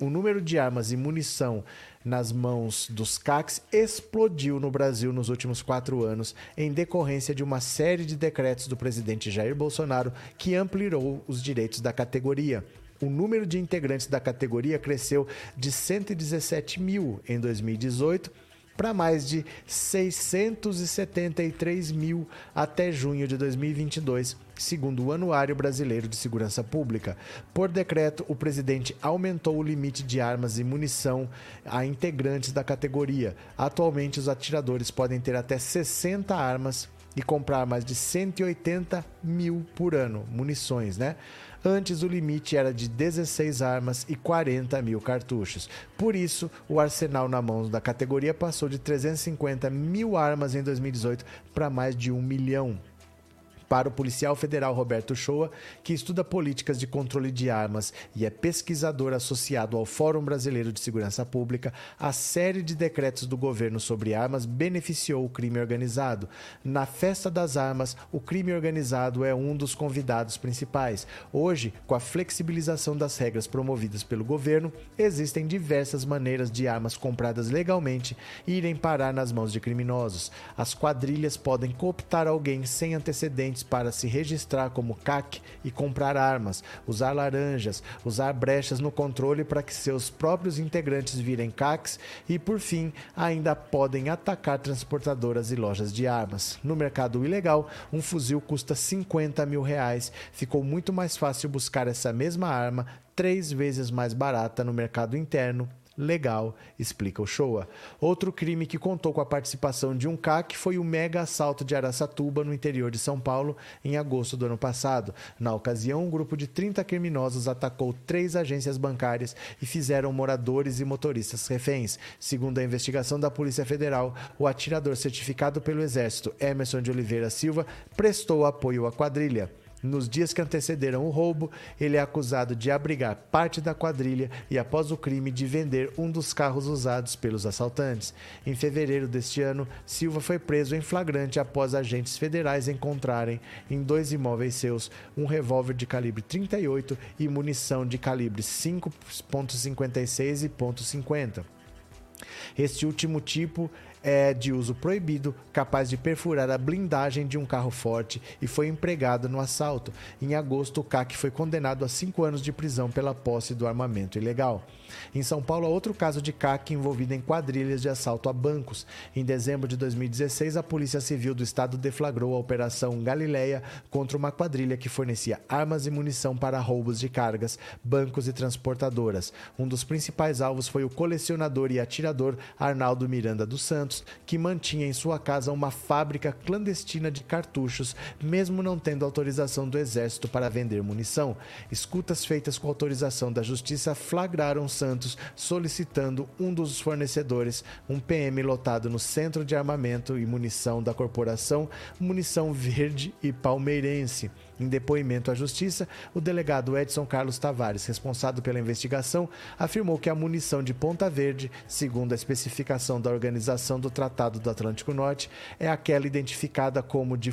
O número de armas e munição nas mãos dos CACs explodiu no Brasil nos últimos quatro anos, em decorrência de uma série de decretos do presidente Jair Bolsonaro que ampliou os direitos da categoria. O número de integrantes da categoria cresceu de 117 mil em 2018 para mais de 673 mil até junho de 2022, segundo o Anuário Brasileiro de Segurança Pública. Por decreto, o presidente aumentou o limite de armas e munição a integrantes da categoria. Atualmente, os atiradores podem ter até 60 armas e comprar mais de 180 mil por ano, munições, né? Antes, o limite era de 16 armas e 40 mil cartuchos. Por isso, o arsenal na mão da categoria passou de 350 mil armas em 2018 para mais de um milhão para o policial federal Roberto Shoa, que estuda políticas de controle de armas e é pesquisador associado ao Fórum Brasileiro de Segurança Pública, a série de decretos do governo sobre armas beneficiou o crime organizado. Na Festa das Armas, o crime organizado é um dos convidados principais. Hoje, com a flexibilização das regras promovidas pelo governo, existem diversas maneiras de armas compradas legalmente irem parar nas mãos de criminosos. As quadrilhas podem cooptar alguém sem antecedentes para se registrar como CAC e comprar armas, usar laranjas, usar brechas no controle para que seus próprios integrantes virem CACs e, por fim, ainda podem atacar transportadoras e lojas de armas. No mercado ilegal, um fuzil custa 50 mil reais. Ficou muito mais fácil buscar essa mesma arma três vezes mais barata no mercado interno legal, explica o Showa. Outro crime que contou com a participação de um CAC foi o mega assalto de Araçatuba, no interior de São Paulo, em agosto do ano passado. Na ocasião, um grupo de 30 criminosos atacou três agências bancárias e fizeram moradores e motoristas reféns. Segundo a investigação da Polícia Federal, o atirador certificado pelo Exército, Emerson de Oliveira Silva, prestou apoio à quadrilha. Nos dias que antecederam o roubo, ele é acusado de abrigar parte da quadrilha e, após o crime, de vender um dos carros usados pelos assaltantes. Em fevereiro deste ano, Silva foi preso em flagrante após agentes federais encontrarem em dois imóveis seus um revólver de calibre 38 e munição de calibre 5.56 e .50. Este último tipo é de uso proibido, capaz de perfurar a blindagem de um carro forte e foi empregado no assalto. Em agosto, o CAC foi condenado a cinco anos de prisão pela posse do armamento ilegal. Em São Paulo, há outro caso de CAC envolvido em quadrilhas de assalto a bancos. Em dezembro de 2016, a Polícia Civil do Estado deflagrou a Operação Galileia contra uma quadrilha que fornecia armas e munição para roubos de cargas, bancos e transportadoras. Um dos principais alvos foi o colecionador e atirador Arnaldo Miranda dos Santos, que mantinha em sua casa uma fábrica clandestina de cartuchos, mesmo não tendo autorização do Exército para vender munição. Escutas feitas com autorização da Justiça flagraram Santos solicitando um dos fornecedores, um PM lotado no Centro de Armamento e Munição da Corporação Munição Verde e Palmeirense. Em depoimento à Justiça, o delegado Edson Carlos Tavares, responsável pela investigação, afirmou que a munição de Ponta Verde, segundo a especificação da Organização do Tratado do Atlântico Norte, é aquela identificada como de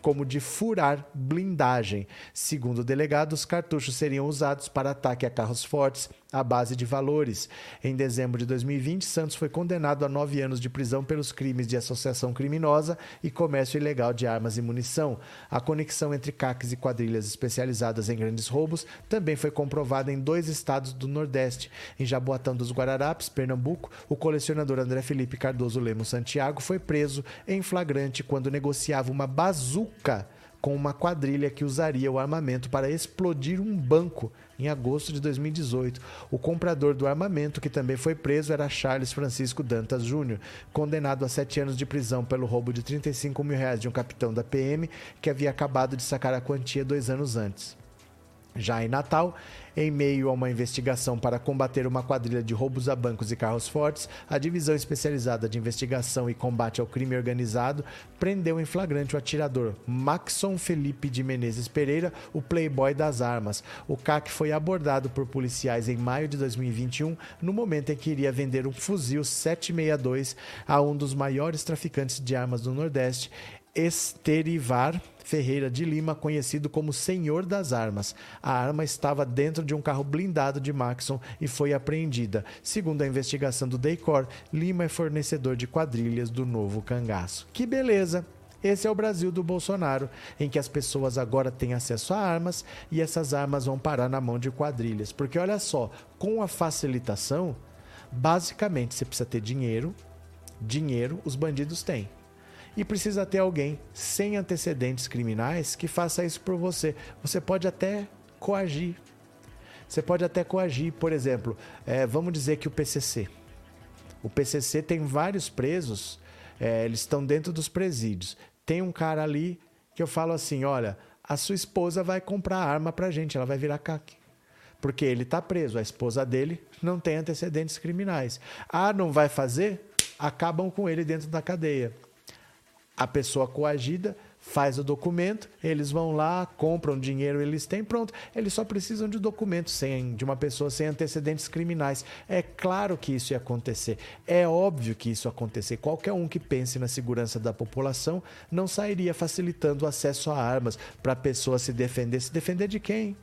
como de furar blindagem. Segundo o delegado, os cartuchos seriam usados para ataque a carros fortes à base de valores. Em dezembro de 2020, Santos foi condenado a nove anos de prisão pelos crimes de associação criminosa e comércio ilegal de armas e munição. A conexão entre CACs e quadrilhas especializadas em grandes roubos também foi comprovada em dois estados do Nordeste. Em Jaboatão dos Guararapes, Pernambuco, o colecionador André Felipe Cardoso Lemos Santiago foi preso em flagrante quando negociava uma bazuca com uma quadrilha que usaria o armamento para explodir um banco em agosto de 2018. O comprador do armamento, que também foi preso, era Charles Francisco Dantas Júnior, condenado a sete anos de prisão pelo roubo de 35 mil reais de um capitão da PM que havia acabado de sacar a quantia dois anos antes. Já em Natal, em meio a uma investigação para combater uma quadrilha de roubos a bancos e carros fortes, a Divisão Especializada de Investigação e Combate ao Crime Organizado prendeu em flagrante o atirador Maxon Felipe de Menezes Pereira, o playboy das armas. O CAC foi abordado por policiais em maio de 2021, no momento em que iria vender um fuzil 762 a um dos maiores traficantes de armas do Nordeste, Esterivar Ferreira de Lima, conhecido como Senhor das Armas. A arma estava dentro de um carro blindado de Maxon e foi apreendida. Segundo a investigação do Decor, Lima é fornecedor de quadrilhas do novo cangaço. Que beleza! Esse é o Brasil do Bolsonaro, em que as pessoas agora têm acesso a armas e essas armas vão parar na mão de quadrilhas. Porque olha só, com a facilitação, basicamente você precisa ter dinheiro. Dinheiro os bandidos têm e precisa ter alguém sem antecedentes criminais que faça isso por você. Você pode até coagir. Você pode até coagir, por exemplo, é, vamos dizer que o PCC. O PCC tem vários presos, é, eles estão dentro dos presídios. Tem um cara ali que eu falo assim: olha, a sua esposa vai comprar arma pra gente, ela vai virar CAC. Porque ele está preso, a esposa dele não tem antecedentes criminais. Ah, não vai fazer? Acabam com ele dentro da cadeia a pessoa coagida faz o documento, eles vão lá, compram dinheiro, eles têm, pronto. Eles só precisam de documento sem, de uma pessoa sem antecedentes criminais. É claro que isso ia acontecer. É óbvio que isso ia acontecer. Qualquer um que pense na segurança da população não sairia facilitando o acesso a armas para a pessoa se defender. Se defender de quem?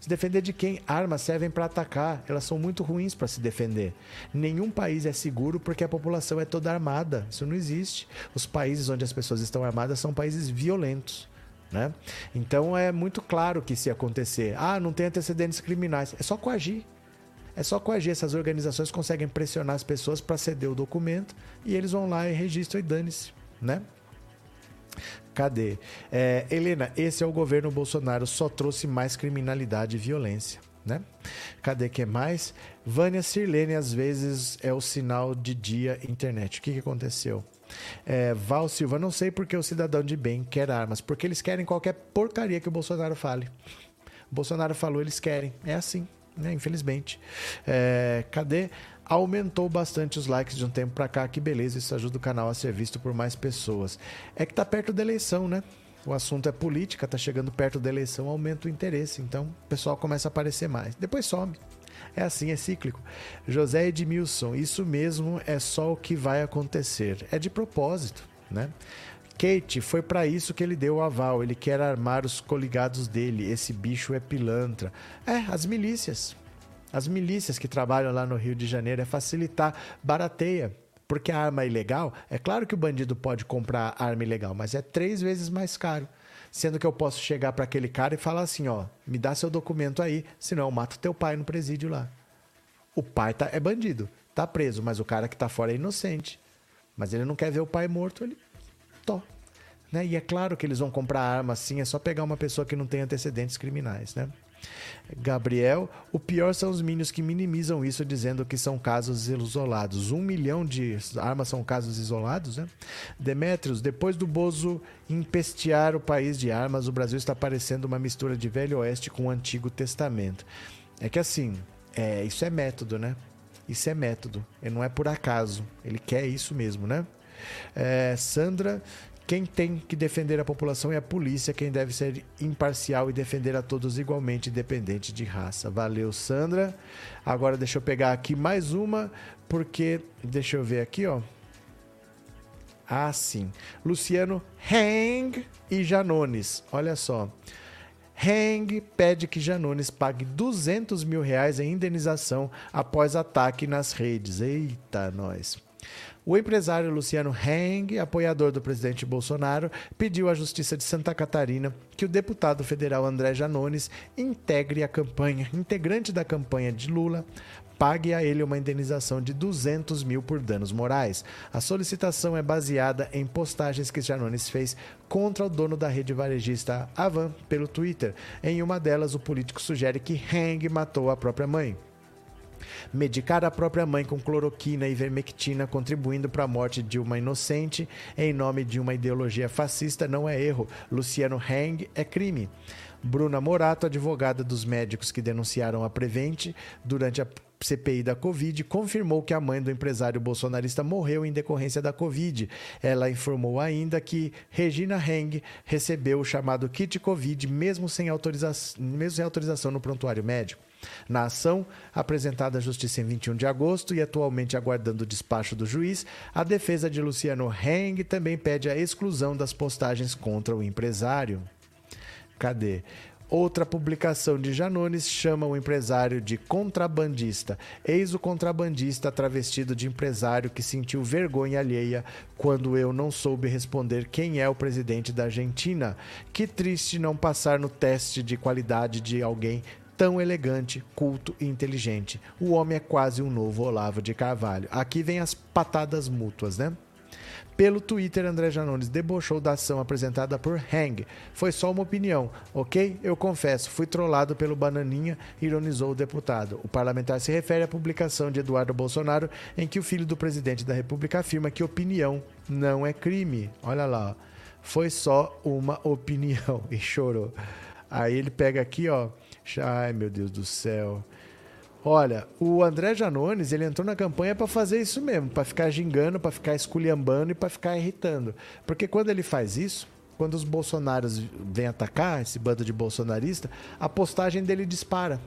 Se defender de quem? Armas servem para atacar, elas são muito ruins para se defender. Nenhum país é seguro porque a população é toda armada. Isso não existe. Os países onde as pessoas estão armadas são países violentos. Né? Então é muito claro que se acontecer, ah, não tem antecedentes criminais, é só coagir. É só coagir. Essas organizações conseguem pressionar as pessoas para ceder o documento e eles vão lá e registram e dane-se, né? Cadê? É, Helena, esse é o governo Bolsonaro, só trouxe mais criminalidade e violência. Né? Cadê que mais? Vânia Sirlene, às vezes, é o sinal de dia internet. O que, que aconteceu? É, Val Silva, não sei porque o cidadão de bem quer armas, porque eles querem qualquer porcaria que o Bolsonaro fale. O Bolsonaro falou, eles querem. É assim, né? Infelizmente. É, cadê? Aumentou bastante os likes de um tempo para cá. Que beleza, isso ajuda o canal a ser visto por mais pessoas. É que tá perto da eleição, né? O assunto é política, tá chegando perto da eleição, aumenta o interesse. Então, o pessoal começa a aparecer mais. Depois some. É assim, é cíclico. José Edmilson, isso mesmo é só o que vai acontecer. É de propósito, né? Kate, foi para isso que ele deu o aval. Ele quer armar os coligados dele. Esse bicho é pilantra. É, as milícias. As milícias que trabalham lá no Rio de Janeiro é facilitar, barateia. Porque a arma é ilegal, é claro que o bandido pode comprar arma ilegal, mas é três vezes mais caro. Sendo que eu posso chegar para aquele cara e falar assim: ó, me dá seu documento aí, senão eu mato teu pai no presídio lá. O pai tá, é bandido, tá preso, mas o cara que tá fora é inocente. Mas ele não quer ver o pai morto, ele. Tó. Né? E é claro que eles vão comprar arma assim, é só pegar uma pessoa que não tem antecedentes criminais, né? Gabriel, o pior são os minions que minimizam isso, dizendo que são casos isolados. Um milhão de armas são casos isolados, né? Demetrios, depois do Bozo empestear o país de armas, o Brasil está parecendo uma mistura de Velho Oeste com o Antigo Testamento. É que assim, é, isso é método, né? Isso é método, e não é por acaso. Ele quer isso mesmo, né? É, Sandra, quem tem que defender a população é a polícia, quem deve ser imparcial e defender a todos igualmente, independente de raça. Valeu, Sandra. Agora deixa eu pegar aqui mais uma, porque deixa eu ver aqui, ó. Ah, sim. Luciano Hang e Janones. Olha só. Hang pede que Janones pague 200 mil reais em indenização após ataque nas redes. Eita, nós. O empresário Luciano Heng, apoiador do presidente Bolsonaro, pediu à Justiça de Santa Catarina que o deputado federal André Janones integre a campanha, integrante da campanha de Lula, pague a ele uma indenização de 200 mil por danos morais. A solicitação é baseada em postagens que Janones fez contra o dono da rede varejista Avan pelo Twitter. Em uma delas, o político sugere que Heng matou a própria mãe. Medicar a própria mãe com cloroquina e vermectina, contribuindo para a morte de uma inocente em nome de uma ideologia fascista, não é erro. Luciano Heng é crime. Bruna Morato, advogada dos médicos que denunciaram a Prevente durante a CPI da Covid, confirmou que a mãe do empresário bolsonarista morreu em decorrência da Covid. Ela informou ainda que Regina Heng recebeu o chamado kit Covid mesmo sem, autoriza mesmo sem autorização no prontuário médico. Na ação, apresentada à Justiça em 21 de agosto e atualmente aguardando o despacho do juiz, a defesa de Luciano Heng também pede a exclusão das postagens contra o empresário. Cadê? Outra publicação de Janones chama o empresário de contrabandista. Eis o contrabandista travestido de empresário que sentiu vergonha alheia quando eu não soube responder quem é o presidente da Argentina. Que triste não passar no teste de qualidade de alguém tão elegante, culto e inteligente. O homem é quase um novo Olavo de Carvalho. Aqui vem as patadas mútuas, né? Pelo Twitter, André Janones debochou da ação apresentada por Hang. Foi só uma opinião, ok? Eu confesso, fui trollado pelo Bananinha, ironizou o deputado. O parlamentar se refere à publicação de Eduardo Bolsonaro, em que o filho do presidente da República afirma que opinião não é crime. Olha lá, ó. foi só uma opinião e chorou. Aí ele pega aqui, ó. Ai, meu Deus do céu. Olha, o André Janones, ele entrou na campanha para fazer isso mesmo, para ficar gingando, para ficar esculhambando e para ficar irritando. Porque quando ele faz isso, quando os bolsonaros vêm atacar esse bando de bolsonarista, a postagem dele dispara.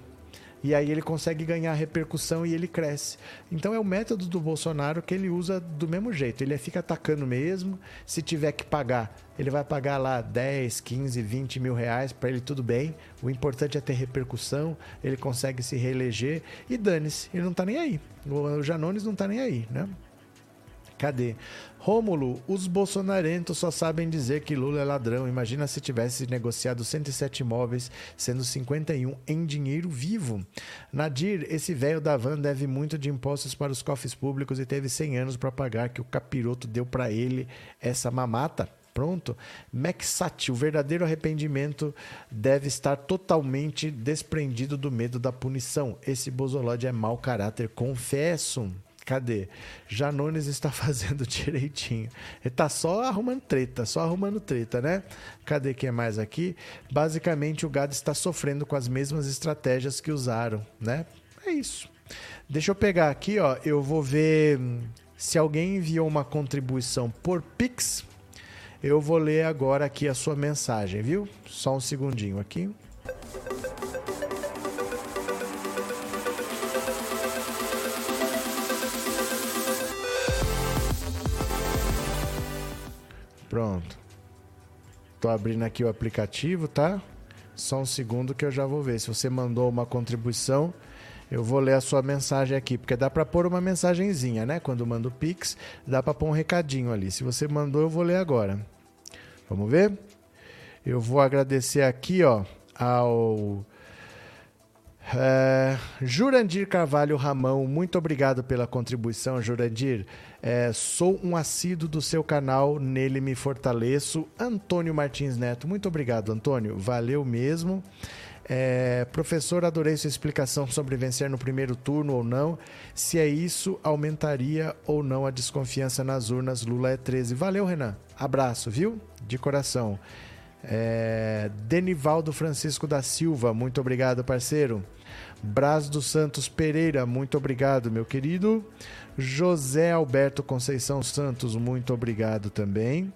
E aí ele consegue ganhar repercussão e ele cresce. Então é o método do Bolsonaro que ele usa do mesmo jeito. Ele fica atacando mesmo. Se tiver que pagar, ele vai pagar lá 10, 15, 20 mil reais. Para ele tudo bem. O importante é ter repercussão. Ele consegue se reeleger. E dane-se, ele não tá nem aí. O Janones não tá nem aí, né? Cadê? Rômulo, os bolsonarentos só sabem dizer que Lula é ladrão. Imagina se tivesse negociado 107 imóveis, sendo 51 em dinheiro vivo. Nadir, esse velho da van deve muito de impostos para os cofres públicos e teve 100 anos para pagar que o capiroto deu para ele essa mamata. Pronto. Maxat, o verdadeiro arrependimento deve estar totalmente desprendido do medo da punição. Esse Bozolode é mau caráter, confesso. Cadê? Janones está fazendo direitinho. Ele tá só arrumando treta, só arrumando treta, né? Cadê quem é mais aqui? Basicamente, o gado está sofrendo com as mesmas estratégias que usaram, né? É isso. Deixa eu pegar aqui, ó. Eu vou ver hum, se alguém enviou uma contribuição por Pix. Eu vou ler agora aqui a sua mensagem, viu? Só um segundinho aqui. Pronto. Tô abrindo aqui o aplicativo, tá? Só um segundo que eu já vou ver. Se você mandou uma contribuição, eu vou ler a sua mensagem aqui, porque dá para pôr uma mensagenzinha, né? Quando manda o Pix, dá para pôr um recadinho ali. Se você mandou, eu vou ler agora. Vamos ver? Eu vou agradecer aqui, ó, ao é, Jurandir Carvalho Ramão, muito obrigado pela contribuição, Jurandir. É, sou um assíduo do seu canal, nele me fortaleço. Antônio Martins Neto, muito obrigado, Antônio. Valeu mesmo. É, professor, adorei sua explicação sobre vencer no primeiro turno ou não. Se é isso, aumentaria ou não a desconfiança nas urnas? Lula é 13. Valeu, Renan. Abraço, viu? De coração. É, Denivaldo Francisco da Silva, muito obrigado, parceiro. Braz dos Santos Pereira, muito obrigado, meu querido. José Alberto Conceição Santos, muito obrigado também.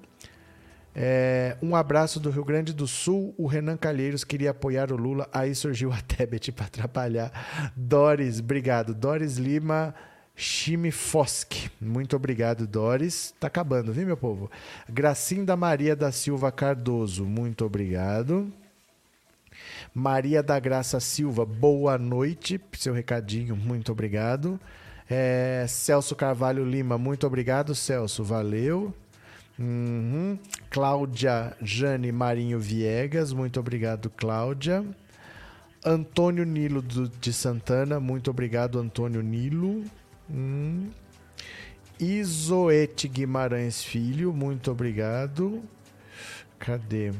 É, um abraço do Rio Grande do Sul. O Renan Calheiros queria apoiar o Lula, aí surgiu a Tebet para atrapalhar. Doris, obrigado. Doris Lima Chimifosk. Muito obrigado, Doris. Tá acabando, viu, meu povo? Gracinda Maria da Silva Cardoso, muito obrigado. Maria da Graça Silva, boa noite. Seu recadinho, muito obrigado. É, Celso Carvalho Lima, muito obrigado, Celso, valeu. Uhum. Cláudia Jane Marinho Viegas, muito obrigado, Cláudia. Antônio Nilo de Santana, muito obrigado, Antônio Nilo. Hum. Isoete Guimarães Filho, muito obrigado. Cadê?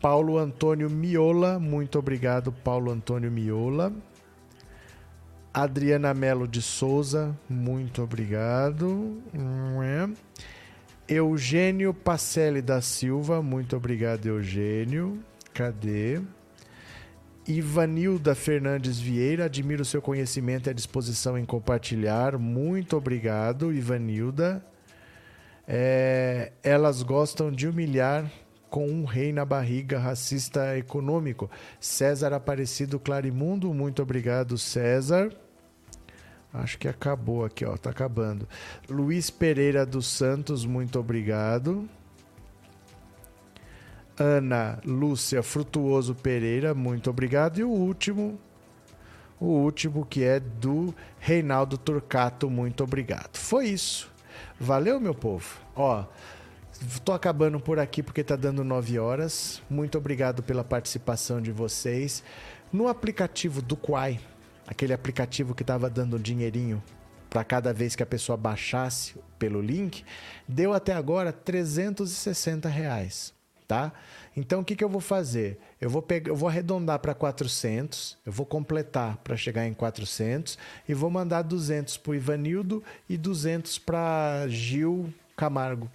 Paulo Antônio Miola, muito obrigado, Paulo Antônio Miola. Adriana Melo de Souza, muito obrigado. Eugênio Pacelli da Silva, muito obrigado, Eugênio. Cadê? Ivanilda Fernandes Vieira, admiro seu conhecimento e a disposição em compartilhar. Muito obrigado, Ivanilda. É, elas gostam de humilhar com um rei na barriga, racista econômico. César Aparecido Clarimundo, muito obrigado, César. Acho que acabou aqui, ó, tá acabando. Luiz Pereira dos Santos, muito obrigado. Ana Lúcia Frutuoso Pereira, muito obrigado. E o último, o último que é do Reinaldo Turcato, muito obrigado. Foi isso. Valeu, meu povo. Ó, tô acabando por aqui porque tá dando 9 horas. Muito obrigado pela participação de vocês. No aplicativo do Quai, aquele aplicativo que estava dando dinheirinho para cada vez que a pessoa baixasse pelo link, deu até agora 360 reais tá? Então o que, que eu vou fazer? Eu vou pegar, eu vou arredondar para 400, eu vou completar para chegar em 400 e vou mandar 200 para o Ivanildo e 200 para Gil Camargo,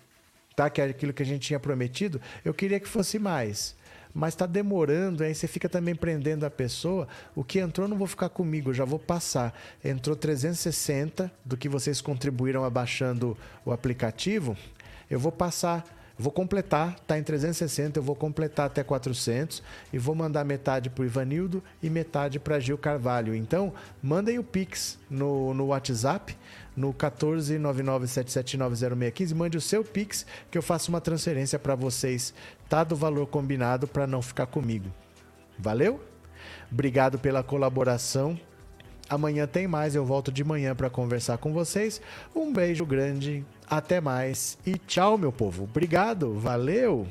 tá? Que é aquilo que a gente tinha prometido. Eu queria que fosse mais mas está demorando, aí você fica também prendendo a pessoa. O que entrou não vou ficar comigo, já vou passar. Entrou 360 do que vocês contribuíram abaixando o aplicativo, eu vou passar Vou completar, tá em 360, eu vou completar até 400 e vou mandar metade para o Ivanildo e metade para Gil Carvalho. Então, mandem o Pix no, no WhatsApp, no 14997790615, mande o seu Pix que eu faço uma transferência para vocês, tá do valor combinado para não ficar comigo. Valeu? Obrigado pela colaboração. Amanhã tem mais, eu volto de manhã para conversar com vocês. Um beijo grande, até mais e tchau, meu povo. Obrigado, valeu!